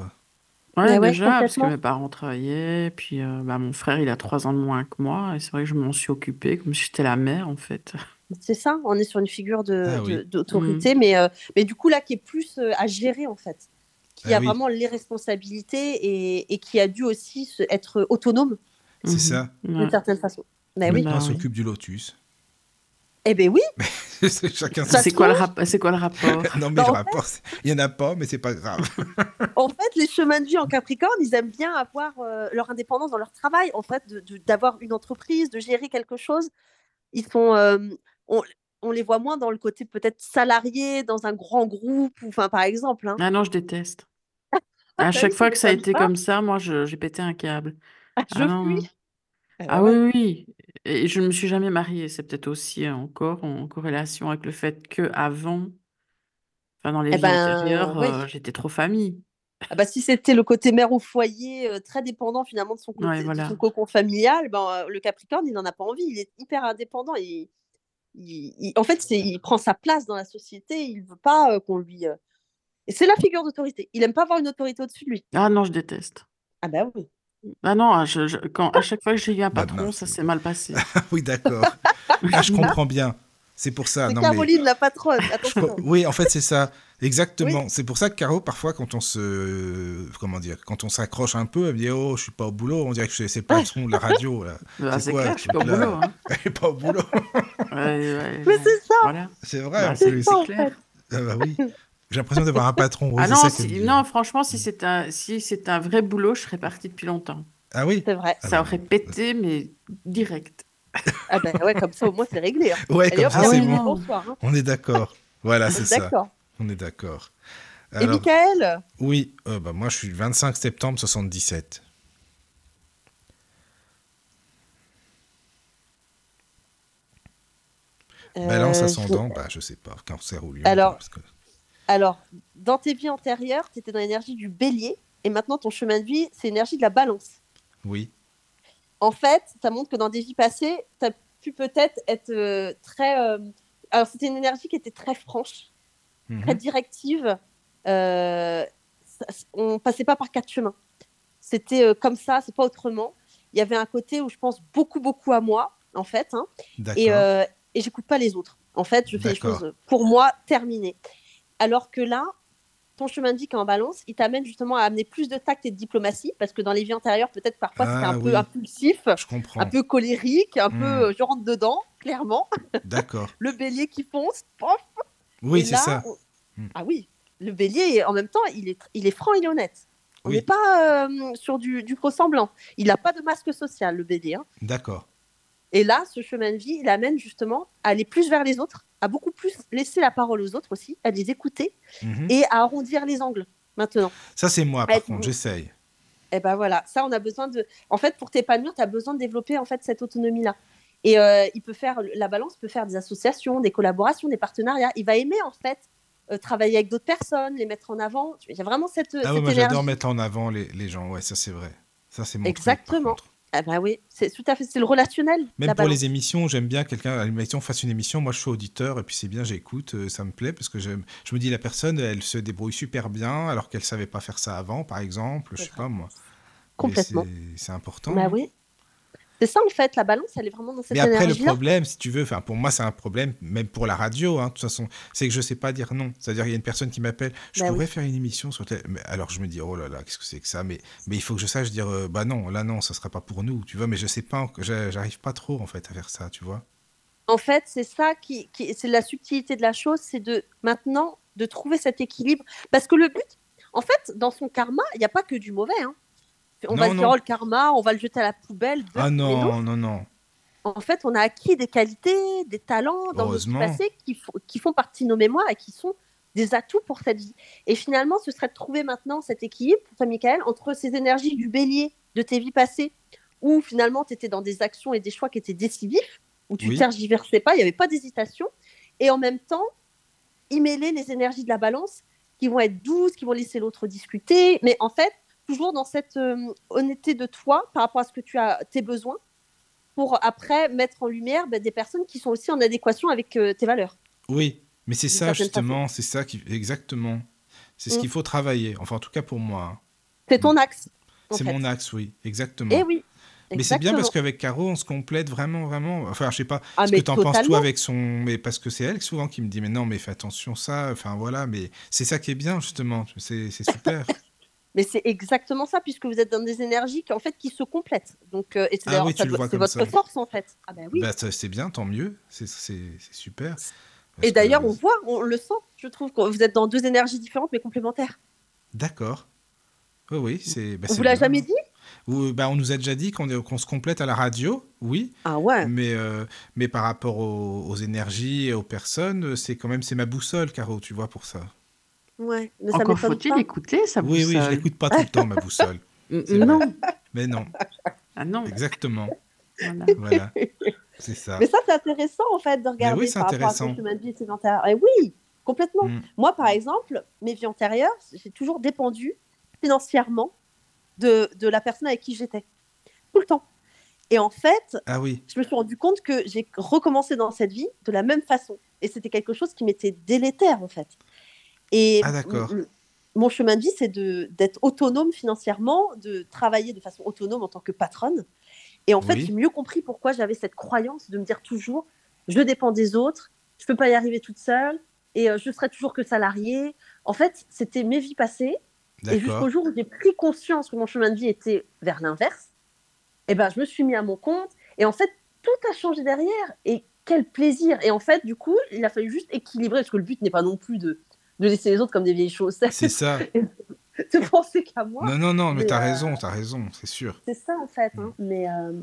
Ouais, Mais ouais, déjà, parce que complètement. mes parents travaillaient, puis euh, bah, mon frère, il a trois ans de moins que moi, et c'est vrai que je m'en suis occupée comme si j'étais la mère, en fait. C'est ça, on est sur une figure de- Ah oui. d'autorité, mais, euh, mais du coup, là, qui est plus euh, à gérer, en fait. Qui Ah a oui. vraiment les responsabilités et, et qui a dû aussi se- être autonome C'est Mhm. ça. d'une Ouais. certaine façon. Le oui. Bah prince oui. s'occupe du lotus. Eh ben oui, C'est Chacun Ça son... C'est quoi le rap- c'est quoi le rapport? Non, mais Bah, le rapport, il y en a pas, mais c'est pas grave. En fait, les chemins de vie en Capricorne, ils aiment bien avoir euh, leur indépendance dans leur travail, en fait, de- de- d'avoir une entreprise, de gérer quelque chose. Ils sont, euh, on, on les voit moins dans le côté peut-être salarié, dans un grand groupe, ou, enfin, par exemple. hein. Ah non, je déteste. Ah, À bah chaque fois que ça a été pas. comme ça, moi, je- j'ai pété un câble. Ah, Ah je non. fuis. Ah oui, oui. Et je ne me suis jamais mariée. C'est peut-être aussi euh, encore en corrélation avec le fait que avant, enfin dans les Eh vies ben, antérieures, oui. euh, j'étais trop famille. Ah bah, si c'était le côté mère au foyer, euh, très dépendant finalement de son, côté, Ouais, de voilà. son cocon familial, ben, euh, le Capricorne, il n'en a pas envie. Il est hyper indépendant. Il, il- il- en fait, il prend sa place dans la société. Il ne veut pas qu'on lui. c'est la figure d'autorité. Il n'aime pas avoir une autorité au-dessus de lui. Ah non, je déteste. Ah bah oui. Ah non, je- je- quand, à chaque fois que j'ai eu un Bah, patron, mince. ça s'est mal passé. oui, d'accord. Ah, je comprends bien. C'est pour ça. C'est non, mais- Caroline la patronne, je attention. crois- Oui, en fait, c'est ça. Exactement. C'est pour ça que Caro, parfois, quand on se. Comment dire Quand on s'accroche un peu, elle me dit Oh, je suis pas au boulot. On dirait que c'est c'est le patron de la radio. Là. Ah, C'est c'est quoi, clair, je suis pas au là boulot. Hein. Elle est pas au boulot. Ouais, ouais, Mais ouais. c'est ça. Voilà. C'est vrai, Bah, en c'est plus. ça, en clair. fait. Ah bah oui. J'ai l'impression d'avoir un patron. Ah non, si- non, franchement, si c'est un, si c'est un vrai boulot, je serais partie depuis longtemps. Ah oui C'est vrai. Ça bah, aurait pété, mais direct. Ah bah ouais, comme ça au moins c'est réglé. hein. Ouais, Allez comme hop, ça, c'est bon. bonsoir. hein. On est d'accord. Voilà, c'est ça. On est d'accord. Et Michael? Oui, euh, bah, moi, je suis le 25 septembre 77. Balance Euh, ascendant, bah, je sais pas, cancer ou lion. Alors, parce que- Alors, dans tes vies antérieures, tu étais dans l'énergie du bélier et maintenant ton chemin de vie, c'est l'énergie de la balance. Oui, En fait, ça montre que dans des vies passées, tu as pu peut-être être euh, très. euh, Alors, c'était une énergie qui était très franche, Mhm. très directive. Euh, ça- on passait pas par quatre chemins. C'était euh, comme ça, c'est pas autrement. Il y avait un côté où je pense beaucoup, beaucoup à moi, en fait. hein, d'accord. et, et j'écoute pas les autres. En fait, je fais les choses pour moi terminées. Alors que là, ton chemin de vie qui est en balance, il t'amène justement à amener plus de tact et de diplomatie, parce que dans les vies antérieures, peut-être parfois c'était Ah, un oui. peu impulsif, un peu colérique, un Hmm. peu euh, je rentre dedans, clairement. D'accord. Le bélier qui fonce, pof, Oui, c'est ça. on- Hmm. Ah oui, le bélier, en même temps, il est, il est franc, il est honnête. On Oui. n'est pas euh, sur du, du faux semblant. Il n'a pas de masque social, le bélier. hein. D'accord. Et là, ce chemin de vie, il amène justement à aller plus vers les autres, à beaucoup plus laisser la parole aux autres aussi, à les écouter Mhm. et à arrondir les angles maintenant. Ça, c'est moi, par contre, j'essaye. Et ben voilà, ça, on a besoin de. En fait, pour t'épanouir, tu as besoin de développer en fait cette autonomie-là. Et euh, il peut faire, la balance peut faire des associations, des collaborations, des partenariats. Il va aimer en fait euh, travailler avec d'autres personnes, les mettre en avant. Il y a vraiment cette, Ah oui, moi, j'adore mettre en avant les, les gens. Ouais, ça, c'est vrai. Ça, c'est mon Exactement. Ah bah oui, c'est tout à fait, c'est le relationnel. Même pour les émissions, j'aime bien quelqu'un à l'émission fasse une émission. Moi, je suis auditeur et puis c'est bien, j'écoute, euh, ça me plaît parce que j'aime- je me dis la personne, elle se débrouille super bien alors qu'elle savait pas faire ça avant, par exemple. Je sais pas moi. Complètement. c'est- important. Bah oui. C'est ça en fait, la balance, elle est vraiment dans cette Mais après, le problème, si tu veux, enfin pour moi, c'est un problème, même pour la radio, hein, de toute façon, c'est que je sais pas dire non. C'est-à-dire, il y a une personne qui m'appelle, je Bah pourrais oui. faire une émission sur tel. Mais alors, je me dis, oh là là, qu'est-ce que c'est que ça? Mais, mais il faut que je sache dire, euh, bah non, là non, ça sera pas pour nous, tu vois. Mais je sais pas, j'a- j'arrive pas trop en fait à faire ça, tu vois. En fait, c'est ça qui, qui- c'est la subtilité de la chose, c'est de maintenant de trouver cet équilibre. Parce que le but, en fait, dans son karma, il n'y a pas que du mauvais. hein. On va se dire, oh, le karma, on va le jeter à la poubelle. Ah non, non, non. En fait, on a acquis des qualités, des talents dans notre passé qui, qui font partie de nos mémoires et qui sont des atouts pour cette vie. Et finalement, ce serait de trouver maintenant cet équilibre, pour toi, Michael, entre ces énergies du bélier de tes vies passées, où finalement tu étais dans des actions et des choix qui étaient décisifs, où tu Oui. tergiversais pas, il n'y avait pas d'hésitation, et en même temps, y mêler les énergies de la balance qui vont être douces, qui vont laisser l'autre discuter, mais en fait, toujours dans cette euh, honnêteté de toi par rapport à ce que tu as, tes besoins, pour après mettre en lumière ben, des personnes qui sont aussi en adéquation avec euh, tes valeurs. Oui, mais c'est ça justement, c'est ça qui, exactement. C'est ce Mm. qu'il faut travailler. Enfin, en tout cas pour moi. hein. C'est ton axe. en C'est mon axe, oui, exactement. Eh oui. Mais c'est bien parce qu'avec Caro, on se complète vraiment, vraiment. Enfin, je sais pas Ah, ce que t'en penses toi avec son. Mais parce que c'est elle souvent qui me dit, mais non, mais fais attention ça. Enfin voilà, mais c'est ça qui est bien justement. C'est super. Mais c'est exactement ça, puisque vous êtes dans des énergies qui, en fait, qui se complètent. Donc, euh, et c'est Ah oui, votre ça. force, en fait. Ah ben oui. Bah, c'est bien, tant mieux. C'est super. Parce et d'ailleurs, que- on voit, on le sent. Je trouve que vous êtes dans deux énergies différentes, mais complémentaires. D'accord. Oui, oui, c'est. bah, on vous l'a jamais dit? Ou, bah, on nous a déjà dit qu'on se complète à la radio, oui. Ah ouais. Mais, euh, mais par rapport aux, aux énergies et aux personnes, c'est quand même c'est ma boussole, Caro, tu vois, pour ça. Ouais. Mais ça Encore faut-il écouter sa Oui, oui, je boussole. l'écoute pas tout le temps, ma boussole. Mm, Non, Mais non, ah non, exactement. voilà. Voilà, c'est ça. Mais ça, c'est intéressant, en fait, de regarder oui, par rapport à intéressant. chemin de vie sédentaire. Et oui, complètement. Mm. Moi, par exemple, mes vies antérieures, j'ai toujours dépendu financièrement de, de la personne avec qui j'étais. Tout le temps. Et en fait, Ah oui, je me suis rendu compte que j'ai recommencé dans cette vie de la même façon. Et c'était quelque chose qui m'était délétère, en fait. Et Ah, mon chemin de vie, c'est d'être autonome financièrement, de travailler de façon autonome en tant que patronne. Et en fait, j'ai mieux compris pourquoi j'avais cette croyance de me dire toujours, je dépends des autres, je peux pas y arriver toute seule, et euh, je serai toujours que salariée. En fait, c'était mes vies passées. Et jusqu'au jour où j'ai pris conscience que mon chemin de vie était vers l'inverse, eh ben, je me suis mis à mon compte. Et en fait, tout a changé derrière. Et quel plaisir. Et en fait, du coup, il a fallu juste équilibrer, parce que le but n'est pas non plus de, de laisser les autres comme des vieilles choses. C'est ça. de penser qu'à moi. Non, non, non, mais, tu as euh, raison, tu as raison, c'est sûr. C'est ça, en fait. Hein. Mm. Mais, euh,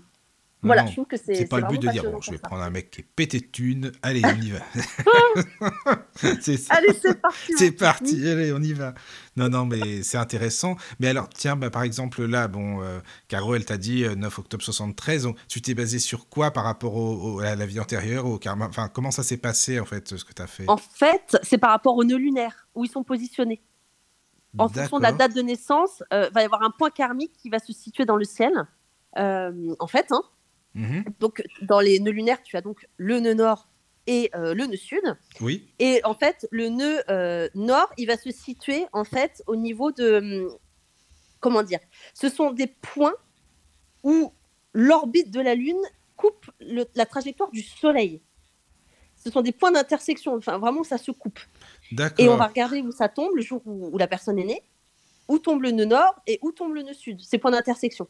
voilà, je trouve que c'est. C'est pas le but de dire, bon, je vais prendre un mec qui est pété de thunes, allez, on y va. c'est ça. Allez, c'est parti. c'est parti, allez, on y va. Non, non, mais c'est intéressant. Mais alors, tiens, bah, par exemple, là, bon, euh, Caro, elle t'a dit 9 euh, octobre 73. tu t'es basé sur quoi par rapport au, à la vie antérieure au karma? Enfin, comment ça s'est passé, en fait, ce que tu as fait? En fait, c'est par rapport aux nœuds lunaires, où ils sont positionnés. En fonction de la date de naissance, il euh, va y avoir un point karmique qui va se situer dans le ciel. en fait, hein, Mhm. Donc, dans les nœuds lunaires, tu as donc le nœud nord et euh, le nœud sud. Oui. Et en fait, le nœud euh, nord, il va se situer en fait au niveau de. Hum, comment dire Ce sont des points où l'orbite de la Lune coupe la trajectoire du Soleil. Ce sont des points d'intersection. Enfin, vraiment, ça se coupe. Et on va regarder où ça tombe le jour où, où la personne est née, où tombe le nœud nord et où tombe le nœud sud. Ces points d'intersection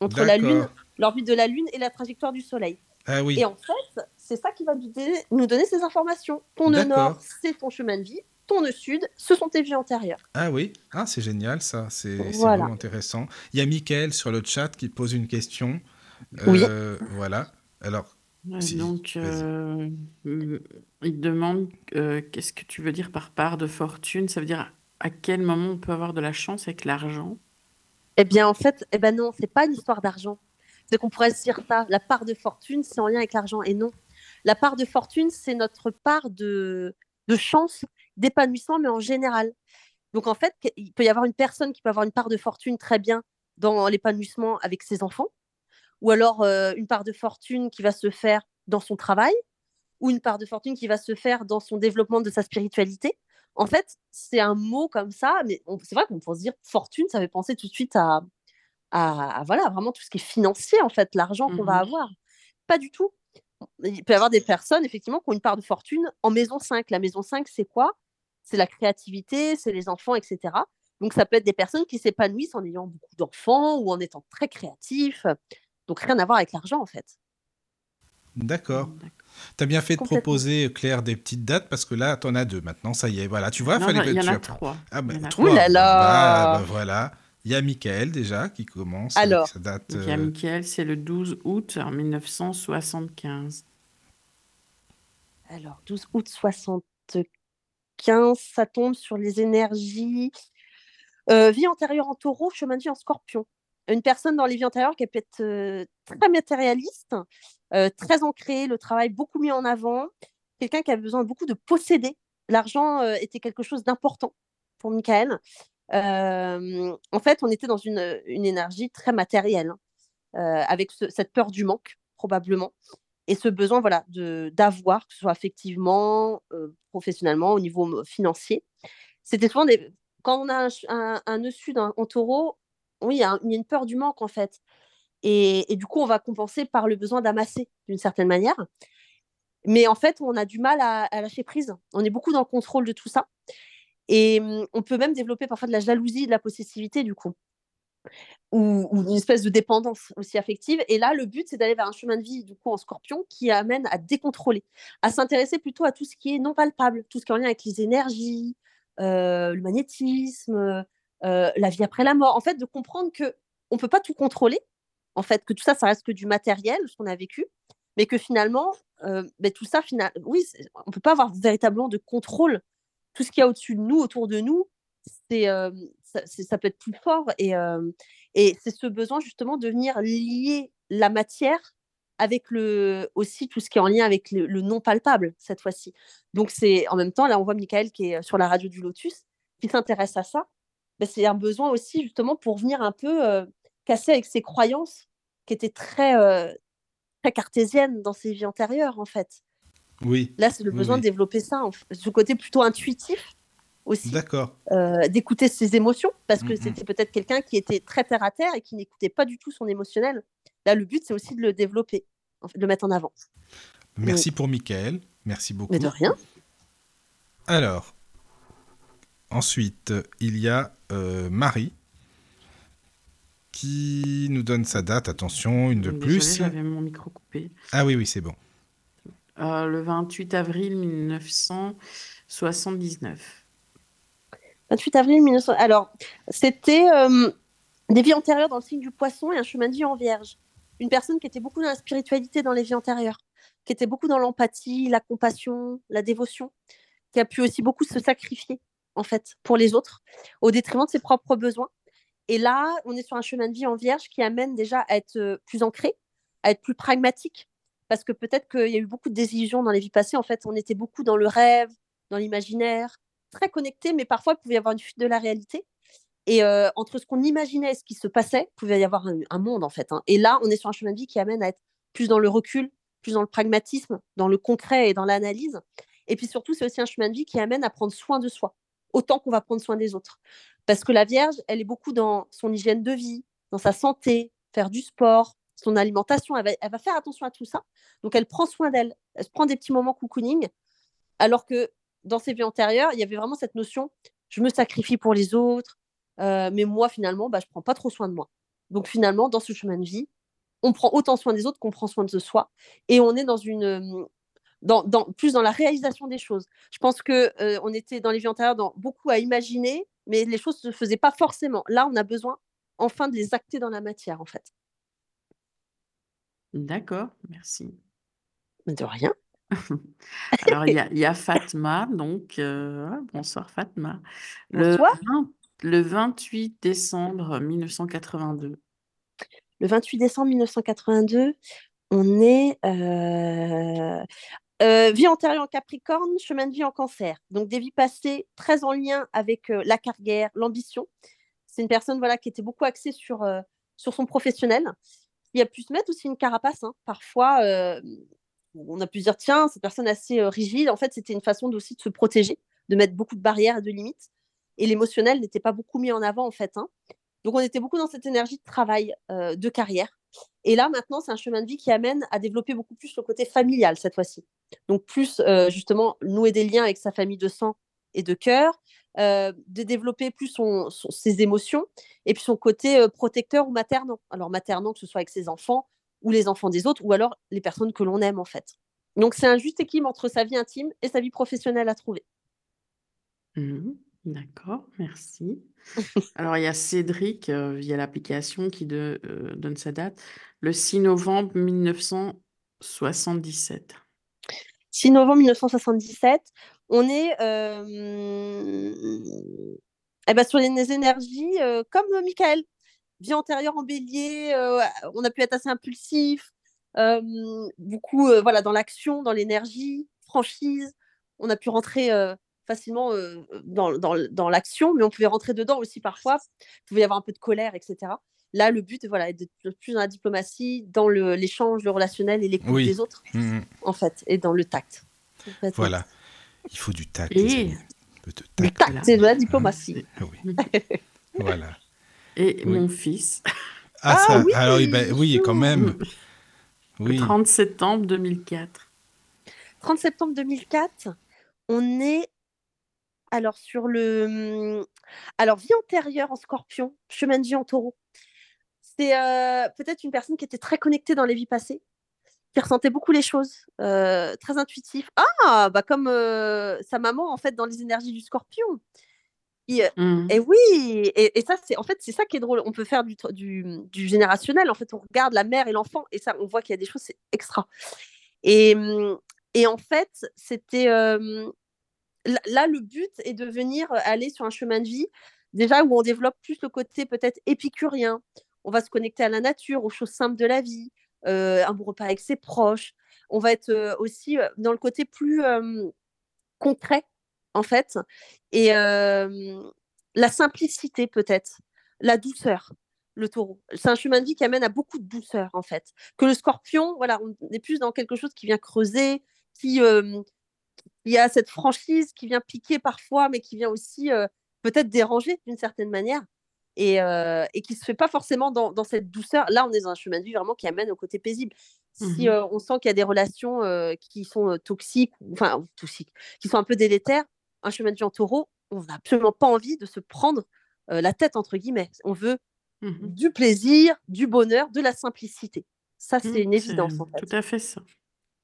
entre la Lune, l'orbite de la Lune et la trajectoire du Soleil. Ah oui. Et en fait, c'est ça qui va nous donner, nous donner ces informations. Ton nœud nord, c'est ton chemin de vie. Ton nœud sud, ce sont tes vies antérieures. Ah oui, ah, c'est génial ça, c'est vraiment intéressant. Il y a Mickaël sur le chat qui pose une question. oui. Euh, voilà. Alors. donc, euh, il demande euh, qu'est-ce que tu veux dire par part de fortune? Ça veut dire à quel moment on peut avoir de la chance avec l'argent? Eh bien, en fait, eh ben non, c'est pas une histoire d'argent. C'est qu'on pourrait se dire ça. La part de fortune, c'est en lien avec l'argent. Et non. La part de fortune, c'est notre part de, chance, d'épanouissement, mais en général. Donc, en fait, il peut y avoir une personne qui peut avoir une part de fortune très bien dans l'épanouissement avec ses enfants, ou alors euh, une part de fortune qui va se faire dans son travail, ou une part de fortune qui va se faire dans son développement de sa spiritualité. En fait, c'est un mot comme ça, mais c'est vrai qu'on peut se dire fortune, ça fait penser tout de suite à, à, voilà, vraiment tout ce qui est financier, en fait, l'argent qu'on va mmh avoir. Pas du tout. Il peut y avoir des personnes, effectivement, qui ont une part de fortune en maison 5. La maison 5, c'est quoi? C'est la créativité, c'est les enfants, etc. Donc, ça peut être des personnes qui s'épanouissent en ayant beaucoup d'enfants ou en étant très créatifs. Donc, rien à voir avec l'argent, en fait. D'accord. Tu as bien fait de proposer, Claire, des petites dates parce que là, tu en as deux maintenant. Ça y est, voilà. Tu vois, il fallait y en a trois. Ah, ben, trois. là là bah, bah, Voilà. Il y a Michael déjà qui commence. Alors, sa date, il y a euh, Michael, c'est le 12 août 1975. Alors, 12 août 75, ça tombe sur les énergies. Euh, vie antérieure en taureau, chemin de vie en scorpion. Une personne dans les vies antérieures qui peut être euh, très matérialiste, euh, très ancré, le travail beaucoup mis en avant, quelqu'un qui a besoin beaucoup de posséder. L'argent euh, était quelque chose d'important pour Michael. En fait, on était dans une, énergie très matérielle, hein, avec cette peur du manque, probablement, et ce besoin voilà, d'avoir, que ce soit effectivement, professionnellement, au niveau financier. C'était souvent. Quand on a un, un, nœud sud en, taureau, oui, il y, a une peur du manque, en fait. Et, du coup, on va compenser par le besoin d'amasser d'une certaine manière. Mais en fait, on a du mal à, lâcher prise. On est beaucoup dans le contrôle de tout ça. Et mmh, on peut même développer parfois de la jalousie, de la possessivité, du coup. Ou, une espèce de dépendance aussi affective. Et là, le but, c'est d'aller vers un chemin de vie, du coup, en scorpion, qui amène à décontrôler, à s'intéresser plutôt à tout ce qui est non palpable, tout ce qui est en lien avec les énergies, euh, le magnétisme, euh, la vie après la mort. En fait, de comprendre que on peut pas tout contrôler, en fait, que tout ça, ça reste que du matériel, ce qu'on a vécu, mais que finalement, euh, ben, tout ça, final... oui, on peut pas avoir véritablement de contrôle. Tout ce qu'il y a au-dessus de nous, autour de nous, c'est, euh, ça, peut être plus fort. Et, et c'est ce besoin justement de venir lier la matière avec le, aussi tout ce qui est en lien avec le, non palpable cette fois-ci. Donc c'est en même temps, là on voit Michael qui est sur la radio du Lotus, qui s'intéresse à ça. Ben, c'est un besoin aussi justement pour venir un peu casser avec ses croyances qui était très, euh, très cartésienne dans ses vies antérieures, en fait. Oui. Là, c'est le besoin de développer ça, ce côté plutôt intuitif aussi, D'accord. euh, d'écouter ses émotions, parce que Mhm. c'était peut-être quelqu'un qui était très terre à terre et qui n'écoutait pas du tout son émotionnel. Là, le but, c'est aussi de le développer, en fait, de le mettre en avant. Merci pour Michael. Merci beaucoup. Mais de rien. Alors, ensuite, il y a euh, Marie qui nous donne sa date. Attention, une de Désolée, plus. j'avais mon micro coupé. Ah oui, oui, c'est bon. Euh, le 28 avril 1979. 28 avril 1900. Alors, c'était euh, des vies antérieures dans le signe du poisson et un chemin de vie en vierge. Une personne qui était beaucoup dans la spiritualité dans les vies antérieures, qui était beaucoup dans l'empathie, la compassion, la dévotion, qui a pu aussi beaucoup se sacrifier, en fait, pour les autres, au détriment de ses propres besoins. Et là, on est sur un chemin de vie en vierge qui amène déjà à être euh, plus ancré, à être plus pragmatique, parce que peut-être qu'il y a eu beaucoup de désillusions dans les vies passées. En fait, on était beaucoup dans le rêve, dans l'imaginaire, très connecté, mais parfois, il pouvait y avoir une fuite de la réalité. Et euh, entre ce qu'on imaginait et ce qui se passait, il pouvait y avoir un, monde, en fait. hein. Et là, on est sur un chemin de vie qui amène à être plus dans le recul, plus dans le pragmatisme, dans le concret et dans l'analyse. Et puis surtout, c'est aussi un chemin de vie qui amène à prendre soin de soi, autant qu'on va prendre soin des autres. Parce que la Vierge, elle est beaucoup dans son hygiène de vie, dans sa santé, faire du sport, son alimentation. Elle va, faire attention à tout ça. Donc, elle prend soin d'elle. Elle se prend des petits moments cocooning. Alors que dans ses vies antérieures, il y avait vraiment cette notion je me sacrifie pour les autres, euh, mais moi, finalement, bah, je ne prends pas trop soin de moi. Donc, finalement, dans ce chemin de vie, on prend autant soin des autres qu'on prend soin de soi. Et on est dans une. Dans, dans, plus dans la réalisation des choses. Je pense que euh, on était dans les vies antérieures dans, beaucoup à imaginer, mais les choses ne se faisaient pas forcément. Là, on a besoin enfin de les acter dans la matière, en fait. D'accord, merci. Mais de rien. Alors, il y a, il y a Fatma, donc, euh, ah, bonsoir Fatma. Le, Bonsoir. 20 le 28 décembre 1982. Le 28 décembre 1982, on est euh, euh, vie antérieure en Capricorne, chemin de vie en Cancer. Donc des vies passées très en lien avec euh, la carrière, l'ambition. C'est une personne voilà qui était beaucoup axée sur euh, sur son professionnel. Il a pu se mettre aussi une carapace. hein. Parfois, on a pu dire tiens, cette personne assez rigide. En fait, c'était une façon aussi de se protéger, de mettre beaucoup de barrières et de limites. Et l'émotionnel n'était pas beaucoup mis en avant en fait. hein. Donc on était beaucoup dans cette énergie de travail, de carrière. Et là maintenant, c'est un chemin de vie qui amène à développer beaucoup plus le côté familial cette fois-ci. Donc plus euh, justement nouer des liens avec sa famille de sang et de cœur, euh, de développer plus son, ses émotions et puis son côté euh, protecteur ou maternant. Alors maternant que ce soit avec ses enfants ou les enfants des autres ou alors les personnes que l'on aime en fait. Donc c'est un juste équilibre entre sa vie intime et sa vie professionnelle à trouver. Mhm, D'accord, merci. Alors, il y a Cédric via l'application qui donne sa date, le 6 novembre 1977. 6 novembre 1977, on est euh, eh ben, sur les énergies euh, comme euh, Michael. Vie antérieure en bélier, on a pu être assez impulsif, beaucoup voilà, dans l'action, dans l'énergie, franchise. On a pu rentrer facilement dans, dans, dans l'action, mais on pouvait rentrer dedans aussi parfois. Il pouvait y avoir un peu de colère, etc. Là, le but voilà, est d'être plus dans la diplomatie, dans l'échange, le relationnel et l'écoute Oui. des autres, Mhm. en fait, et dans le tact. Voilà. Il faut du tact, Et- les amis. Tact. c'est de la diplomatie. Oui. voilà. Et Oui. mon fils, Ah, Ah ça, oui, alors, ben, oui, quand même. le Oui. 30 septembre 2004. 30 septembre 2004, on est alors sur le alors vie antérieure en Scorpion, chemin de vie en Taureau. C'est euh, peut-être une personne qui était très connectée dans les vies passées, qui ressentait beaucoup les choses, euh, très intuitif. Ah, bah comme euh, sa maman en fait dans les énergies du Scorpion. Et, et oui, et, et ça c'est en fait c'est ça qui est drôle. On peut faire du, du, du générationnel. En fait, on regarde la mère et l'enfant et ça on voit qu'il y a des choses c'est extra. Et, et en fait, c'était euh, là, le but est de venir aller sur un chemin de vie déjà où on développe plus le côté peut-être épicurien. On va se connecter à la nature, aux choses simples de la vie, euh, un bon repas avec ses proches. On va être euh, aussi euh, dans le côté plus euh, concret en fait et la simplicité peut-être, la douceur. Le taureau. C'est un chemin de vie qui amène à beaucoup de douceur, en fait. Que le scorpion, voilà, on est plus dans quelque chose qui vient creuser, qui, il y a cette franchise qui vient piquer parfois, mais qui vient aussi peut-être déranger d'une certaine manière. Et, euh, et, qui ne se fait pas forcément dans, dans, cette douceur. Là, on est dans un chemin de vie vraiment qui amène au côté paisible. Si Mhm. euh, on sent qu'il y a des relations euh, qui sont toxiques, enfin toxiques, qui sont un peu délétères, un chemin de vie en taureau, on n'a absolument pas envie de se prendre la tête, entre guillemets. On veut Mhm. du plaisir, du bonheur, de la simplicité. Ça, c'est Mhm, une évidence, c'est en fait. Tout à fait ça.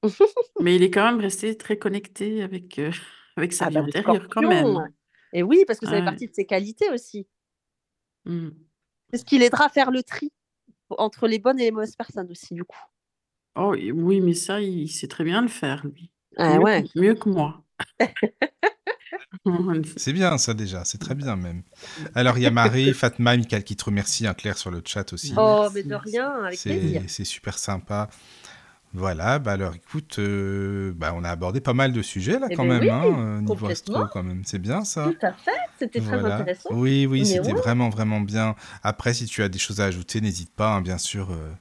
Mais il est quand même resté très connecté avec, euh, avec sa Ah vie bah, intérieure quand même. Et oui, parce que ça fait partie de ses qualités aussi. Mhm. C'est ce qui l'aidera à faire le tri entre les bonnes et les mauvaises personnes aussi, du coup. Oh oui, mais ça, il sait très bien le faire, lui. Ah Mieux, ouais. que- mieux que moi. C'est bien ça déjà, c'est très bien même. Alors il y a Marie, Fatma, Michael qui te remercie, hein, Claire sur le chat aussi. Oh, Merci, mais de rien, avec plaisir. C'est c'est super sympa. Voilà, bah alors écoute, euh, bah on a abordé pas mal de sujets là Eh quand ben même, oui, hein, euh, niveau astro quand même, c'est bien ça. Tout à fait, c'était très Voilà. intéressant. Oui, oui, c'était ouais. vraiment, vraiment bien. Après, si tu as des choses à ajouter, n'hésite pas, hein, bien sûr, euh,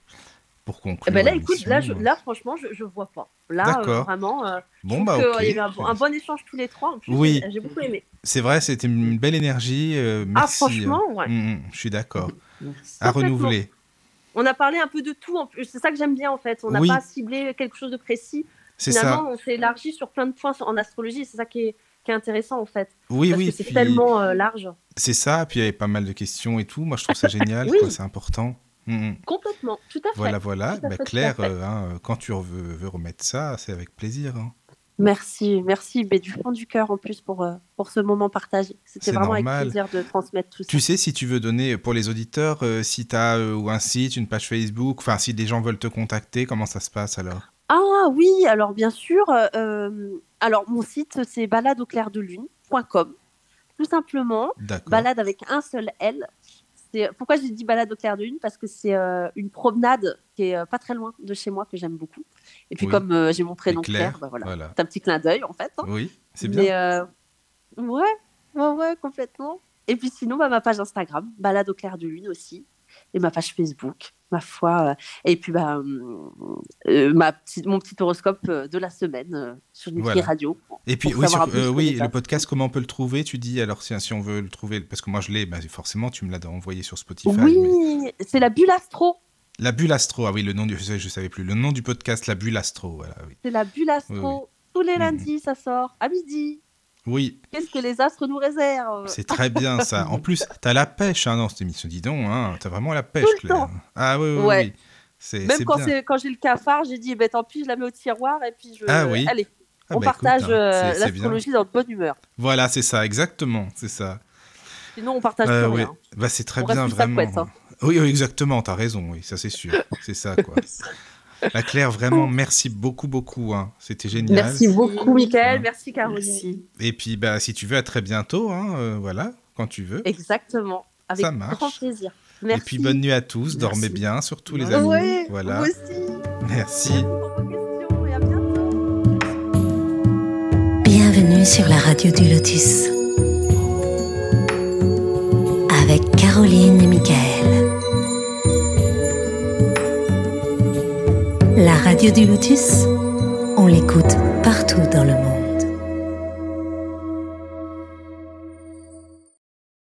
pour Eh conclure. ben là, écoute, là, je, l'émission. là franchement, je, je vois pas. Là, euh, vraiment, euh, Bon, bah, qu'il ok. y un, bon- un bon échange tous les trois. En plus, Oui. j'ai- beaucoup aimé. C'est vrai, c'était une belle énergie. euh, Ah, merci. franchement, ouais. Mm, mm, je suis d'accord. Merci. À renouveler. On a parlé un peu de tout. en plus. C'est ça que j'aime bien, en fait. On n'a Oui. pas ciblé quelque chose de précis. C'est ça. Finalement, on s'est élargi sur plein de points en astrologie. C'est ça qui est, qui est intéressant, en fait. Oui, Parce oui. que c'est puis- tellement euh, large. C'est ça, puis il y avait pas mal de questions et tout. Moi, je trouve ça génial, Oui. quoi, c'est important. Mm, mm. Complètement. Tout à fait. Voilà, voilà. Bah, Claire, euh, hein, quand tu veux, veux remettre ça, c'est avec plaisir. hein. Merci, merci, mais du fond du cœur en plus pour, euh, pour ce moment partagé. C'était vraiment normal. avec plaisir de transmettre tout ça. Tu sais, si tu veux donner, pour les auditeurs, euh, si tu as ou un site, une page Facebook, enfin, si des gens veulent te contacter, comment ça se passe alors? Ah oui, alors bien sûr. euh, euh, alors mon site c'est baladeauclairdelune.com. Tout simplement, balade avec un seul L. C'est- Pourquoi j'ai dit balade au clair de lune? Parce que c'est euh, une promenade qui est euh, pas très loin de chez moi que j'aime beaucoup. Et puis Oui. comme euh, j'ai mon Et prénom Claire, Claire, bah voilà. voilà. C'est un petit clin d'œil en fait. hein. Oui, c'est Mais, bien. euh, ouais, ouais, ouais, complètement. Et puis sinon, bah, ma page Instagram, balade au clair de lune aussi. Et ma page Facebook, ma foi. euh, et puis bah, hum, euh, ma petite, mon petit horoscope euh, de la semaine euh, sur Nutri Voilà. Radio. Et puis, oui, sur- euh, le podcast, comment on peut le trouver Tu dis, alors si, si on veut le trouver, parce que moi je l'ai, bah, forcément, tu me l'as envoyé sur Spotify. mais- Oui, c'est la bulle astro. La bulle astro, ah oui, le nom du, je, je savais plus, le nom du podcast, la bulle astro, voilà, oui. C'est la bulle astro. Oui, oui. Tous les Mhm. lundis, ça sort à midi. Oui, Qu'est-ce que les astres nous réservent? C'est très bien ça. En plus, t'as la pêche hein, dans cette émission, dis donc, hein, t'as vraiment la pêche, Tout le Claire. temps. Ah oui, oui, Ouais. oui. C'est Même quand, quand j'ai le cafard, j'ai dit, ben, tant pis, je la mets au tiroir et puis je. Ah oui. Allez, Ah on bah, écoute, partage hein, euh, l'astrologie dans de bonne humeur. Voilà, c'est ça, exactement, c'est ça. Sinon, on partage Euh, oui. rien. Bah, c'est très On bien, vraiment. couette, hein. Oui, oui, exactement, t'as raison, oui, ça c'est sûr. c'est ça, quoi. La Claire, vraiment, merci beaucoup, beaucoup. hein. C'était génial. Merci beaucoup, Mickaël. Ouais. Merci, Caroline. Merci. Et puis, bah, si tu veux, à très bientôt, hein, euh, voilà, quand tu veux. Exactement. Avec Ça marche. grand plaisir. Et Merci. puis, bonne nuit à tous, dormez bien, surtout les amis. Ouais, voilà. vous aussi. Merci. Merci pour vos questions et à bientôt. Bienvenue sur la radio du Lotus. Avec Caroline et Michael. La radio du Lotus, on l'écoute partout dans le monde.